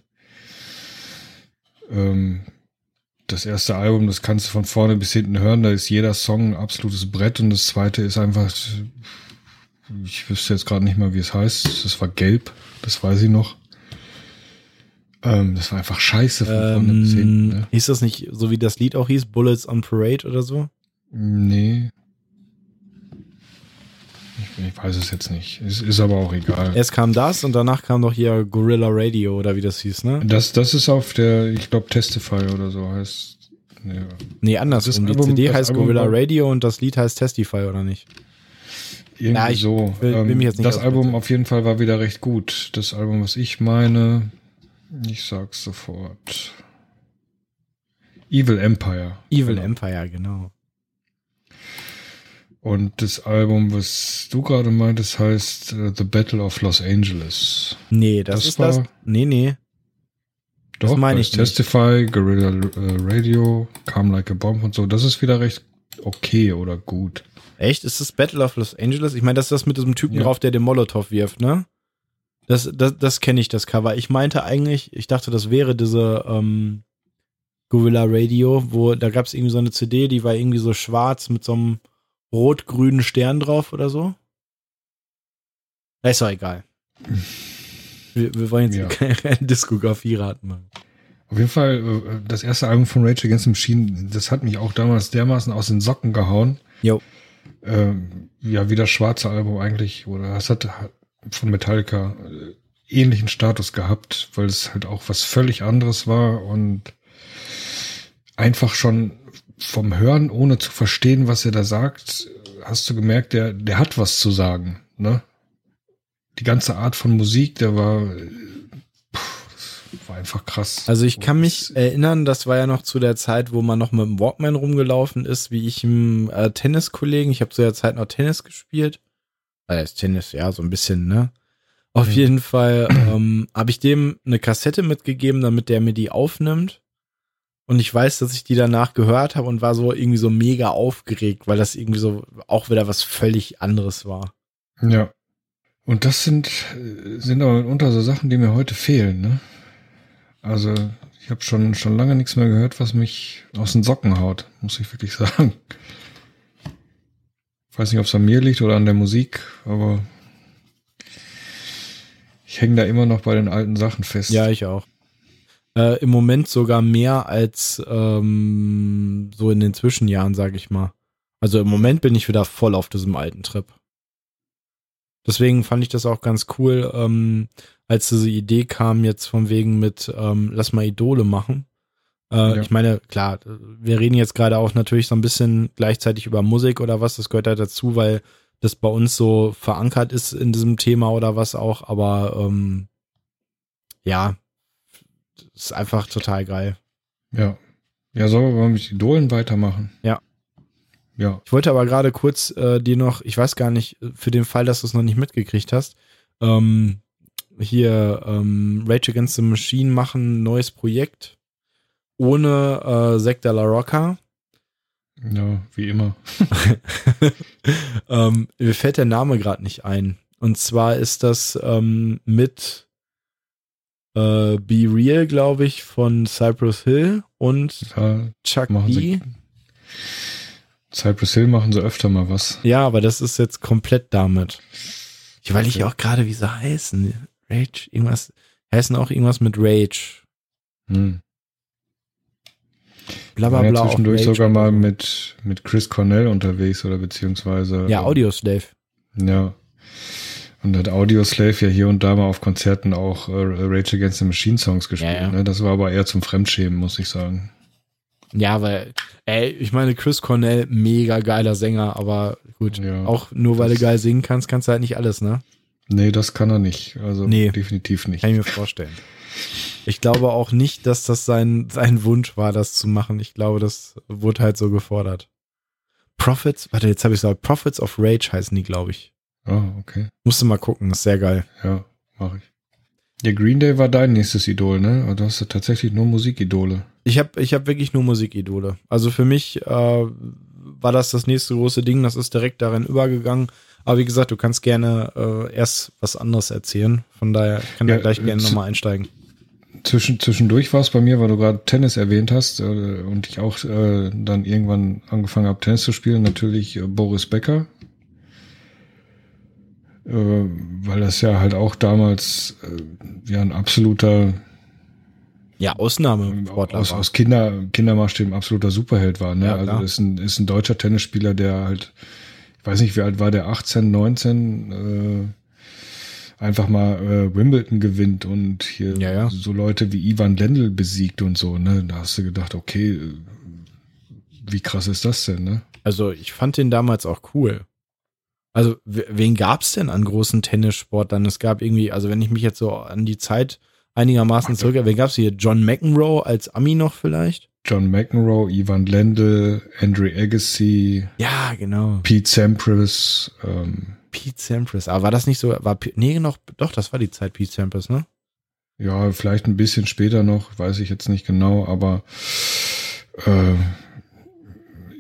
Ähm, das erste Album, das kannst du von vorne bis hinten hören. Da ist jeder Song ein absolutes Brett und das zweite ist einfach, ich wüsste jetzt gerade nicht mal, wie es heißt. Das war gelb, das weiß ich noch. Ähm, das war einfach scheiße von ähm, vorne bis hinten. Ne? Hieß das nicht so, wie das Lied auch hieß, Bullets on Parade oder so? Nee. Ich, weiß es jetzt nicht. Es ist aber auch egal. Erst kam das und danach kam noch hier Gorilla Radio oder wie das hieß, ne? Das, das ist auf der, ich glaube, Testify oder so heißt. Nee, nee andersrum. Die Album, CD heißt Album Gorilla Radio und das Lied heißt Testify, oder nicht? Irgendwie ich so. will- will ähm, mich jetzt nicht das Album auf jeden Fall war wieder recht gut. Das Album, was ich meine, ich sag's sofort. Evil Empire. Evil Genau. Empire, genau. Und das Album, was du gerade meintest, heißt äh, The Battle of Los Angeles. Nee, das, Das ist das. war- Nee, nee. Das Doch, meine da ich ist nicht. Testify, Guerrilla äh, Radio, Come Like a Bomb und so. Das ist wieder recht okay oder gut. Echt? Ist das Battle of Los Angeles? Ich meine, das ist das mit diesem Typen Ja. drauf, der den Molotow wirft, ne? Das, das, das kenne ich, das Cover. Ich meinte eigentlich, ich dachte, das wäre diese ähm, Gorilla Radio, wo da gab es irgendwie so eine CD, die war irgendwie so schwarz mit so einem rot-grünen Stern drauf oder so. Ja, Ist doch egal. Wir, wir wollen jetzt Ja. keine Diskografie raten machen. Auf jeden Fall, äh, das erste Album von Rage Against the Machine, das hat mich auch damals dermaßen aus den Socken gehauen. Jo. Ähm, ja, wie das schwarze Album eigentlich, oder das hat von Metallica äh, ähnlichen Status gehabt, weil es halt auch was völlig anderes war und einfach schon vom Hören, ohne zu verstehen, was er da sagt, hast du gemerkt, der, der hat was zu sagen, ne? Die ganze Art von Musik, der war, äh, pff, war einfach krass. Also ich kann mich erinnern, das war ja noch zu der Zeit, wo man noch mit dem Walkman rumgelaufen ist, wie ich im äh, Tenniskollegen. Ich habe zu der Zeit noch Tennis gespielt. Das Tennis, ja, so ein bisschen, ne? Auf Mhm. jeden Fall ähm, habe ich dem eine Kassette mitgegeben, damit der mir die aufnimmt. Und ich weiß, dass ich die danach gehört habe und war so irgendwie so mega aufgeregt, weil das irgendwie so auch wieder was völlig anderes war. Ja. Und das sind, sind aber mitunter so Sachen, die mir heute fehlen, ne? Also, ich habe schon, schon lange nichts mehr gehört, was mich aus den Socken haut, muss ich wirklich sagen. Ich weiß nicht, ob es an mir liegt oder an der Musik, aber ich hänge da immer noch bei den alten Sachen fest. Ja, ich auch. Äh, Im Moment sogar mehr als ähm, so in den Zwischenjahren, sag ich mal. Also im Moment bin ich wieder voll auf diesem alten Trip. Deswegen fand ich das auch ganz cool, ähm, als diese Idee kam jetzt von wegen mit ähm, Lass mal Idole machen. Äh, Ja. Ich meine, klar, wir reden jetzt gerade auch natürlich so ein bisschen gleichzeitig über Musik oder was, das gehört halt dazu, weil das bei uns so verankert ist in diesem Thema oder was auch, aber ähm, ja, ist einfach total geil. Ja. Ja, sollen wir mal mit Idolen weitermachen? Ja. Ja. Ich wollte aber gerade kurz äh, dir noch, ich weiß gar nicht, für den Fall, dass du es noch nicht mitgekriegt hast, ähm, hier ähm, Rage Against the Machine machen ein neues Projekt ohne äh, Zack de la Rocca. Ja, wie immer. ähm, mir fällt der Name gerade nicht ein. Und zwar ist das ähm, mit äh, Be Real, glaube ich, von Cypress Hill und Da Chuck E. sie Cypress Hill machen sie öfter mal was. Ja, aber das ist jetzt komplett damit. Ich weil ich Okay. auch gerade, wie sie heißen. Rage, irgendwas, heißen auch irgendwas mit Rage. Hm. Bla War bla ja zwischendurch Rage sogar mal mit, mit Chris Cornell unterwegs oder beziehungsweise. Ja, äh, Audioslave. Ja. Und hat Audioslave ja hier und da mal auf Konzerten auch äh, Rage Against the Machine Songs gespielt. Ja, ja. Ne? Das war aber eher zum Fremdschämen, muss ich sagen. Ja, weil, ey, ich meine, Chris Cornell, mega geiler Sänger, aber gut, Ja. auch nur weil du geil singen kannst, kannst du halt nicht alles, ne? Nee, das kann er nicht. Also Nee. definitiv nicht. Kann ich mir vorstellen. Ich glaube auch nicht, dass das sein, sein Wunsch war, das zu machen. Ich glaube, das wurde halt so gefordert. Prophets, warte, jetzt habe ich gesagt, Prophets of Rage heißen die, glaube ich. Ah, okay. Musst du mal gucken, ist sehr geil. Ja, mache ich. Der Green Day war dein nächstes Idol, ne? Also Du hast ja tatsächlich nur Musikidole. Ich habe ich hab wirklich nur Musikidole. Also für mich äh, war das das nächste große Ding, das ist direkt darin übergegangen. Aber wie gesagt, du kannst gerne äh, erst was anderes erzählen. Von daher, ich kann Ja, da gleich gerne zu- nochmal einsteigen. Zwischen, zwischendurch war es bei mir, weil du gerade Tennis erwähnt hast äh, und ich auch äh, dann irgendwann angefangen habe, Tennis zu spielen, natürlich äh, Boris Becker. Äh, weil das ja halt auch damals äh, ja ein absoluter Ja, Ausnahmesportler aus, war. aus Kinder, Kindermaßstäben absoluter Superheld war. Ne? Ja, also ist ein, ist ein deutscher Tennisspieler, der halt, ich weiß nicht, wie alt war der, 18, 19, äh, einfach mal äh, Wimbledon gewinnt und hier Ja, ja. so Leute wie Ivan Lendl besiegt und so. Ne? Da hast du gedacht, okay, äh, wie krass ist das denn? Ne? Also ich fand den damals auch cool. Also, wen gab's denn an großen Tennissport dann? Es gab irgendwie, also wenn ich mich jetzt so an die Zeit einigermaßen zurück, wen gab's hier? John McEnroe als Ami noch vielleicht? John McEnroe, Ivan Lendl, Andre Agassi. Ja, genau. Pete Sampras. Ähm, Pete Sampras. Aber war das nicht so, war, nee, noch, doch, das war die Zeit Pete Sampras, ne? Ja, vielleicht ein bisschen später noch, weiß ich jetzt nicht genau, aber äh,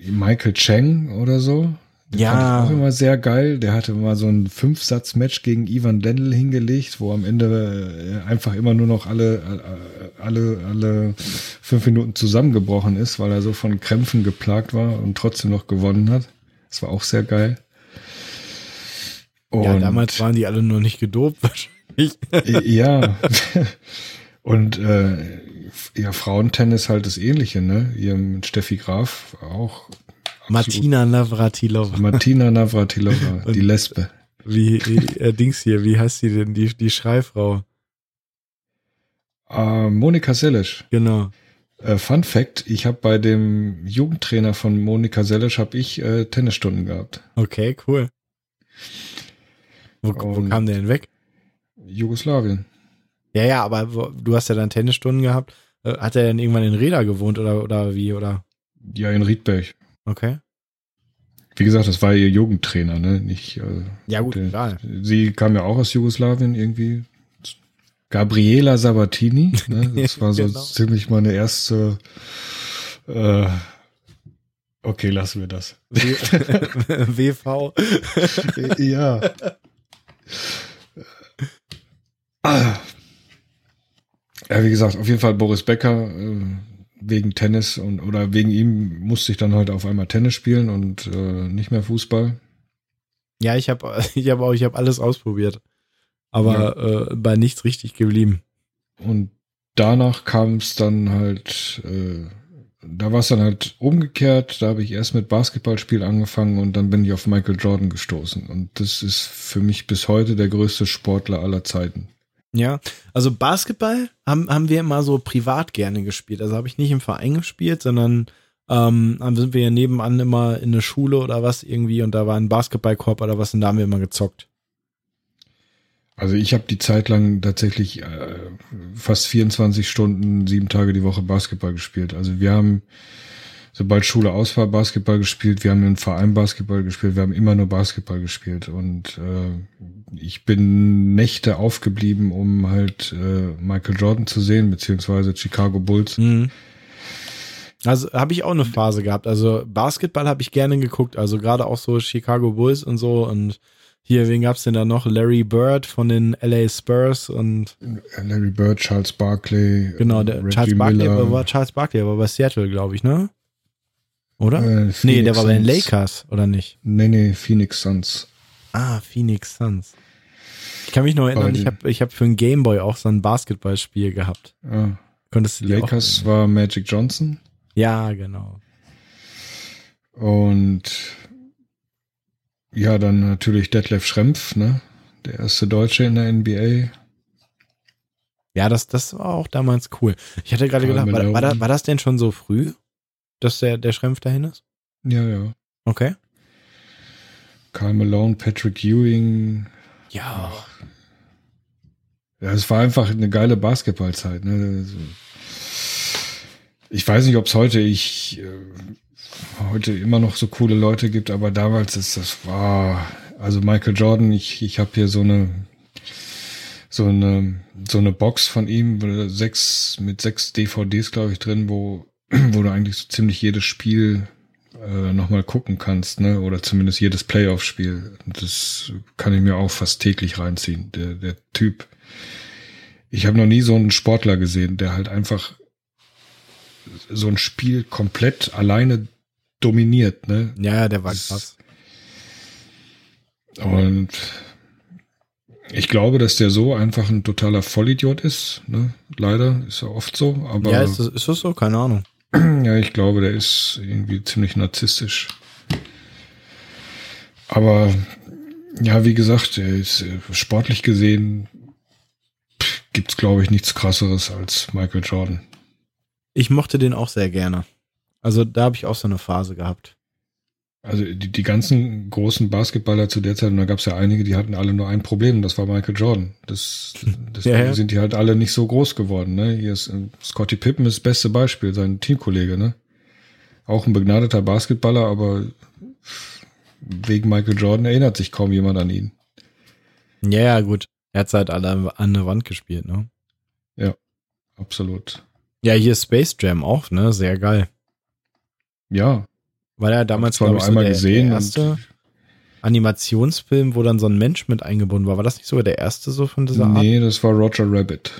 Michael Cheng oder so. Ja. Fand ich auch immer sehr geil. Der hatte mal so ein Fünfsatz-Match gegen Ivan Lendl hingelegt, wo am Ende äh, einfach immer nur noch alle, äh, alle, alle fünf Minuten zusammengebrochen ist, weil er so von Krämpfen geplagt war und trotzdem noch gewonnen hat. Das war auch sehr geil. Und ja, damals waren die alle noch nicht gedopt wahrscheinlich. ja. Und äh, ja, Frauentennis halt das Ähnliche, ne? Ihr mit Steffi Graf auch Martina Navratilova. Martina Navratilova, die Lesbe. Wie, äh, Dings hier, wie heißt sie denn, die, die Schreifrau? Äh, Monika Selisch. Genau. Äh, Fun Fact, ich habe bei dem Jugendtrainer von Monika Selisch habe ich äh, Tennisstunden gehabt. Okay, cool. Wo, wo kam der denn weg? Jugoslawien. Ja, ja, aber du hast ja dann Tennisstunden gehabt. Äh, hat er denn irgendwann in Reda gewohnt oder, oder wie, oder? Ja, in Riedberg. Okay. Wie gesagt, das war ihr Jugendtrainer, ne? Nicht, äh, ja, gut, der, klar. Sie kam ja auch aus Jugoslawien irgendwie. Gabriela Sabatini, ne? Das war so genau. ziemlich meine erste. Äh, okay, lassen wir das. WV. ja. Ja, wie gesagt, auf jeden Fall Boris Becker. Äh, wegen Tennis und oder wegen ihm musste ich dann halt auf einmal Tennis spielen und äh, nicht mehr Fußball. Ja, ich habe ich habe auch ich habe alles ausprobiert, aber ja. äh, bei nichts richtig geblieben. Und danach kam es dann halt äh, da war es dann halt umgekehrt, da habe ich erst mit Basketballspiel angefangen und dann bin ich auf Michael Jordan gestoßen und das ist für mich bis heute der größte Sportler aller Zeiten. Ja, also Basketball haben, haben wir immer so privat gerne gespielt. Also habe ich nicht im Verein gespielt, sondern ähm, sind wir ja nebenan immer in der Schule oder was irgendwie und da war ein Basketballkorb oder was und da haben wir immer gezockt. Also ich habe die Zeit lang tatsächlich äh, fast 24 Stunden, sieben Tage die Woche Basketball gespielt. Also wir haben sobald Schule aus war, Basketball gespielt. Wir haben im Verein Basketball gespielt. Wir haben immer nur Basketball gespielt. Und äh, ich bin Nächte aufgeblieben, um halt äh, Michael Jordan zu sehen, beziehungsweise Chicago Bulls. Mhm. Also habe ich auch eine Phase gehabt. Also Basketball habe ich gerne geguckt. Also gerade auch so Chicago Bulls und so. Und hier, wen gab's denn da noch? Larry Bird von den LA Spurs und Larry Bird, Charles Barkley. Genau, der Charles Barkley war, war Charles Barkley, war bei Seattle, glaube ich, ne? Oder? Äh, nee, der war bei den Lakers, oder nicht? Nee, nee, Phoenix Suns. Ah, Phoenix Suns. Ich kann mich noch erinnern, ich habe ich hab für ein Gameboy auch so ein Basketballspiel gehabt. Ah. Konntest du Lakers war Magic Johnson. Ja, genau. Und ja, dann natürlich Detlef Schrempf, ne? Der erste Deutsche in der NBA. Ja, das, das war auch damals cool. Ich hatte gerade gedacht, war, war, das, war das denn schon so früh? Dass der, der Schrempf dahin ist? Ja, ja. Okay. Karl Malone, Patrick Ewing. Ja. Ja, es war einfach eine geile Basketballzeit. Ne? Also, ich weiß nicht, ob es heute ich äh, heute immer noch so coole Leute gibt, aber damals ist das war also Michael Jordan. Ich ich habe hier so eine so eine so eine Box von ihm, sechs mit sechs DVDs glaube ich drin, wo wo du eigentlich so ziemlich jedes Spiel äh, nochmal gucken kannst, ne? Oder zumindest jedes Playoff-Spiel. Das kann ich mir auch fast täglich reinziehen. Der, der Typ. Ich habe noch nie so einen Sportler gesehen, der halt einfach so ein Spiel komplett alleine dominiert, ne? Ja, der war krass. Und ich glaube, dass der so einfach ein totaler Vollidiot ist. Ne? Leider ist er oft so. Aber ja, ist das, ist das so? Keine Ahnung. Ja, ich glaube, der ist irgendwie ziemlich narzisstisch. Aber ja, wie gesagt, er ist äh, sportlich gesehen gibt's glaube ich nichts krasseres als Michael Jordan. Ich mochte den auch sehr gerne. Also da habe ich auch so eine Phase gehabt. Also die, die ganzen großen Basketballer zu der Zeit, und da gab es ja einige, die hatten alle nur ein Problem, das war Michael Jordan. Das, deswegen ja, ja. sind die halt alle nicht so groß geworden. Ne? Hier ist äh, Scotty Pippen ist das beste Beispiel, sein Teamkollege, ne? Auch ein begnadeter Basketballer, aber wegen Michael Jordan erinnert sich kaum jemand an ihn. Ja, ja, gut. Er hat halt alle an der Wand gespielt, ne? Ja, absolut. Ja, hier Space Jam auch, ne? Sehr geil. Ja, weil er damals, glaube ich, so der, gesehen der erste Animationsfilm, wo dann so ein Mensch mit eingebunden war. War das nicht sogar der erste so von dieser Art? Nee, das war Roger Rabbit.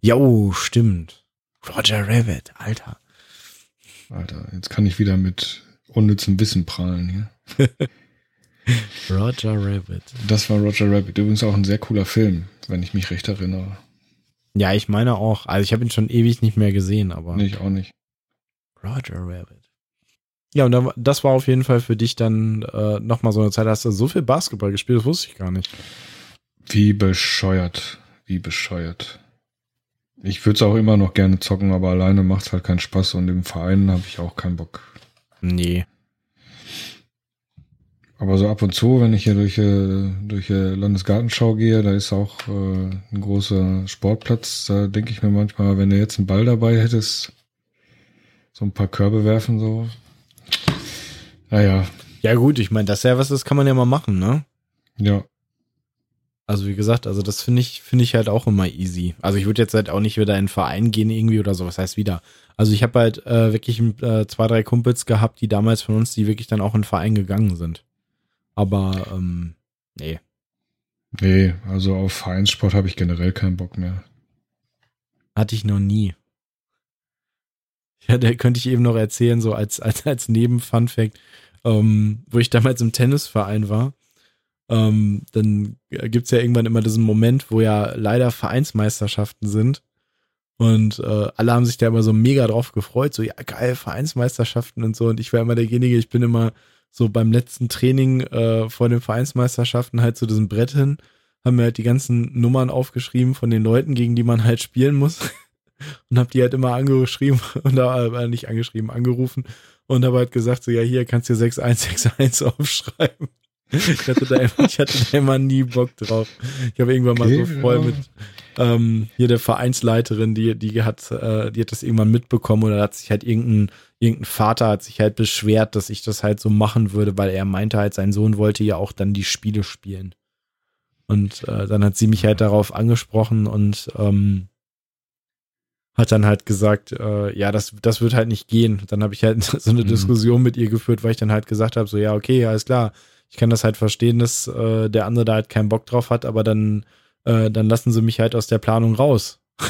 Ja, oh, stimmt. Roger Rabbit, Alter. Alter, jetzt kann ich wieder mit unnützem Wissen prahlen hier. Roger Rabbit. Das war Roger Rabbit. Übrigens auch ein sehr cooler Film, wenn ich mich recht erinnere. Ja, ich meine auch. Also ich habe ihn schon ewig nicht mehr gesehen, aber. Nee, ich auch nicht. Roger Rabbit. Ja, und das war auf jeden Fall für dich dann äh, nochmal so eine Zeit, hast du so viel Basketball gespielt, das wusste ich gar nicht. Wie bescheuert, wie bescheuert. Ich würde es auch immer noch gerne zocken, aber alleine macht es halt keinen Spaß und im Verein habe ich auch keinen Bock. Nee. Aber so ab und zu, wenn ich hier durch, äh, durch äh, Landesgartenschau gehe, da ist auch äh, ein großer Sportplatz. Da denke ich mir manchmal, wenn du jetzt einen Ball dabei hättest, so ein paar Körbe werfen, so, naja. Ja, gut, ich meine, das ist ja was, das kann man ja mal machen, ne? Ja. Also wie gesagt, also das finde ich, finde ich halt auch immer easy. Also ich würde jetzt halt auch nicht wieder in einen Verein gehen irgendwie oder so, was heißt wieder. Also ich habe halt äh, wirklich äh, zwei, drei Kumpels gehabt, die damals von uns, die wirklich dann auch in einen Verein gegangen sind. Aber ähm, nee. Nee, also auf Vereinssport habe ich generell keinen Bock mehr. Hatte ich noch nie. Ja, der könnte ich eben noch erzählen, so als, als, als Neben-Fun-Fact, ähm, wo ich damals im Tennisverein war. Ähm, dann gibt's ja irgendwann immer diesen Moment, wo ja leider Vereinsmeisterschaften sind. Und äh, alle haben sich da immer so mega drauf gefreut, so ja geil, Vereinsmeisterschaften und so. Und ich war immer derjenige, ich bin immer so beim letzten Training äh, vor den Vereinsmeisterschaften halt zu diesem Brett hin, haben mir halt die ganzen Nummern aufgeschrieben von den Leuten, gegen die man halt spielen muss und habe die halt immer angeschrieben und da äh, nicht angeschrieben, angerufen und habe halt gesagt so ja hier kannst du 6161 aufschreiben. Ich hatte da immer, ich hatte da immer nie Bock drauf. Ich habe irgendwann okay, mal so voll ja. mit ähm, hier der Vereinsleiterin, die die hat äh, die hat das irgendwann mitbekommen oder hat sich halt irgendein irgendein Vater hat sich halt beschwert, dass ich das halt so machen würde, weil er meinte halt sein Sohn wollte ja auch dann die Spiele spielen. Und äh, dann hat sie mich halt darauf angesprochen und ähm, hat dann halt gesagt, äh, ja, das, das wird halt nicht gehen. Dann habe ich halt so eine mhm. Diskussion mit ihr geführt, weil ich dann halt gesagt habe, so ja, okay, alles klar, ich kann das halt verstehen, dass äh, der andere da halt keinen Bock drauf hat, aber dann, äh, dann lassen sie mich halt aus der Planung raus.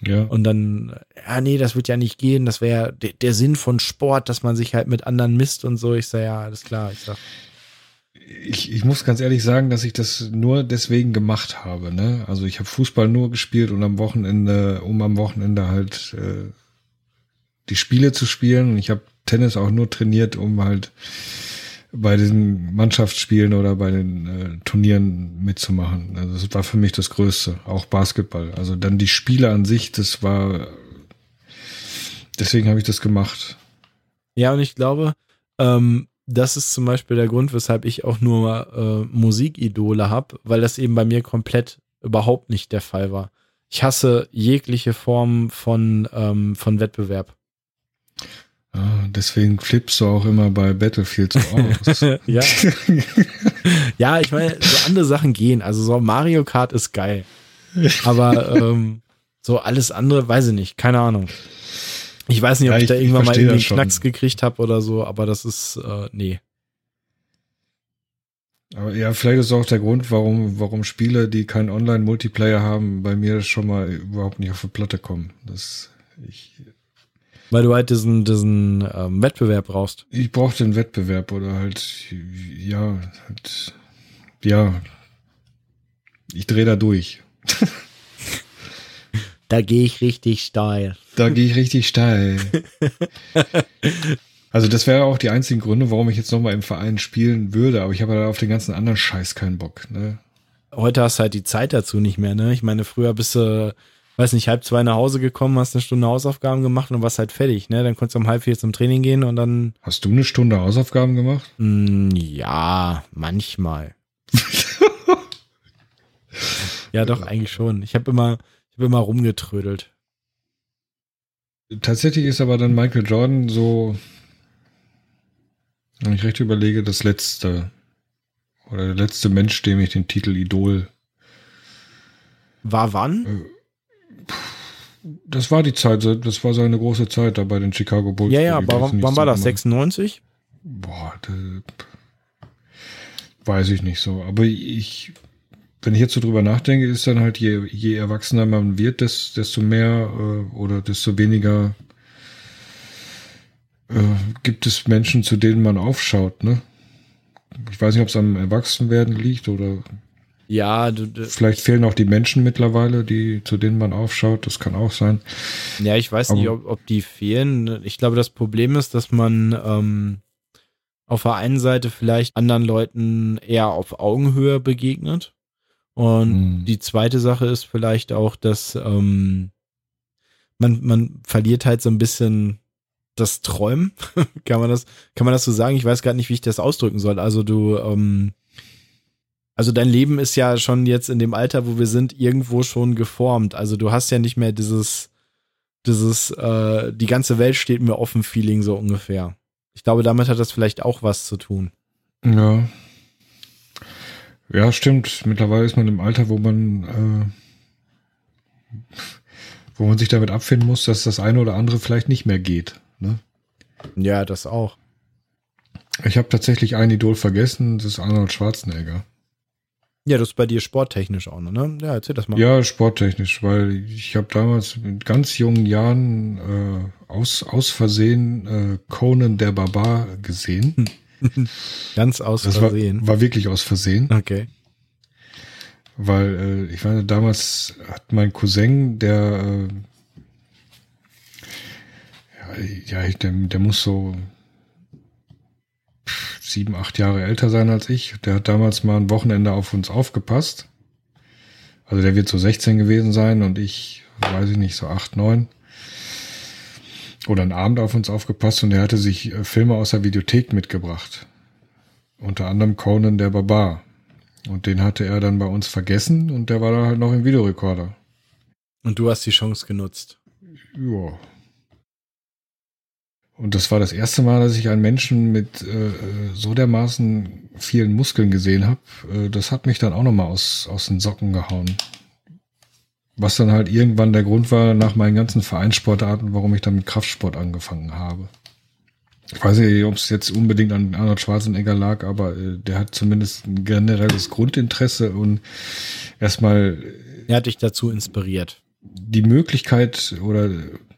Ja. Und dann, ja, nee, das wird ja nicht gehen. Das wäre der, der Sinn von Sport, dass man sich halt mit anderen misst und so. Ich sage, ja, alles klar. Ich sag, ich, ich muss ganz ehrlich sagen, dass ich das nur deswegen gemacht habe. Ne? Also ich habe Fußball nur gespielt und am Wochenende, um am Wochenende halt äh, die Spiele zu spielen. Und ich habe Tennis auch nur trainiert, um halt bei den Mannschaftsspielen oder bei den äh, Turnieren mitzumachen. Also das war für mich das Größte, auch Basketball. Also dann die Spiele an sich, das war deswegen habe ich das gemacht. Ja, und ich glaube, ähm, das ist zum Beispiel der Grund, weshalb ich auch nur äh, Musikidole habe, weil das eben bei mir komplett überhaupt nicht der Fall war. Ich hasse jegliche Form von, ähm, von Wettbewerb. Ah, deswegen flippst du auch immer bei Battlefield so aus. ja. ja, ich meine, so andere Sachen gehen. Also so Mario Kart ist geil. Aber ähm, so alles andere, weiß ich nicht, keine Ahnung. Ich weiß nicht, ob ja, ich, ich, da irgendwann mal irgendwie einen Knacks gekriegt habe oder so, aber das ist, äh, nee. Aber ja, vielleicht ist auch der Grund, warum, warum Spiele, die keinen Online-Multiplayer haben, bei mir schon mal überhaupt nicht auf die Platte kommen. Das, ich, Weil du halt diesen, diesen ähm, Wettbewerb brauchst. Ich brauche den Wettbewerb oder halt, ja, halt, ja, ich drehe da durch. Da gehe ich richtig steil. Da gehe ich richtig steil. also das wäre auch die einzigen Gründe, warum ich jetzt nochmal im Verein spielen würde, aber ich habe halt auf den ganzen anderen Scheiß keinen Bock. Ne? Heute hast du halt die Zeit dazu nicht mehr, ne? Ich meine, früher bist du weiß nicht, halb zwei nach Hause gekommen, hast eine Stunde Hausaufgaben gemacht und warst halt fertig, ne? Dann konntest du um halb vier zum Training gehen und dann. Hast du eine Stunde Hausaufgaben gemacht? Mh, ja, manchmal. ja, doch, eigentlich schon. Ich habe immer, ich habe immer rumgetrödelt. Tatsächlich ist aber dann Michael Jordan so, wenn ich recht überlege, das letzte oder der letzte Mensch, dem ich den Titel Idol. War wann? Äh, das war die Zeit, das war seine große Zeit da bei den Chicago Bulls. Ja, ja, aber wann, wann war das? 96? Boah, weiß ich nicht so. Aber ich, wenn ich jetzt so drüber nachdenke, ist dann halt, je, je erwachsener man wird, desto mehr äh, oder desto weniger äh, gibt es Menschen, zu denen man aufschaut, ne? Ich weiß nicht, ob es am Erwachsenwerden liegt oder ja, du, du, vielleicht fehlen auch die Menschen mittlerweile, die zu denen man aufschaut. Das kann auch sein. Ja, ich weiß Aber, nicht, ob, ob die fehlen. Ich glaube, das Problem ist, dass man ähm, auf der einen Seite vielleicht anderen Leuten eher auf Augenhöhe begegnet. Und hm. die zweite Sache ist vielleicht auch, dass ähm, man, man verliert halt so ein bisschen das Träumen. kann man das, kann man das so sagen? Ich weiß gar nicht, wie ich das ausdrücken soll. Also du, ähm, also dein Leben ist ja schon jetzt in dem Alter, wo wir sind, irgendwo schon geformt. Also du hast ja nicht mehr dieses, dieses, äh, die ganze Welt steht mir offen Feeling so ungefähr. Ich glaube, damit hat das vielleicht auch was zu tun. Ja. Ja, stimmt. Mittlerweile ist man im Alter, wo man, äh, wo man sich damit abfinden muss, dass das eine oder andere vielleicht nicht mehr geht. Ne? Ja, das auch. Ich habe tatsächlich ein Idol vergessen, das ist Arnold Schwarzenegger. Ja, das ist bei dir sporttechnisch auch noch, ne? Ja, erzähl das mal. Ja, sporttechnisch, weil ich habe damals in ganz jungen Jahren äh, aus, aus Versehen äh, Conan der Barbar gesehen. ganz aus das Versehen. War, war wirklich aus Versehen. Okay. Weil äh, ich meine, damals hat mein Cousin, der äh, ja, der, der muss so sieben, acht Jahre älter sein als ich. Der hat damals mal ein Wochenende auf uns aufgepasst. Also der wird so 16 gewesen sein und ich, weiß ich nicht, so acht, neun. Oder einen Abend auf uns aufgepasst und der hatte sich äh, Filme aus der Videothek mitgebracht. Unter anderem Conan der Barbar. Und den hatte er dann bei uns vergessen und der war dann halt noch im Videorekorder. Und du hast die Chance genutzt. Ja, und das war das erste Mal, dass ich einen Menschen mit äh, so dermaßen vielen Muskeln gesehen habe. Äh, das hat mich dann auch nochmal aus, aus den Socken gehauen. Was dann halt irgendwann der Grund war nach meinen ganzen Vereinssportarten, warum ich dann mit Kraftsport angefangen habe. Ich weiß nicht, ob es jetzt unbedingt an Arnold Schwarzenegger lag, aber äh, der hat zumindest ein generelles Grundinteresse und erstmal. Er hat dich dazu inspiriert. Die Möglichkeit oder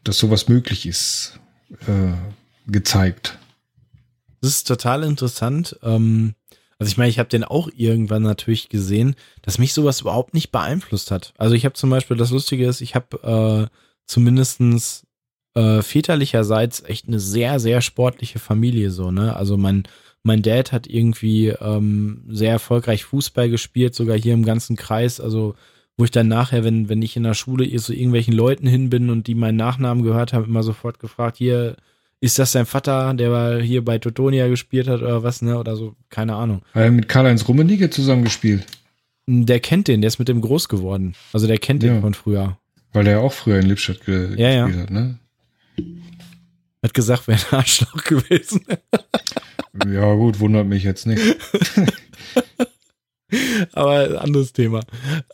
dass sowas möglich ist, äh, gezeigt. Das ist total interessant. Ähm, also ich meine, ich habe den auch irgendwann natürlich gesehen, dass mich sowas überhaupt nicht beeinflusst hat. Also ich habe zum Beispiel, das Lustige ist, ich habe äh, zumindestens äh, väterlicherseits echt eine sehr, sehr sportliche Familie so, ne? Also mein, mein Dad hat irgendwie ähm, sehr erfolgreich Fußball gespielt, sogar hier im ganzen Kreis. Also wo ich dann nachher, wenn, wenn ich in der Schule so irgendwelchen Leuten hin bin und die meinen Nachnamen gehört haben, immer sofort gefragt, hier, ist das dein Vater, der hier bei Totonia gespielt hat oder was, ne? Oder so, keine Ahnung. Hat er mit Karl-Heinz Rummenigge zusammengespielt? Der kennt den, der ist mit dem groß geworden. Also der kennt ja. den von früher. Weil der auch früher in Lippstadt ge ja, gespielt ja. hat, ne? Hat gesagt, wäre ein Arschloch gewesen. ja, gut, wundert mich jetzt nicht. Aber anderes Thema.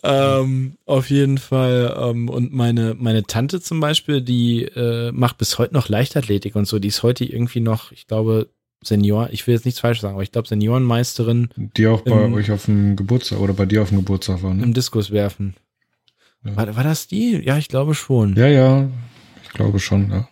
Ähm, auf jeden Fall. Ähm, und meine, meine Tante zum Beispiel, die äh, macht bis heute noch Leichtathletik und so. Die ist heute irgendwie noch, ich glaube, Senior, ich will jetzt nichts falsch sagen, aber ich glaube Seniorenmeisterin. Die auch bei im, euch auf dem Geburtstag oder bei dir auf dem Geburtstag war, ne? Im Diskus werfen. Ja. War, war das die? Ja, ich glaube schon. Ja, ja, ich glaube schon, ja.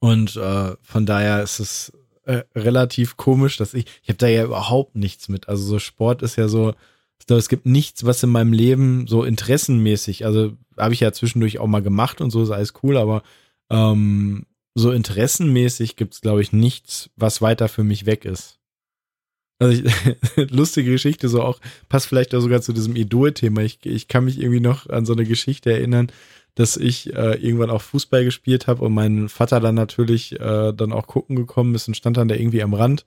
Und äh, von daher ist es äh, relativ komisch, dass ich, ich habe da ja überhaupt nichts mit. Also so Sport ist ja so, ich glaube, es gibt nichts, was in meinem Leben so interessenmäßig, also habe ich ja zwischendurch auch mal gemacht und so, ist alles cool, aber ähm, so interessenmäßig gibt es, glaube ich, nichts, was weiter für mich weg ist. Also ich, lustige Geschichte, so auch, passt vielleicht auch sogar zu diesem Idol-Thema. Ich, ich kann mich irgendwie noch an so eine Geschichte erinnern, dass ich äh, irgendwann auch Fußball gespielt habe und mein Vater dann natürlich äh, dann auch gucken gekommen ist und stand dann da irgendwie am Rand.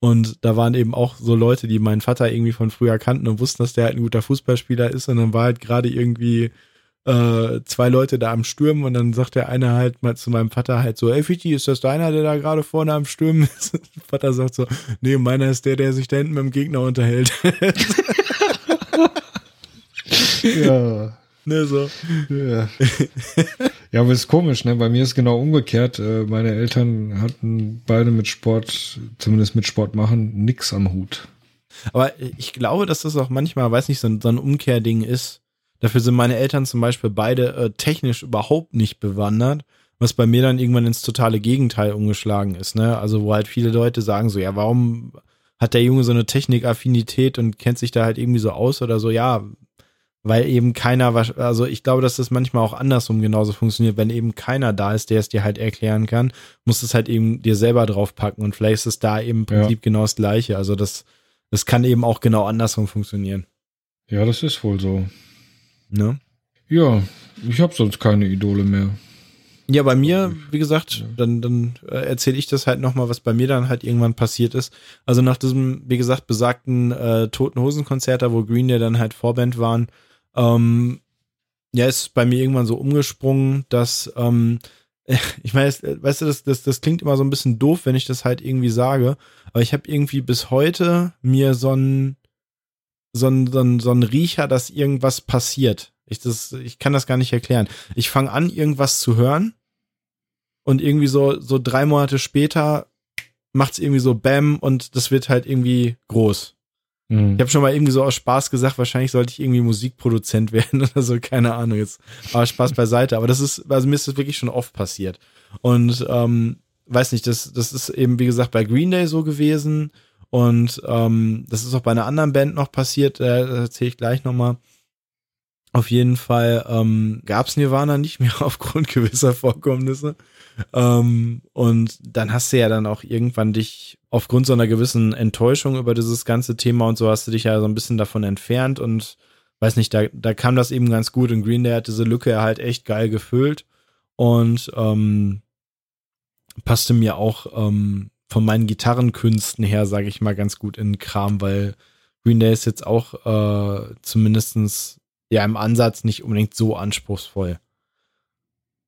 Und da waren eben auch so Leute, die meinen Vater irgendwie von früher kannten und wussten, dass der halt ein guter Fußballspieler ist. Und dann war halt gerade irgendwie äh, zwei Leute da am Stürmen und dann sagt der eine halt mal zu meinem Vater halt so, ey Fichi, ist das deiner, der da gerade vorne am Stürmen ist? Vater sagt so, nee, meiner ist der, der sich da hinten mit dem Gegner unterhält. ja. Ne, so. Ja. ja, aber ist komisch, ne? Bei mir ist genau umgekehrt. Äh, meine Eltern hatten beide mit Sport, zumindest mit Sport machen, nix am Hut. Aber ich glaube, dass das auch manchmal, weiß nicht, so ein, so ein Umkehrding ist. Dafür sind meine Eltern zum Beispiel beide äh, technisch überhaupt nicht bewandert, was bei mir dann irgendwann ins totale Gegenteil umgeschlagen ist, ne? Also wo halt viele Leute sagen so, ja, warum hat der Junge so eine Technikaffinität und kennt sich da halt irgendwie so aus oder so, ja, weil eben keiner, also ich glaube, dass das manchmal auch andersrum genauso funktioniert, wenn eben keiner da ist, der es dir halt erklären kann, musst du es halt eben dir selber draufpacken und vielleicht ist es da eben im Prinzip ja. genau das Gleiche. Also das, das kann eben auch genau andersrum funktionieren. Ja, das ist wohl so. Ne? Ja, ich habe sonst keine Idole mehr. Ja, bei mir, wie gesagt, dann, dann äh, erzähle ich das halt nochmal, was bei mir dann halt irgendwann passiert ist. Also nach diesem, wie gesagt, besagten äh, Toten Hosen Konzert, wo Green Day dann halt Vorband waren, ähm, ja, ist bei mir irgendwann so umgesprungen, dass, ähm, ich meine, weißt du, das, das, das klingt immer so ein bisschen doof, wenn ich das halt irgendwie sage, aber ich habe irgendwie bis heute mir so ein, so ein, so ein, so ein Riecher, dass irgendwas passiert. Ich, das, ich kann das gar nicht erklären. Ich fange an, irgendwas zu hören und irgendwie so, so drei Monate später macht's irgendwie so Bam und das wird halt irgendwie groß. Mhm. Ich habe schon mal irgendwie so aus Spaß gesagt, wahrscheinlich sollte ich irgendwie Musikproduzent werden oder so, keine Ahnung jetzt. Aber Spaß beiseite. Aber das ist, also mir ist das wirklich schon oft passiert. Und ähm, weiß nicht, das, das ist eben, wie gesagt, bei Green Day so gewesen. Und ähm, das ist auch bei einer anderen Band noch passiert, äh, erzähle ich gleich nochmal. Auf jeden Fall ähm, gab Nirvana nicht mehr aufgrund gewisser Vorkommnisse. Ähm, und dann hast du ja dann auch irgendwann dich aufgrund so einer gewissen Enttäuschung über dieses ganze Thema und so hast du dich ja so ein bisschen davon entfernt und weiß nicht, da, da kam das eben ganz gut und Green Day hat diese Lücke halt echt geil gefüllt und ähm, passte mir auch ähm, von meinen Gitarrenkünsten her, sage ich mal, ganz gut in den Kram, weil Green Day ist jetzt auch äh, zumindestens ja im Ansatz nicht unbedingt so anspruchsvoll.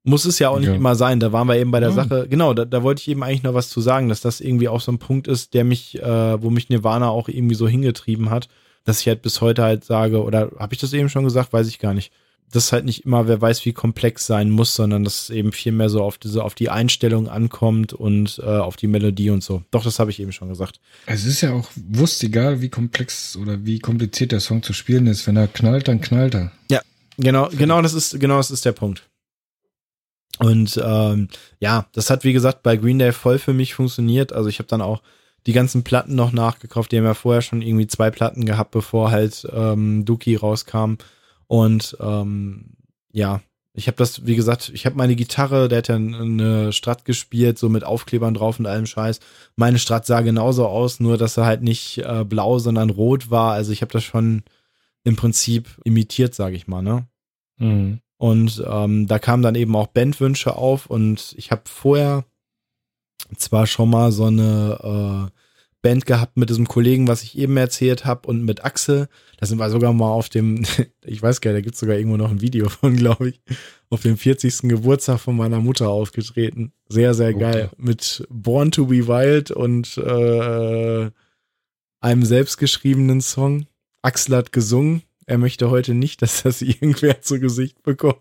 Muss es ja auch nicht ja. immer sein. Da waren wir eben bei der ja. Sache. Genau, da, da wollte ich eben eigentlich noch was zu sagen, dass das irgendwie auch so ein Punkt ist, der mich, äh, wo mich Nirvana auch irgendwie so hingetrieben hat, dass ich halt bis heute halt sage, oder habe ich das eben schon gesagt, weiß ich gar nicht. Das halt nicht immer, wer weiß, wie komplex sein muss, sondern dass es eben viel mehr so auf diese, auf die Einstellung ankommt und äh, auf die Melodie und so. Doch, das habe ich eben schon gesagt. Es ist ja auch wusst egal, wie komplex oder wie kompliziert der Song zu spielen ist. Wenn er knallt, dann knallt er. Ja, genau, genau, das ist, genau, das ist der Punkt. Und ähm, ja, das hat wie gesagt bei Green Day voll für mich funktioniert. Also ich habe dann auch die ganzen Platten noch nachgekauft. Die haben ja vorher schon irgendwie zwei Platten gehabt, bevor halt ähm, Dookie rauskam. Und ähm, ja, ich habe das, wie gesagt, ich habe meine Gitarre, der hat ja eine Strat gespielt, so mit Aufklebern drauf und allem Scheiß. Meine Strat sah genauso aus, nur dass er halt nicht äh, blau, sondern rot war. Also ich habe das schon im Prinzip imitiert, sage ich mal, ne? Mhm. Und ähm, da kamen dann eben auch Bandwünsche auf und ich habe vorher zwar schon mal so eine äh, Band gehabt mit diesem Kollegen, was ich eben erzählt habe, und mit Axel. Da sind wir sogar mal auf dem, ich weiß gar nicht, da gibt's sogar irgendwo noch ein Video von, glaube ich, auf dem 40. Geburtstag von meiner Mutter aufgetreten. Sehr, sehr geil. Mit Born to be Wild und äh, einem selbstgeschriebenen Song. Axel hat gesungen er möchte heute nicht, dass das irgendwer zu Gesicht bekommt.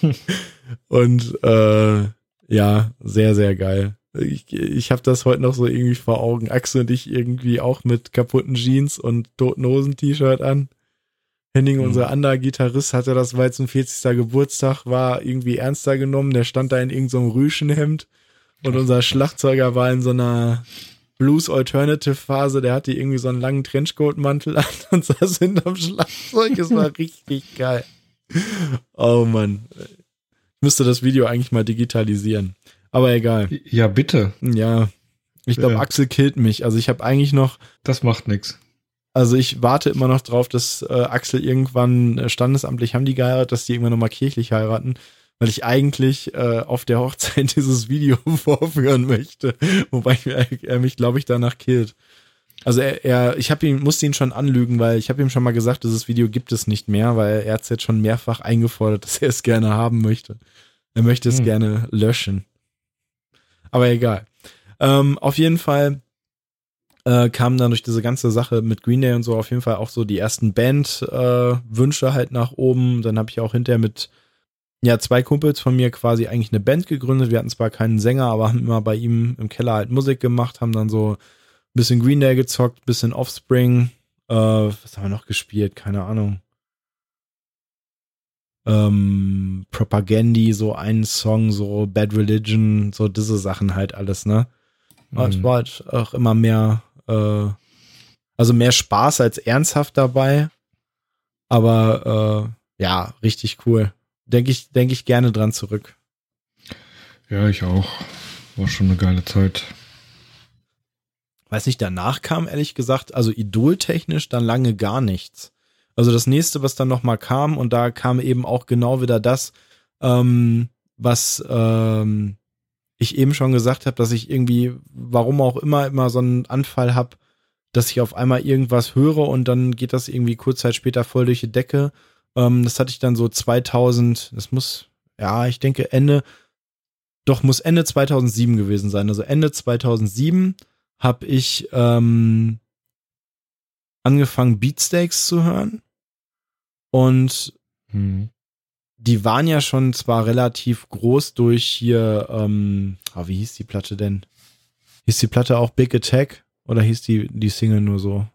und äh, ja, sehr, sehr geil. Ich, ich habe das heute noch so irgendwie vor Augen. Axel und ich irgendwie auch mit kaputten Jeans und toten Hosen-T-Shirt an. Henning, mhm. unser anderer Gitarrist, hatte das, weil es ein 40. Geburtstag war, irgendwie ernster genommen. Der stand da in irgendeinem so Rüschenhemd und unser Schlagzeuger war in so einer Blues Alternative Phase, der hatte irgendwie so einen langen Trenchcoat-Mantel an und saß hinterm Schlagzeug. Es war richtig geil. Oh Mann. Ich müsste das Video eigentlich mal digitalisieren. Aber egal. Ja, bitte. Ja. Ich glaube, Ja. Axel killt mich. Also ich habe eigentlich noch, Das macht nix. also ich warte immer noch drauf, dass äh, Axel irgendwann äh, standesamtlich haben die geheiratet, dass die irgendwann nochmal kirchlich heiraten, weil ich eigentlich äh, auf der Hochzeit dieses Video vorführen möchte, wobei er, er mich, glaube ich, danach killt. Also er, er ich habe ihn, musste ihn schon anlügen, weil ich habe ihm schon mal gesagt, dieses Video gibt es nicht mehr, weil er hat es jetzt schon mehrfach eingefordert, dass er es gerne haben möchte. Er möchte es Hm. gerne löschen. Aber egal. Ähm, auf jeden Fall äh, kamen dann durch diese ganze Sache mit Green Day und so auf jeden Fall auch so die ersten Band-Wünsche äh, halt nach oben. Dann habe ich auch hinterher mit ja, zwei Kumpels von mir quasi eigentlich eine Band gegründet. Wir hatten zwar keinen Sänger, aber haben immer bei ihm im Keller halt Musik gemacht, haben dann so ein bisschen Green Day gezockt, bisschen Offspring. Äh, was haben wir noch gespielt? Keine Ahnung. Ähm, Propagandy, so ein Song, so Bad Religion, so diese Sachen halt alles, ne? Aber Es Mhm. war halt auch immer mehr, äh, also mehr Spaß als ernsthaft dabei. Aber äh, ja, richtig cool. Denke ich, denke ich gerne dran zurück. Ja, ich auch. War schon eine geile Zeit. Weiß nicht, danach kam ehrlich gesagt, also idoltechnisch dann lange gar nichts. Also das nächste, was dann nochmal kam, und da kam eben auch genau wieder das, ähm, was ähm, ich eben schon gesagt habe, dass ich irgendwie, warum auch immer, immer so einen Anfall habe, dass ich auf einmal irgendwas höre und dann geht das irgendwie kurz Zeit später voll durch die Decke. Ähm, das hatte ich dann so 2000, das muss, ja, ich denke Ende, doch muss Ende 2007 gewesen sein. Also Ende 2007 habe ich ähm, angefangen Beatsteaks zu hören und Mhm. die waren ja schon zwar relativ groß durch hier, ähm, ah, wie hieß die Platte denn? Hieß die Platte auch Big Attack oder hieß die, die Single nur so?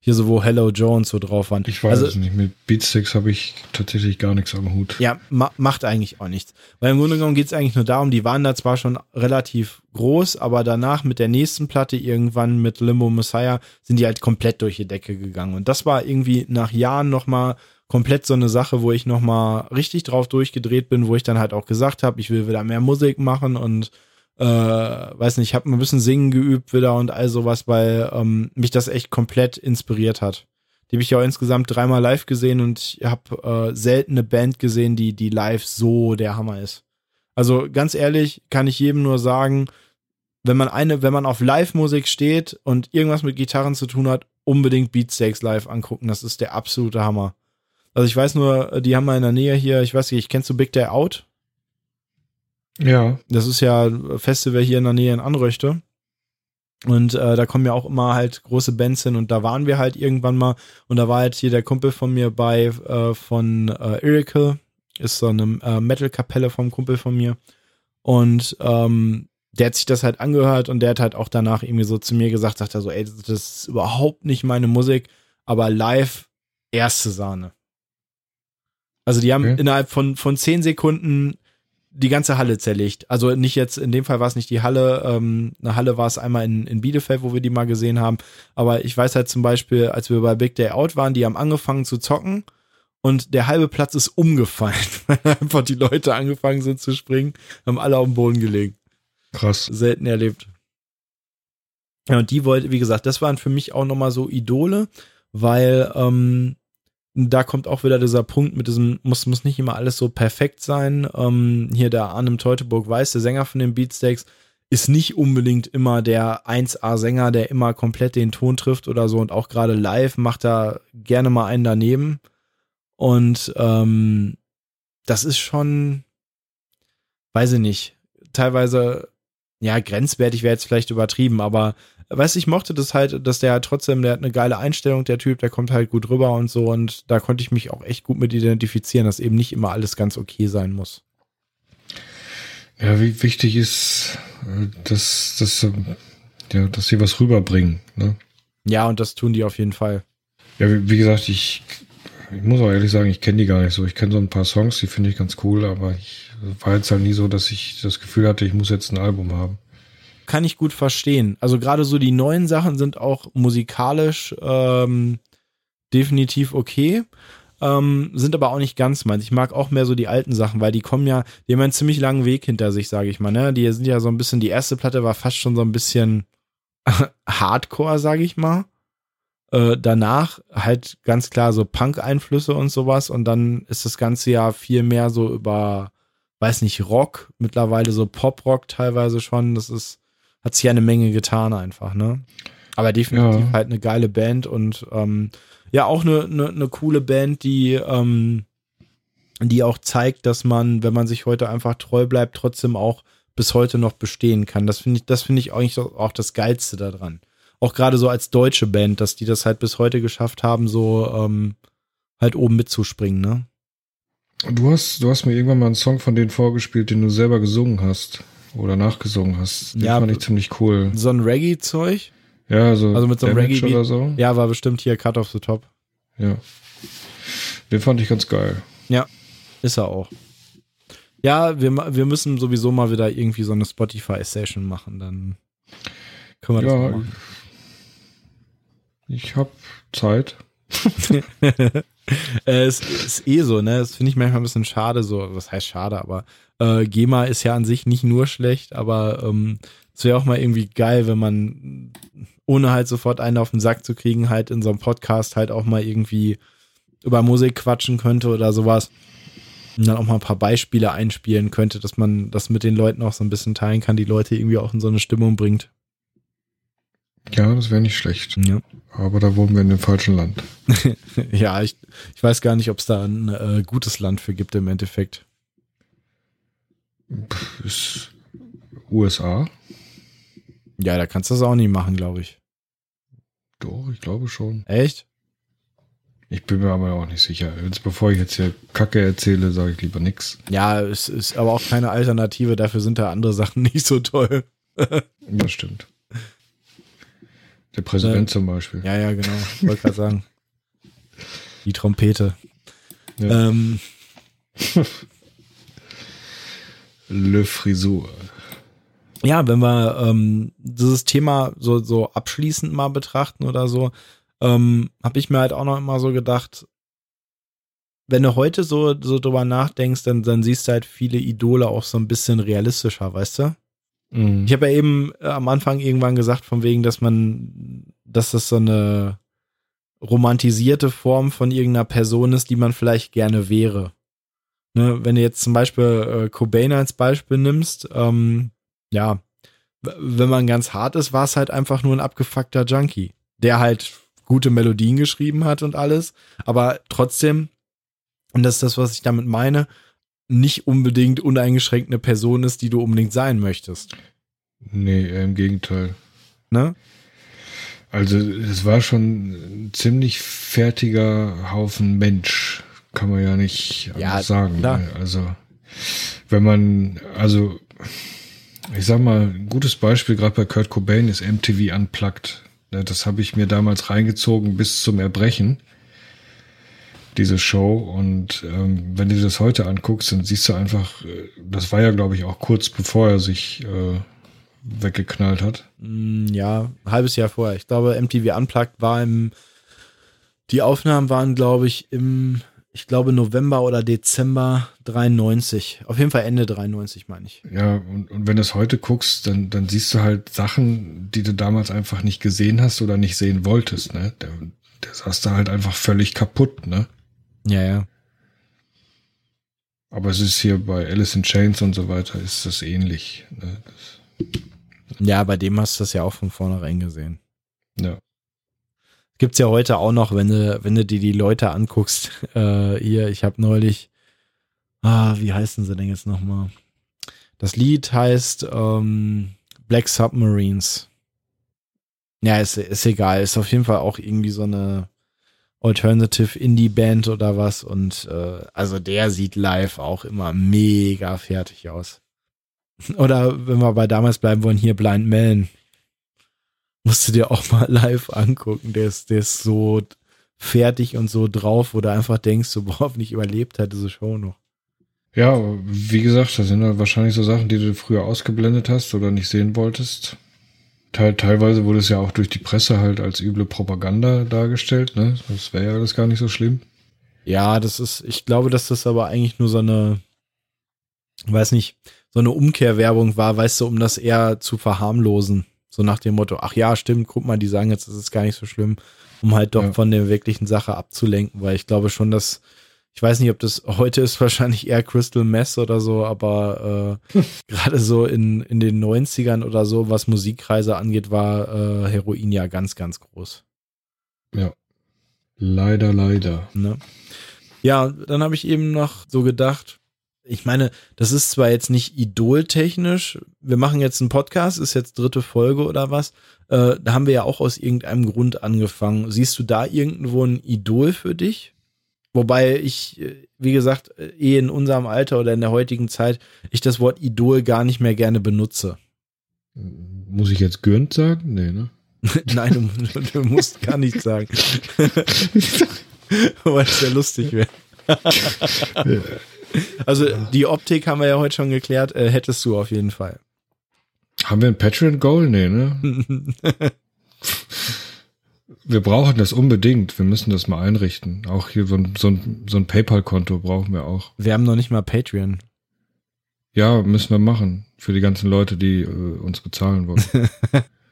Hier so, wo Hello Jones so drauf waren. Ich weiß also, es nicht. Mit Beatsticks habe ich tatsächlich gar nichts am Hut. Ja, ma macht eigentlich auch nichts. Weil im Grunde genommen geht es eigentlich nur darum, die waren da zwar schon relativ groß, aber danach mit der nächsten Platte irgendwann mit Limbo Messiah sind die halt komplett durch die Decke gegangen. Und das war irgendwie nach Jahren nochmal komplett so eine Sache, wo ich nochmal richtig drauf durchgedreht bin, wo ich dann halt auch gesagt habe, ich will wieder mehr Musik machen und äh, weiß nicht, ich habe ein bisschen singen geübt wieder und all sowas, weil ähm, mich das echt komplett inspiriert hat. Die habe ich ja auch insgesamt dreimal live gesehen und ich habe äh, selten eine Band gesehen, die, die live so der Hammer ist. Also ganz ehrlich, kann ich jedem nur sagen, wenn man eine, wenn man auf Live-Musik steht und irgendwas mit Gitarren zu tun hat, unbedingt Beatsteaks live angucken. Das ist der absolute Hammer. Also ich weiß nur, die haben mal in der Nähe hier, ich weiß nicht, kennst du Big Day Out? Ja. Das ist ja ein Festival hier in der Nähe in Anröchte. Und äh, da kommen ja auch immer halt große Bands hin und da waren wir halt irgendwann mal und da war halt hier der Kumpel von mir bei äh, von äh, Irical, ist so eine äh, Metal-Kapelle vom Kumpel von mir und ähm, der hat sich das halt angehört und der hat halt auch danach irgendwie so zu mir gesagt, sagt er so, ey, das ist überhaupt nicht meine Musik, aber live erste Sahne. Also die haben Okay. innerhalb von, von zehn Sekunden die ganze Halle zerlegt. Also nicht jetzt, in dem Fall war es nicht die Halle, ähm, eine Halle war es einmal in, in Bielefeld, wo wir die mal gesehen haben. Aber ich weiß halt zum Beispiel, als wir bei Big Day Out waren, die haben angefangen zu zocken und der halbe Platz ist umgefallen, weil einfach die Leute angefangen sind zu springen, haben alle auf dem Boden gelegen. Krass. Selten erlebt. Ja, und die wollte, wie gesagt, das waren für mich auch nochmal so Idole, weil ähm, da kommt auch wieder dieser Punkt mit diesem, muss, muss nicht immer alles so perfekt sein. Ähm, hier der Arnim Teutoburg weiß, der Sänger von den Beatsteaks, ist nicht unbedingt immer der 1A-Sänger, der immer komplett den Ton trifft oder so und auch gerade live macht er gerne mal einen daneben. Und ähm, das ist schon, weiß ich nicht, teilweise, ja, grenzwertig wäre jetzt vielleicht übertrieben, aber weißt du, ich mochte das halt, dass der halt trotzdem, der hat eine geile Einstellung, der Typ, der kommt halt gut rüber und so und da konnte ich mich auch echt gut mit identifizieren, dass eben nicht immer alles ganz okay sein muss. Ja, wie wichtig ist, äh, dass, dass, ähm, ja, dass sie was rüberbringen. Ne? Ja, und das tun die auf jeden Fall. Ja, wie, wie gesagt, ich, ich muss auch ehrlich sagen, ich kenne die gar nicht so. Ich kenne so ein paar Songs, die finde ich ganz cool, aber ich war jetzt halt nie so, dass ich das Gefühl hatte, ich muss jetzt ein Album haben. Kann ich gut verstehen. Also gerade so die neuen Sachen sind auch musikalisch ähm, definitiv okay. Ähm, sind aber auch nicht ganz meins. Ich mag auch mehr so die alten Sachen, weil die kommen ja, die haben einen ziemlich langen Weg hinter sich, sage ich mal. Ne? Die sind ja so ein bisschen, die erste Platte war fast schon so ein bisschen, Hardcore, sage ich mal. Äh, danach halt ganz klar so Punk-Einflüsse und sowas und dann ist das ganze ja viel mehr so über, weiß nicht, Rock, mittlerweile so Pop-Rock teilweise schon. Das ist, hat sich eine Menge getan einfach, ne? Aber definitiv ja. halt eine geile Band und ähm, ja, auch eine, eine, eine coole Band, die, ähm, die auch zeigt, dass man, wenn man sich heute einfach treu bleibt, trotzdem auch bis heute noch bestehen kann. Das finde ich, das finde ich eigentlich auch das Geilste daran. Auch gerade so als deutsche Band, dass die das halt bis heute geschafft haben, so ähm, halt oben mitzuspringen, ne? Du hast, du hast mir irgendwann mal einen Song von denen vorgespielt, den du selber gesungen hast oder nachgesungen hast. Den ja, fand ich ziemlich cool. So ein Reggae-Zeug? Ja, so also mit so einem Reggae oder so. Ja, war bestimmt hier Cut off the Top. Ja. Den fand ich ganz geil. Ja, ist er auch. Ja, wir, wir müssen sowieso mal wieder irgendwie so eine Spotify-Session machen, dann können wir das ja, machen. Ich habe Zeit. äh, es ist eh so, ne? Das finde ich manchmal ein bisschen schade, so, was heißt schade, aber äh, GEMA ist ja an sich nicht nur schlecht, aber ähm, es wäre auch mal irgendwie geil, wenn man, ohne halt sofort einen auf den Sack zu kriegen, halt in so einem Podcast halt auch mal irgendwie über Musik quatschen könnte oder sowas und dann auch mal ein paar Beispiele einspielen könnte, dass man das mit den Leuten auch so ein bisschen teilen kann, die Leute irgendwie auch in so eine Stimmung bringt. Ja, das wäre nicht schlecht. Ja. Aber da wohnen wir in dem falschen Land. ja, ich, ich weiß gar nicht, ob es da ein äh, gutes Land für gibt im Endeffekt. Ist USA? Ja, da kannst du das auch nicht machen, glaube ich. Doch, ich glaube schon. Echt? Ich bin mir aber auch nicht sicher. Jetzt, bevor ich jetzt hier Kacke erzähle, sage ich lieber nichts. Ja, es ist aber auch keine Alternative. Dafür sind da andere Sachen nicht so toll. das stimmt. Der Präsident äh, zum Beispiel. Ja, ja, genau. Ich wollte gerade sagen. Die Trompete. Ja. Ähm. Le Frisur. Ja, wenn wir ähm, dieses Thema so, so abschließend mal betrachten oder so, ähm, habe ich mir halt auch noch immer so gedacht, wenn du heute so, so drüber nachdenkst, dann, dann siehst du halt viele Idole auch so ein bisschen realistischer, weißt du? Mhm. Ich habe ja eben äh, am Anfang irgendwann gesagt, von wegen, dass man, dass das so eine romantisierte Form von irgendeiner Person ist, die man vielleicht gerne wäre. Ne, wenn du jetzt zum Beispiel äh, Cobain als Beispiel nimmst, ähm, ja, wenn man ganz hart ist, war es halt einfach nur ein abgefuckter Junkie, der halt gute Melodien geschrieben hat und alles, aber trotzdem, und das ist das, was ich damit meine, nicht unbedingt uneingeschränkt eine Person ist, die du unbedingt sein möchtest. Nee, im Gegenteil. Ne? Also es war schon ein ziemlich fertiger Haufen Mensch, kann man ja nicht ja, sagen. Klar. Ne? Also wenn man, also ich sag mal, ein gutes Beispiel gerade bei Kurt Cobain ist MTV Unplugged. Ne, das habe ich mir damals reingezogen bis zum Erbrechen, diese Show. Und ähm, wenn du das heute anguckst, dann siehst du einfach, äh, das war ja, glaube ich, auch kurz bevor er sich äh, weggeknallt hat. Mm, ja, ein halbes Jahr vorher. Ich glaube, MTV Unplugged war im, die Aufnahmen waren, glaube ich, im ich glaube, November oder Dezember 93. Auf jeden Fall Ende 93, meine ich. Ja, und, und wenn du es heute guckst, dann, dann siehst du halt Sachen, die du damals einfach nicht gesehen hast oder nicht sehen wolltest, ne? Der, der saß da halt einfach völlig kaputt, ne? Ja, ja. Aber es ist hier bei Alice in Chains und so weiter, ist das ähnlich. Ne? Das, ja, bei dem hast du das ja auch von vornherein gesehen. Ja. Gibt's ja heute auch noch, wenn du, wenn du dir die Leute anguckst. Äh, hier, ich habe neulich, ah, wie heißen sie denn jetzt nochmal? Das Lied heißt ähm, Black Submarines. Ja, ist, ist egal. Ist auf jeden Fall auch irgendwie so eine Alternative Indie Band oder was. Und äh, also der sieht live auch immer mega fertig aus. Oder wenn wir bei damals bleiben wollen, hier Blind Melon musst du dir auch mal live angucken. Der ist, der ist so fertig und so drauf, wo du einfach denkst, so, boah, nicht überlebt hat diese Show noch. Ja, wie gesagt, das sind wahrscheinlich so Sachen, die du früher ausgeblendet hast oder nicht sehen wolltest. Teil, teilweise wurde es ja auch durch die Presse halt als üble Propaganda dargestellt, ne? Das wäre ja alles gar nicht so schlimm. Ja, das ist, ich glaube, dass das aber eigentlich nur so eine, weiß nicht, so eine Umkehrwerbung war, weißt du, um das eher zu verharmlosen So nach dem Motto, ach ja, stimmt, guck mal, die sagen jetzt, es ist gar nicht so schlimm, um halt doch ja. von der wirklichen Sache abzulenken, weil ich glaube schon, dass ich weiß nicht, ob das heute ist wahrscheinlich eher Crystal Mess oder so, aber äh, gerade so in, in den 90ern oder so, was Musikkreise angeht, war äh, Heroin ja ganz, ganz groß. Ja. Leider, leider. Ne? Ja, dann habe ich eben noch so gedacht, ich meine, das ist zwar jetzt nicht idoltechnisch, wir machen jetzt einen Podcast, ist jetzt dritte Folge oder was, äh, da haben wir ja auch aus irgendeinem Grund angefangen. Siehst du da irgendwo ein Idol für dich? Wobei ich, wie gesagt, eh in unserem Alter oder in der heutigen Zeit, ich das Wort Idol gar nicht mehr gerne benutze. Muss ich jetzt Gürnt sagen? Nee, ne? Nein, du, du, musst gar nichts sagen. Weil es ja lustig wäre. also die Optik haben wir ja heute schon geklärt, äh, hättest du auf jeden Fall. Haben wir ein Patreon-Goal? Nee, ne? Wir brauchen das unbedingt. Wir müssen das mal einrichten. Auch hier so ein, so ein, so ein PayPal-Konto brauchen wir auch. Wir haben noch nicht mal Patreon. Ja, müssen wir machen. Für die ganzen Leute, die äh, uns bezahlen wollen.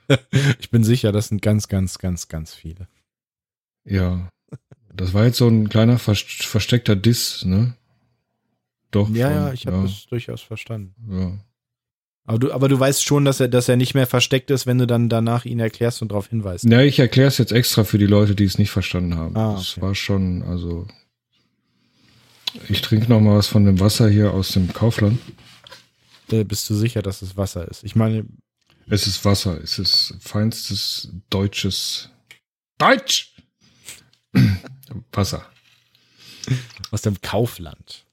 ich bin sicher, das sind ganz, ganz, ganz, ganz viele. Ja. Das war jetzt so ein kleiner versteckter Diss, ne? Doch. Ja, schon, ja, ich habe ja. das durchaus verstanden. Ja. Aber du, aber du weißt schon, dass er, dass er nicht mehr versteckt ist, wenn du dann danach ihn erklärst und darauf hinweist. Ja, ich erkläre es jetzt extra für die Leute, die es nicht verstanden haben. Ah, okay. Das war schon, also. Ich trinke noch mal was von dem Wasser hier aus dem Kaufland. Äh, bist du sicher, dass es Wasser ist? Ich meine. Es ist Wasser. Es ist feinstes deutsches Deutsch! Wasser. Aus dem Kaufland.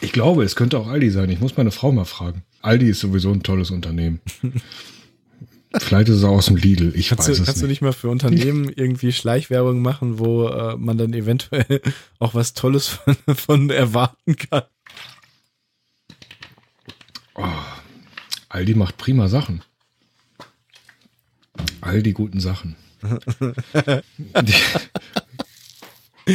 Ich glaube, es könnte auch Aldi sein. Ich muss meine Frau mal fragen. Aldi ist sowieso ein tolles Unternehmen. Vielleicht ist es auch aus dem Lidl, ich kannst weiß du, es Kannst nicht. du nicht mal für Unternehmen irgendwie Schleichwerbung machen, wo äh, man dann eventuell auch was Tolles von, von erwarten kann? Oh, Aldi macht prima Sachen. All die guten Sachen.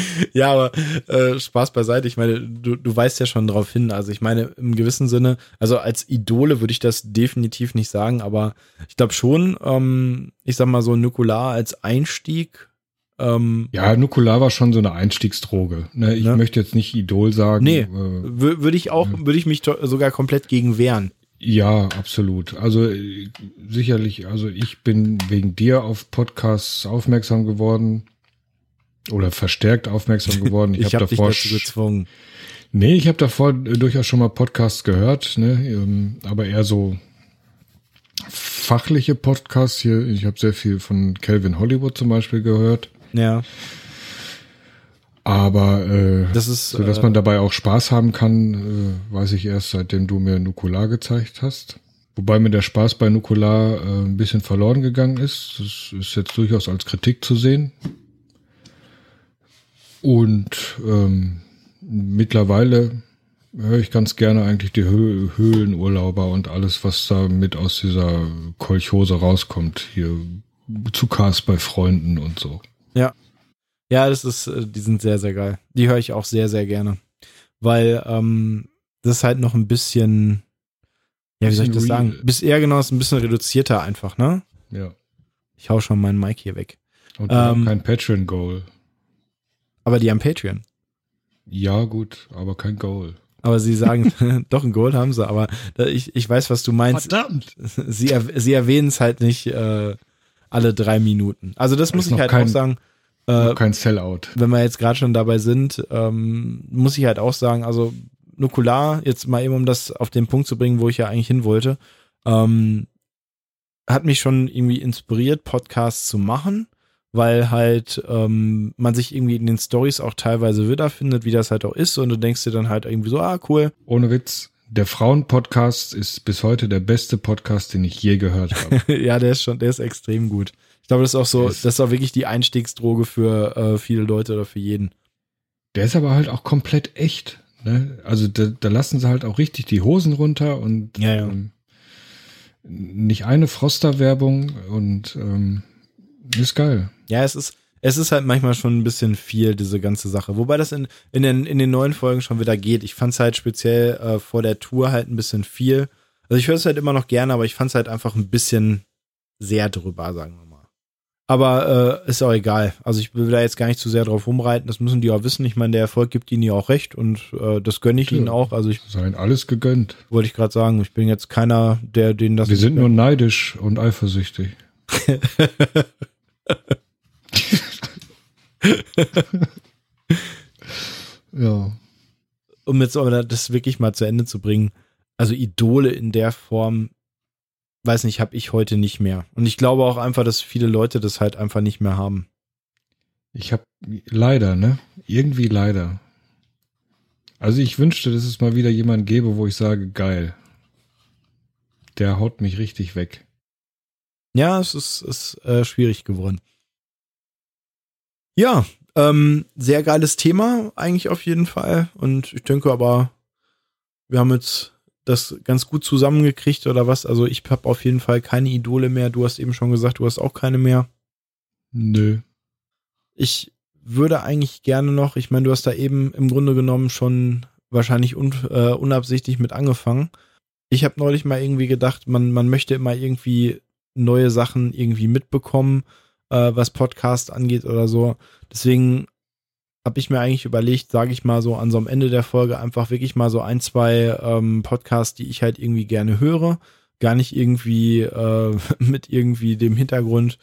ja, aber äh, Spaß beiseite. Ich meine, du, du weißt ja schon drauf hin. Also ich meine, im gewissen Sinne, also als Idole würde ich das definitiv nicht sagen, aber ich glaube schon, ähm, ich sag mal so Nukular als Einstieg. Ähm, ja, Nukular war schon so eine Einstiegsdroge. Ne, ich ne? möchte jetzt nicht Idol sagen. Nee, äh, würde ich auch, würde ich mich sogar komplett gegen wehren. Ja, absolut. Also sicherlich, also ich bin wegen dir auf Podcasts aufmerksam geworden oder verstärkt aufmerksam geworden. Ich, ich habe hab davor dich dazu gezwungen. Nee, ich habe davor durchaus schon mal Podcasts gehört, ne, ähm, aber eher so fachliche Podcasts hier. Ich habe sehr viel von Calvin Hollywood zum Beispiel gehört. Ja. Aber äh, das ist, so dass äh, man dabei auch Spaß haben kann, äh, weiß ich erst, seitdem du mir Nukular gezeigt hast. Wobei mir der Spaß bei Nukular äh, ein bisschen verloren gegangen ist. Das ist jetzt durchaus als Kritik zu sehen. Und ähm, mittlerweile höre ich ganz gerne eigentlich die Hö Höhlenurlauber und alles, was da mit aus dieser Kolchose rauskommt. Hier zu Cast bei Freunden und so. Ja. Ja, das ist, äh, die sind sehr, sehr geil. Die höre ich auch sehr, sehr gerne. Weil ähm, das ist halt noch ein bisschen, ja, wie soll ich das sagen? Bis eher genau, ist ein bisschen reduzierter einfach, ne? Ja. Ich hau schon meinen Mic hier weg. Und ähm, kein Patreon-Goal. Aber die haben Patreon. Ja, gut, aber kein Goal. Aber sie sagen, doch ein Goal haben sie, aber ich, ich weiß, was du meinst. Verdammt! Sie, sie erwähnen es halt nicht äh, alle drei Minuten. Also das, das muss ich halt kein, auch sagen. Äh, kein Sellout. Wenn wir jetzt gerade schon dabei sind, ähm, muss ich halt auch sagen, also Nukular, jetzt mal eben um das auf den Punkt zu bringen, wo ich ja eigentlich hin wollte, ähm, hat mich schon irgendwie inspiriert, Podcasts zu machen weil halt ähm, man sich irgendwie in den Stories auch teilweise wiederfindet, wie das halt auch ist und du denkst dir dann halt irgendwie so, ah, cool. Ohne Witz, der Frauen-Podcast ist bis heute der beste Podcast, den ich je gehört habe. ja, der ist schon, der ist extrem gut. Ich glaube, das ist auch so, ist, das ist auch wirklich die Einstiegsdroge für äh, viele Leute oder für jeden. Der ist aber halt auch komplett echt. Ne? Also da, da lassen sie halt auch richtig die Hosen runter und ja, ja. Ähm, nicht eine Froster-Werbung und ähm, ist geil. Ja, es ist, es ist halt manchmal schon ein bisschen viel, diese ganze Sache. Wobei das in, in, den, in den neuen Folgen schon wieder geht. Ich fand es halt speziell äh, vor der Tour halt ein bisschen viel. Also ich höre es halt immer noch gerne, aber ich fand es halt einfach ein bisschen, sehr drüber, sagen wir mal. Aber äh, ist auch egal. Also ich will da jetzt gar nicht zu sehr drauf rumreiten. Das müssen die auch wissen. Ich meine, der Erfolg gibt ihnen ja auch recht und äh, das gönne ich ja. ihnen auch. Also ich sein alles gegönnt. Wollte ich gerade sagen. Ich bin jetzt keiner, der denen das. Wir sind nur neidisch und eifersüchtig. ja. Um jetzt aber das wirklich mal zu Ende zu bringen. Also Idole in der Form, weiß nicht, habe ich heute nicht mehr. Und ich glaube auch einfach, dass viele Leute das halt einfach nicht mehr haben. Ich habe leider, ne? Irgendwie leider. Also ich wünschte, dass es mal wieder jemand gäbe, wo ich sage, geil. Der haut mich richtig weg. Ja, es ist, ist äh, schwierig geworden. Ja, ähm, sehr geiles Thema eigentlich auf jeden Fall. Und ich denke aber, wir haben jetzt das ganz gut zusammengekriegt oder was. Also ich habe auf jeden Fall keine Idole mehr. Du hast eben schon gesagt, du hast auch keine mehr. Nö. Ich würde eigentlich gerne noch, ich meine, du hast da eben im Grunde genommen schon wahrscheinlich un, äh, unabsichtlich mit angefangen. Ich habe neulich mal irgendwie gedacht, man, man möchte immer irgendwie neue Sachen irgendwie mitbekommen, äh, was Podcast angeht oder so. Deswegen habe ich mir eigentlich überlegt, sage ich mal so an so am Ende der Folge einfach wirklich mal so ein, zwei ähm, Podcasts, die ich halt irgendwie gerne höre. Gar nicht irgendwie äh, mit irgendwie dem Hintergrund,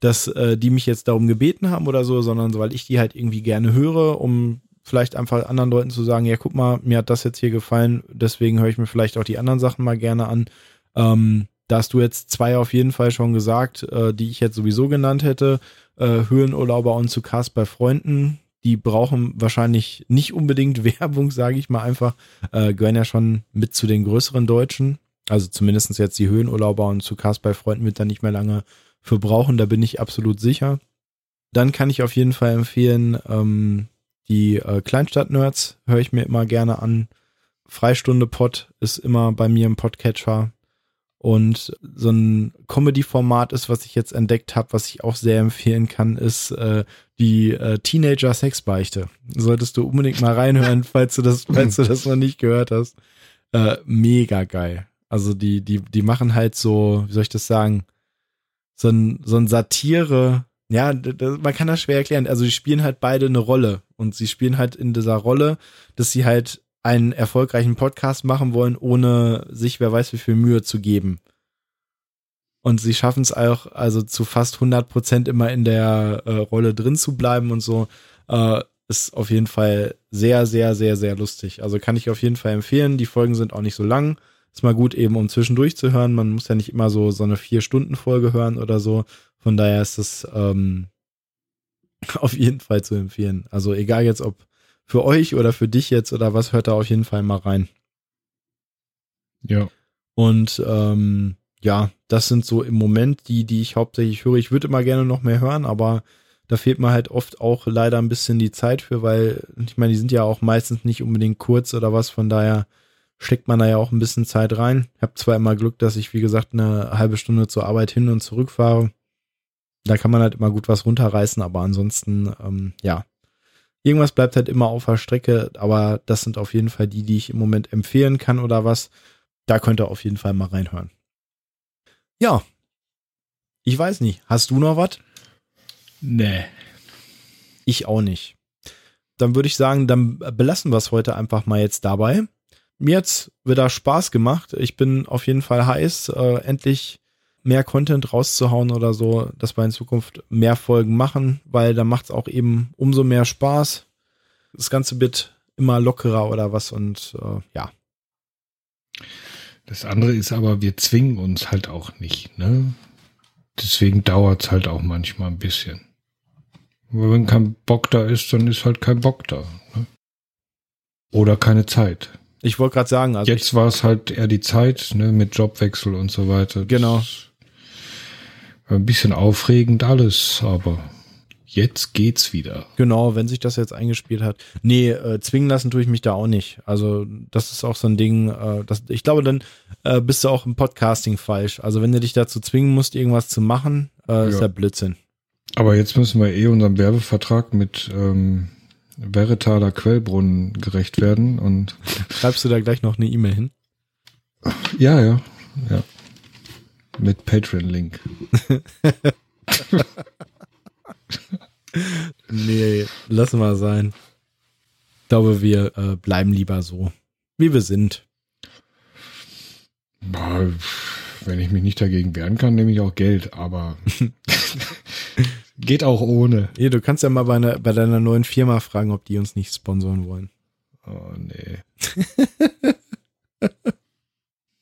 dass äh, die mich jetzt darum gebeten haben oder so, sondern weil ich die halt irgendwie gerne höre, um vielleicht einfach anderen Leuten zu sagen, ja, guck mal, mir hat das jetzt hier gefallen, deswegen höre ich mir vielleicht auch die anderen Sachen mal gerne an. Ähm, da hast du jetzt zwei auf jeden Fall schon gesagt, äh, die ich jetzt sowieso genannt hätte. Äh, Höhenurlauber und zu Cast bei Freunden. Die brauchen wahrscheinlich nicht unbedingt Werbung, sage ich mal einfach. Äh, gehören ja schon mit zu den größeren Deutschen. Also zumindest jetzt die Höhenurlauber und zu Cast bei Freunden wird da nicht mehr lange für brauchen. Da bin ich absolut sicher. Dann kann ich auf jeden Fall empfehlen, ähm, die äh, Kleinstadt-Nerds höre ich mir immer gerne an. Freistunde Pod ist immer bei mir im Podcatcher und so ein Comedy-Format ist, was ich jetzt entdeckt habe, was ich auch sehr empfehlen kann, ist äh, die äh, Teenager-Sexbeichte. Solltest du unbedingt mal reinhören, falls du das, falls du das noch nicht gehört hast. Äh, mega geil. Also die, die, die machen halt so, wie soll ich das sagen, so ein, so ein Satire, ja, man kann das schwer erklären. Also die spielen halt beide eine Rolle und sie spielen halt in dieser Rolle, dass sie halt einen erfolgreichen Podcast machen wollen, ohne sich wer weiß wie viel Mühe zu geben. Und sie schaffen es auch, also zu fast 100 Prozent immer in der äh, Rolle drin zu bleiben und so. Äh, ist auf jeden Fall sehr, sehr, sehr, sehr lustig. Also kann ich auf jeden Fall empfehlen. Die Folgen sind auch nicht so lang. Ist mal gut eben, um zwischendurch zu hören. Man muss ja nicht immer so, so eine Vier-Stunden-Folge hören oder so. Von daher ist es ähm, auf jeden Fall zu empfehlen. Also egal jetzt, ob für euch oder für dich jetzt oder was, hört da auf jeden Fall mal rein. Ja. Und ähm, ja, das sind so im Moment die, die ich hauptsächlich höre. Ich würde immer gerne noch mehr hören, aber da fehlt mir halt oft auch leider ein bisschen die Zeit für, weil ich meine, die sind ja auch meistens nicht unbedingt kurz oder was, von daher steckt man da ja auch ein bisschen Zeit rein. Ich habe zwar immer Glück, dass ich, wie gesagt, eine halbe Stunde zur Arbeit hin und zurück fahre. Da kann man halt immer gut was runterreißen, aber ansonsten, ähm, ja, Irgendwas bleibt halt immer auf der Strecke, aber das sind auf jeden Fall die, die ich im Moment empfehlen kann oder was. Da könnt ihr auf jeden Fall mal reinhören. Ja. Ich weiß nicht. Hast du noch was? Nee. Ich auch nicht. Dann würde ich sagen, dann belassen wir es heute einfach mal jetzt dabei. Mir hat's wieder Spaß gemacht. Ich bin auf jeden Fall heiß, äh, endlich mehr Content rauszuhauen oder so, dass wir in Zukunft mehr Folgen machen, weil da macht es auch eben umso mehr Spaß. Das Ganze wird immer lockerer oder was und äh, ja. Das andere ist aber, wir zwingen uns halt auch nicht, ne? Deswegen dauert es halt auch manchmal ein bisschen. Aber wenn kein Bock da ist, dann ist halt kein Bock da. Ne? Oder keine Zeit. Ich wollte gerade sagen, also jetzt war es halt eher die Zeit, ne, mit Jobwechsel und so weiter. Genau. Das ein bisschen aufregend alles, aber jetzt geht's wieder. Genau, wenn sich das jetzt eingespielt hat. Nee, äh, zwingen lassen tue ich mich da auch nicht. Also, das ist auch so ein Ding, äh, das, ich glaube, dann äh, bist du auch im Podcasting falsch. Also, wenn du dich dazu zwingen musst, irgendwas zu machen, äh, ja. ist ja Blödsinn. Aber jetzt müssen wir eh unserem Werbevertrag mit ähm, Veritaler Quellbrunnen gerecht werden und. Schreibst du da gleich noch eine E-Mail hin? Ja, ja, ja. Mit Patreon-Link. nee, lass mal sein. Ich glaube, wir äh, bleiben lieber so, wie wir sind. Wenn ich mich nicht dagegen wehren kann, nehme ich auch Geld, aber geht auch ohne. Nee, du kannst ja mal bei, einer, bei deiner neuen Firma fragen, ob die uns nicht sponsoren wollen. Oh nee.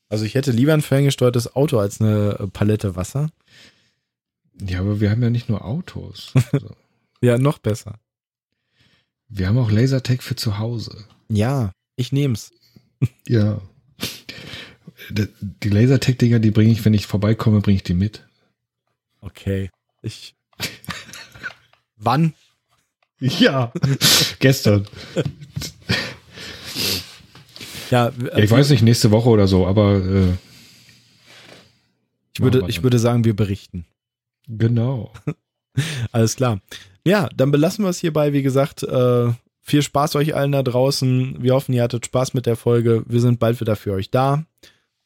Also ich hätte lieber ein ferngesteuertes Auto als eine äh, Palette Wasser. Ja, aber wir haben ja nicht nur Autos. Also, Ja, noch besser. wir haben auch Lasertag für zu Hause. Ja, ich nehm's. Ja. Die Lasertag-Dinger, die bringe ich, wenn ich vorbeikomme, bringe ich die mit. Okay. Ich. Wann? Ja. Gestern. Ja, Ja, ich weiß nicht, nächste Woche oder so, aber äh, ich würde, ich würde sagen, wir berichten. genau. Alles klar. Ja, dann belassen wir es hierbei. Wie gesagt, äh, viel Spaß euch allen da draußen. Wir hoffen, ihr hattet Spaß mit der Folge. Wir sind bald wieder für euch da.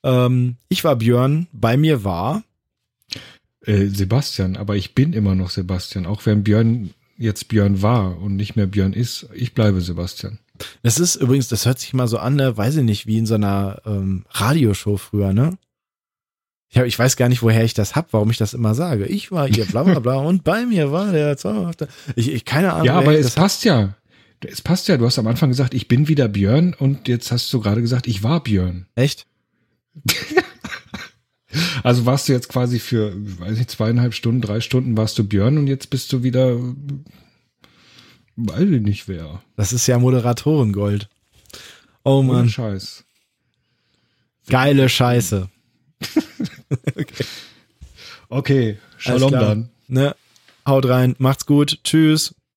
Ähm, ich war Björn. Bei mir war. Äh, Sebastian, aber ich bin immer noch Sebastian, auch wenn Björn jetzt Björn war und nicht mehr Björn ist. Ich bleibe Sebastian. Das ist übrigens, das hört sich mal so an, ne? weiß ich nicht, wie in so einer ähm, Radioshow früher, ne? Ich, hab, ich weiß gar nicht, woher ich das hab, warum ich das immer sage. Ich war ihr, bla bla bla, und bei mir war der zauberhafte. Ich, ich keine Ahnung. ja, aber ich es das hab. passt ja. Es passt ja. Du hast am Anfang gesagt, ich bin wieder Björn und jetzt hast du gerade gesagt, ich war Björn. Echt? Also warst du jetzt quasi für, weiß nicht, zweieinhalb Stunden, drei Stunden warst du Björn und jetzt bist du wieder, weiß ich nicht wer. Das ist ja Moderatorengold. Oh Ohne Mann, Scheiß. geile Scheiße. Okay, Alles Shalom dann. Ne? Haut rein, macht's gut, tschüss.